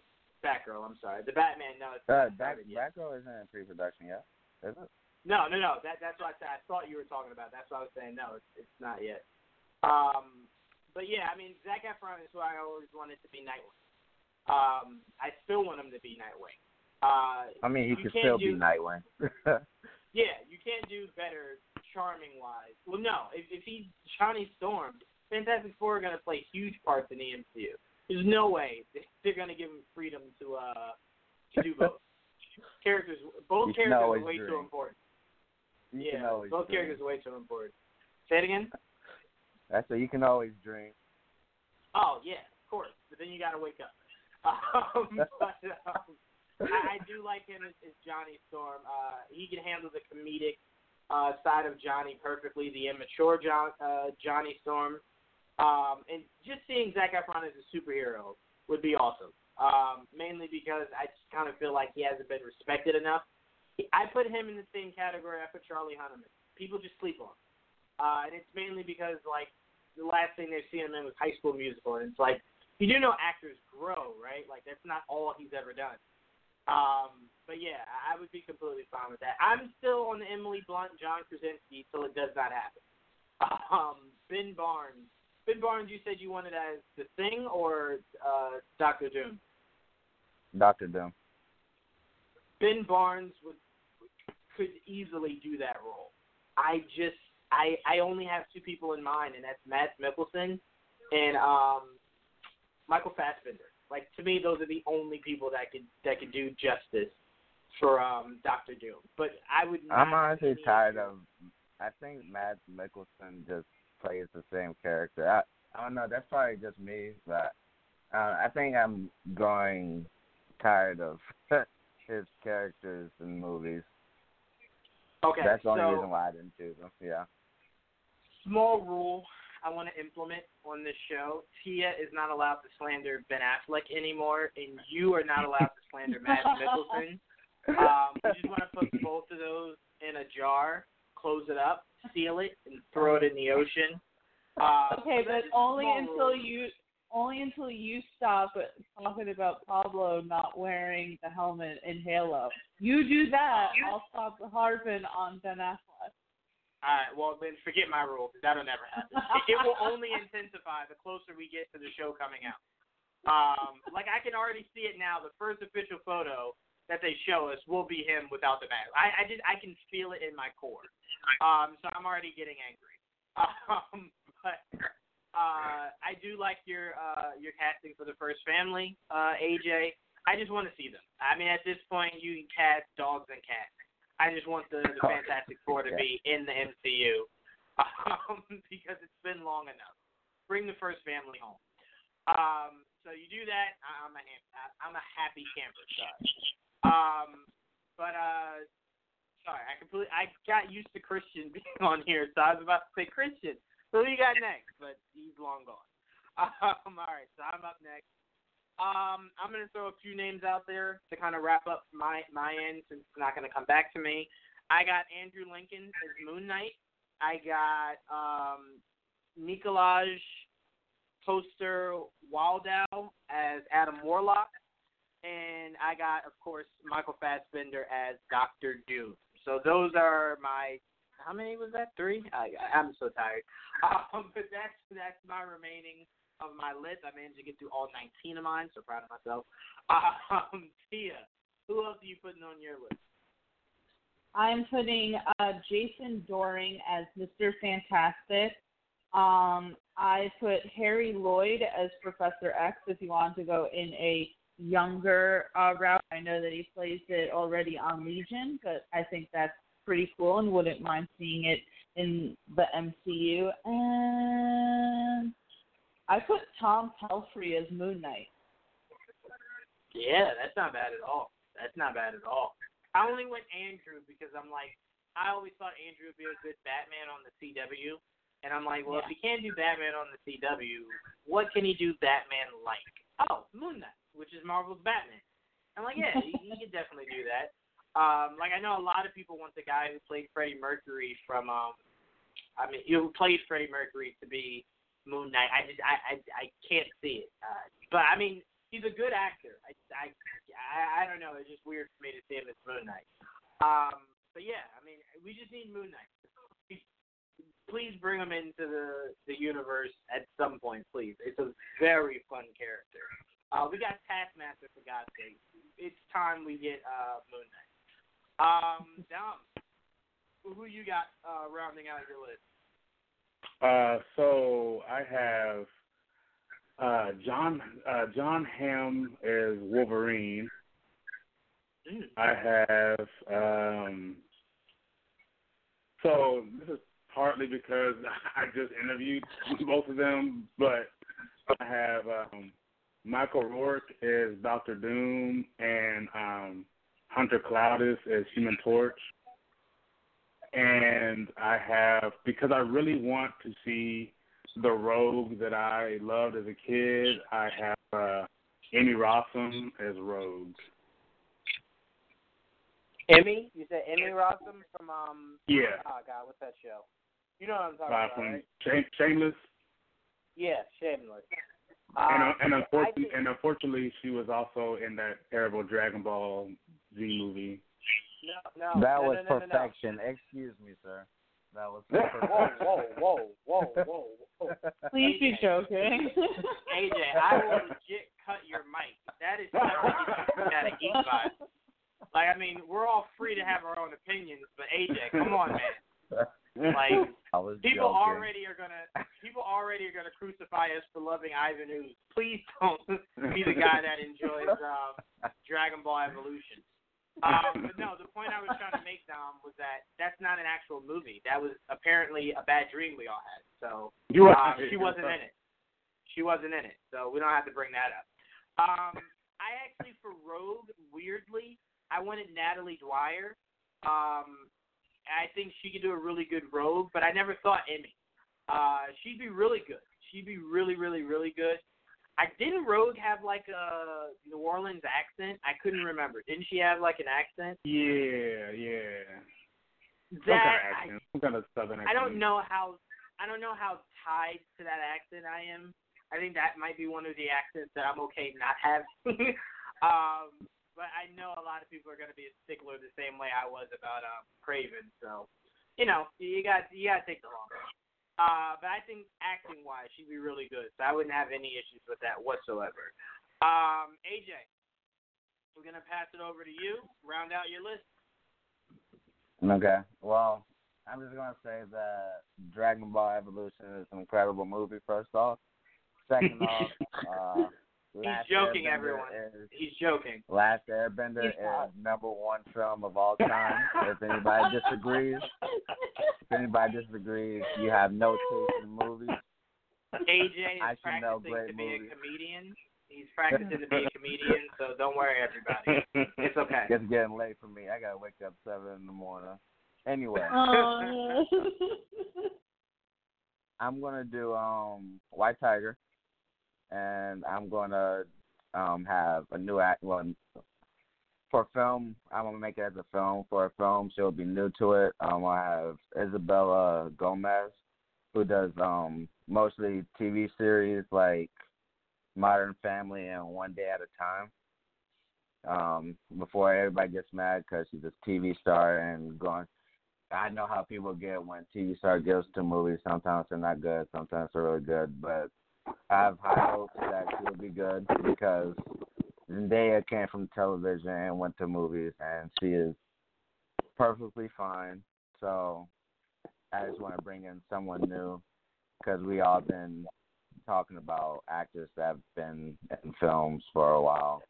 Batgirl. I'm sorry. The Batman. No, it's Uh, Bat- Batgirl isn't in pre-production yet, is it? No, no, no. That that's what I said. I thought you were talking about. That's what I was saying. No, it's it's not yet. Um, but yeah, I mean, Zac Efron is who I always wanted to be Nightwing. Um, I still want him to be Nightwing. Uh, I mean, he could still do- be Nightwing. yeah, you can't do better charming wise. Well, no, if if he's Johnny Storm, Fantastic Four are gonna play huge parts in the MCU. There's no way they're gonna give him freedom to uh to do both. characters, both characters are way too important. You yeah, both characters are way too important. Say it again. That's what you can always dream. Oh yeah, of course. But then you got to wake up. Um, but um, I, I do like him as, as Johnny Storm. Uh, he can handle the comedic uh, side of Johnny perfectly, the immature John, uh, Johnny Storm. Um, and just seeing Zac Efron as a superhero would be awesome. Um, mainly because I just kind of feel like he hasn't been respected enough. I put him in the same category I put Charlie Hunnam in. People just sleep on. Uh, and it's mainly because, like, the last thing they've seen him in was High School Musical, and it's like you do know actors grow, right? Like that's not all he's ever done. Um, but yeah, I I would be completely fine with that. I'm still on the Emily Blunt, John Krasinski till it does not happen. Um, ben Barnes. Ben Barnes, you said you wanted as the Thing or uh, Doctor Doom. Doctor Doom. Ben Barnes would could easily do that role. I just I I only have two people in mind, and that's Matt Mikkelsen and um Michael Fassbender. Like to me, those are the only people that could that could do justice for um Doctor Doom. But I would. Not I'm honestly tired of. I think Matt Mikkelsen just plays the same character. I, I don't know. That's probably just me, but uh, I think I'm growing tired of his characters in movies. Okay, That's the only so reason why I didn't do them. Yeah. small rule I want to implement on this show: Tia is not allowed to slander Ben Affleck anymore, and you are not allowed to slander Matt Mikkelsen. Um, we just want to put both of those in a jar, close it up, seal it, and throw it in the ocean. Um, Okay, but that's just a only until you only until you stop talking about Pablo not wearing the helmet in Halo. You do that, I'll stop harping on Ben Affleck. All right, well then forget my rule because that'll never happen. it will only intensify the closer we get to the show coming out. Um, like I can already see it now. The first official photo that they show us will be him without the mask. I, I just I can feel it in my core. Um, so I'm already getting angry. Um, but uh, I do like your uh, your casting for the first family, uh, AJ. I just want to see them. I mean, at this point, you can cast dogs and cats. I just want the, the Fantastic Four to be in the MCU um, because it's been long enough. Bring the first family home. Um, so you do that, I- I'm a I'm a happy camper. Sorry. Um, but uh, sorry, I completely I got used to Christian being on here, so I was about to say Christian. Who you got next? But he's long gone. Um, all right, so I'm up next. Um, I'm gonna throw a few names out there to kind of wrap up my my end since it's not gonna come back to me. I got Andrew Lincoln as Moon Knight. I got um, Nikolaj Coster Waldau as Adam Warlock, and I got, of course, Michael Fassbender as Doctor Doom. So those are my how many was that? Three? I, I'm so tired. Um, but that's that's my remaining of my list. I managed to get through all 19 of mine, so proud of myself. Um, Tia, who else are you putting on your list? I'm putting uh, Jason Dohring as Mr. Fantastic. Um, I put Harry Lloyd as Professor X if you want to go in a younger uh, route. I know that he plays it already on Legion, but I think that's pretty cool and wouldn't mind seeing it in the MCU. And I put Tom Pelphrey as Moon Knight. Yeah, that's not bad at all. That's not bad at all. I only went Andrew because I'm like, I always thought Andrew would be a good Batman on the CW. And I'm like, well, if he can't do Batman on the CW, what can he do Batman like? Oh, Moon Knight, which is Marvel's Batman. I'm like, yeah, he, he could definitely do that. Um, like I know a lot of people want the guy who played Freddie Mercury from, um, I mean, who played Freddie Mercury to be Moon Knight. I just, I, I, I can't see it. Uh, but I mean, he's a good actor. I, I, I, I don't know. It's just weird for me to see him as Moon Knight. Um, but yeah, I mean, we just need Moon Knight. Please bring him into the the universe at some point, please. It's a very fun character. Uh, we got Taskmaster for God's sake. It's time we get uh, Moon Knight. Um, Dom, who you got uh, rounding out your list? Uh, so I have uh, John uh, John Hamm as Wolverine. Mm. I have um, so this is partly because I just interviewed both of them, but I have um, Michael Rourke is Doctor Doom and um, Hunter Cloudis is Human Torch. And I have because I really want to see the Rogue that I loved as a kid. I have uh, Amy Rossum as Rogue. Emmy? You said Emmy Rossum from um. Yeah, Oh God, what's that show? You know what I'm talking uh, about, from right? Shame- Shameless. Yeah, Shameless. Um, uh, and I unfortunately, think- and unfortunately, she was also in that terrible Dragon Ball Z movie. no, no, that no, was no, no, no, no. perfection. Excuse me, sir. That was perfection. whoa, whoa, whoa, whoa, whoa. Please be joking. AJ, I will legit cut your mic. That is something got a geek vibe. Like, I mean, we're all free to have our own opinions, but AJ, come on, man. Like I was people joking. already are gonna people already are gonna crucify us for loving Ivan Ooze. Please don't be the guy that enjoys um, Dragon Ball Evolution. Um, but no, the point I was trying to make, Dom, was that that's not an actual movie. That was apparently a bad dream we all had. So uh, she wasn't in it. She wasn't in it, so we don't have to bring that up. Um, I actually, for Rogue, weirdly, I wanted Natalie Dyer. Um, I think she could do a really good Rogue, but I never thought Emmy. Uh, she'd be really good. She'd be really, really, really good. I didn't Rogue have like a New Orleans accent? I couldn't remember. Didn't she have like an accent? Yeah, yeah. Some kind That of I. Some kind of southern accent. I don't know how I don't know how tied to that accent I am. I think that might be one of the accents that I'm okay not having. um, but I know a lot of people are going to be a stickler the same way I was about um, Kraven. So, you know, you got you got to take the long run. Uh, but I think acting wise, she'd be really good. So I wouldn't have any issues with that whatsoever. Um, AJ, we're gonna pass it over to you. Round out your list. Okay. Well, I'm just gonna say that Dragon Ball Evolution is an incredible movie. First off, second off, uh, He's Last joking, Airbender everyone. Is, He's joking. Last Airbender He's is number one film of all time. if anybody disagrees, if anybody disagrees, you have no taste in movies. AJ I is should know practicing great to be movies. a comedian. He's practicing to be a comedian, so don't worry, everybody. It's okay. It's getting late for me. I gotta wake up seven in the morning. Anyway, Aw. I'm gonna do um White Tiger, and I'm gonna um have a new act. Well, for film, I'm gonna make it as a film. For a film, she'll be new to it. Um, I have Isabella Gomez, who does um mostly TV series like Modern Family and One Day at a Time. Um, before everybody gets mad because she's a TV star and going. I know how people get when TV star goes to movies. Sometimes they're not good, sometimes they're really good. But I have high hopes that she'll be good because Zendaya came from television and went to movies, and she is perfectly fine. So I just want to bring in someone new because we all been talking about actors that have been in films for a while.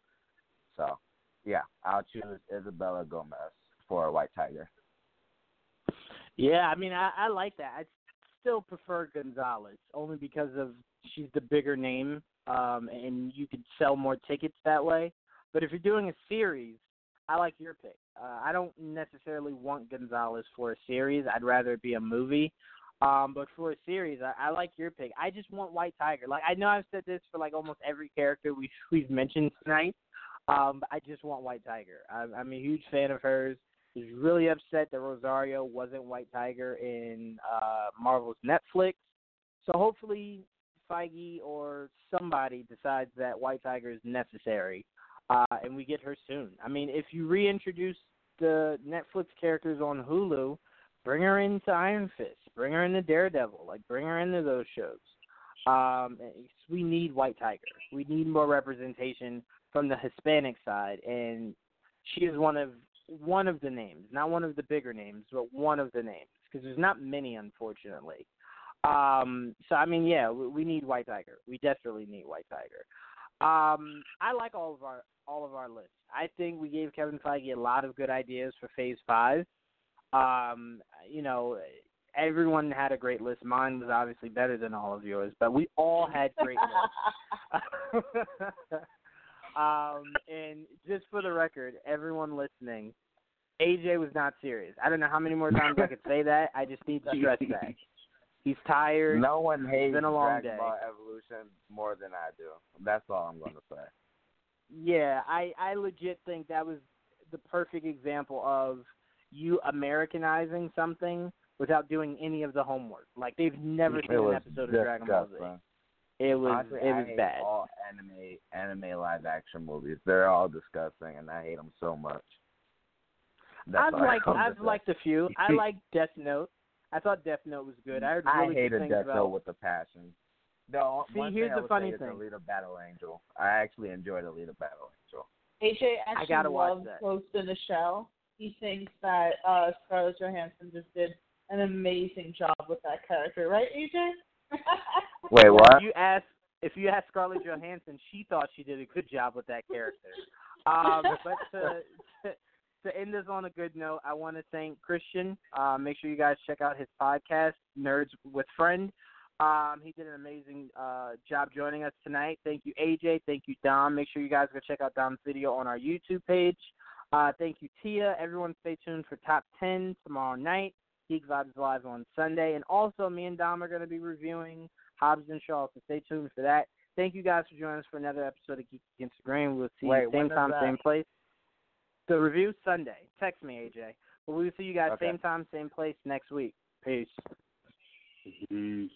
So yeah, I'll choose Isabella Gomez for White Tiger. Yeah, I mean, I, I like that. I still prefer Gonzalez only because of she's the bigger name, um, and you could sell more tickets that way. But if you're doing a series, I like your pick. Uh, I don't necessarily want Gonzalez for a series. I'd rather it be a movie. Um, but for a series, I, I like your pick. I just want White Tiger. Like I know I've said this for like almost every character we've we've mentioned tonight. Um, I just want White Tiger. I'm, I'm a huge fan of hers. Was really upset that Rosario wasn't White Tiger in uh, Marvel's Netflix. So hopefully Feige or somebody decides that White Tiger is necessary, uh, and we get her soon. I mean, if you reintroduce the Netflix characters on Hulu, bring her into Iron Fist, bring her into Daredevil, like bring her into those shows. Um, we need White Tiger. We need more representation from the Hispanic side, and she is one of one of the names, not one of the bigger names, but one of the names, because there's not many, unfortunately. Um, so I mean, yeah, we, we need White Tiger. We desperately need White Tiger. Um, I like all of our all of our lists. I think we gave Kevin Feige a lot of good ideas for Phase Five. Um, you know, everyone had a great list. Mine was obviously better than all of yours, but we all had great lists. um, and just for the record, everyone listening, AJ was not serious. I don't know how many more times I could say that. I just need to stress that. He's tired. No one hates been a long Dragon day. Ball Evolution more than I do. That's all I'm going to say. Yeah, I I legit think that was the perfect example of you Americanizing something without doing any of the homework. Like they've never seen an episode of Dragon Ball Z. disgusting. It was Honestly, it I was hate bad. all anime anime live action movies. They're all disgusting, and I hate them so much. That's I've all liked I've say. liked a few. I like Death Note. I thought Death Note was good. I heard I really good hated things Death about. Note with a passion. No, See, one here's thing the funny thing. Alita Battle Angel. I actually enjoyed Alita Battle Angel. AJ actually gotta watch loves that. Ghost in the Shell. He thinks that uh, Scarlett Johansson just did an amazing job with that character, right, AJ? Wait, what? If you ask if you ask Scarlett Johansson, she thought she did a good job with that character. Um, but to, to to end this on a good note, I want to thank Christian. Uh, make sure you guys check out his podcast, Nerds with Friend. Um, he did an amazing uh, job joining us tonight. Thank you, AJ. Thank you, Dom. Make sure you guys go check out Dom's video on our YouTube page. Uh, thank you, Tia. Everyone, stay tuned for Top 10 tomorrow night. Geek Vibes Live on Sunday. And also, me and Dom are going to be reviewing Hobbs and Shaw, so stay tuned for that. Thank you guys for joining us for another episode of Geek Against the Grain. We'll see Wait, you same time, same place. The review Sunday. Text me, AJ. But we'll see you guys Okay. same time, same place next week. Peace. Mm.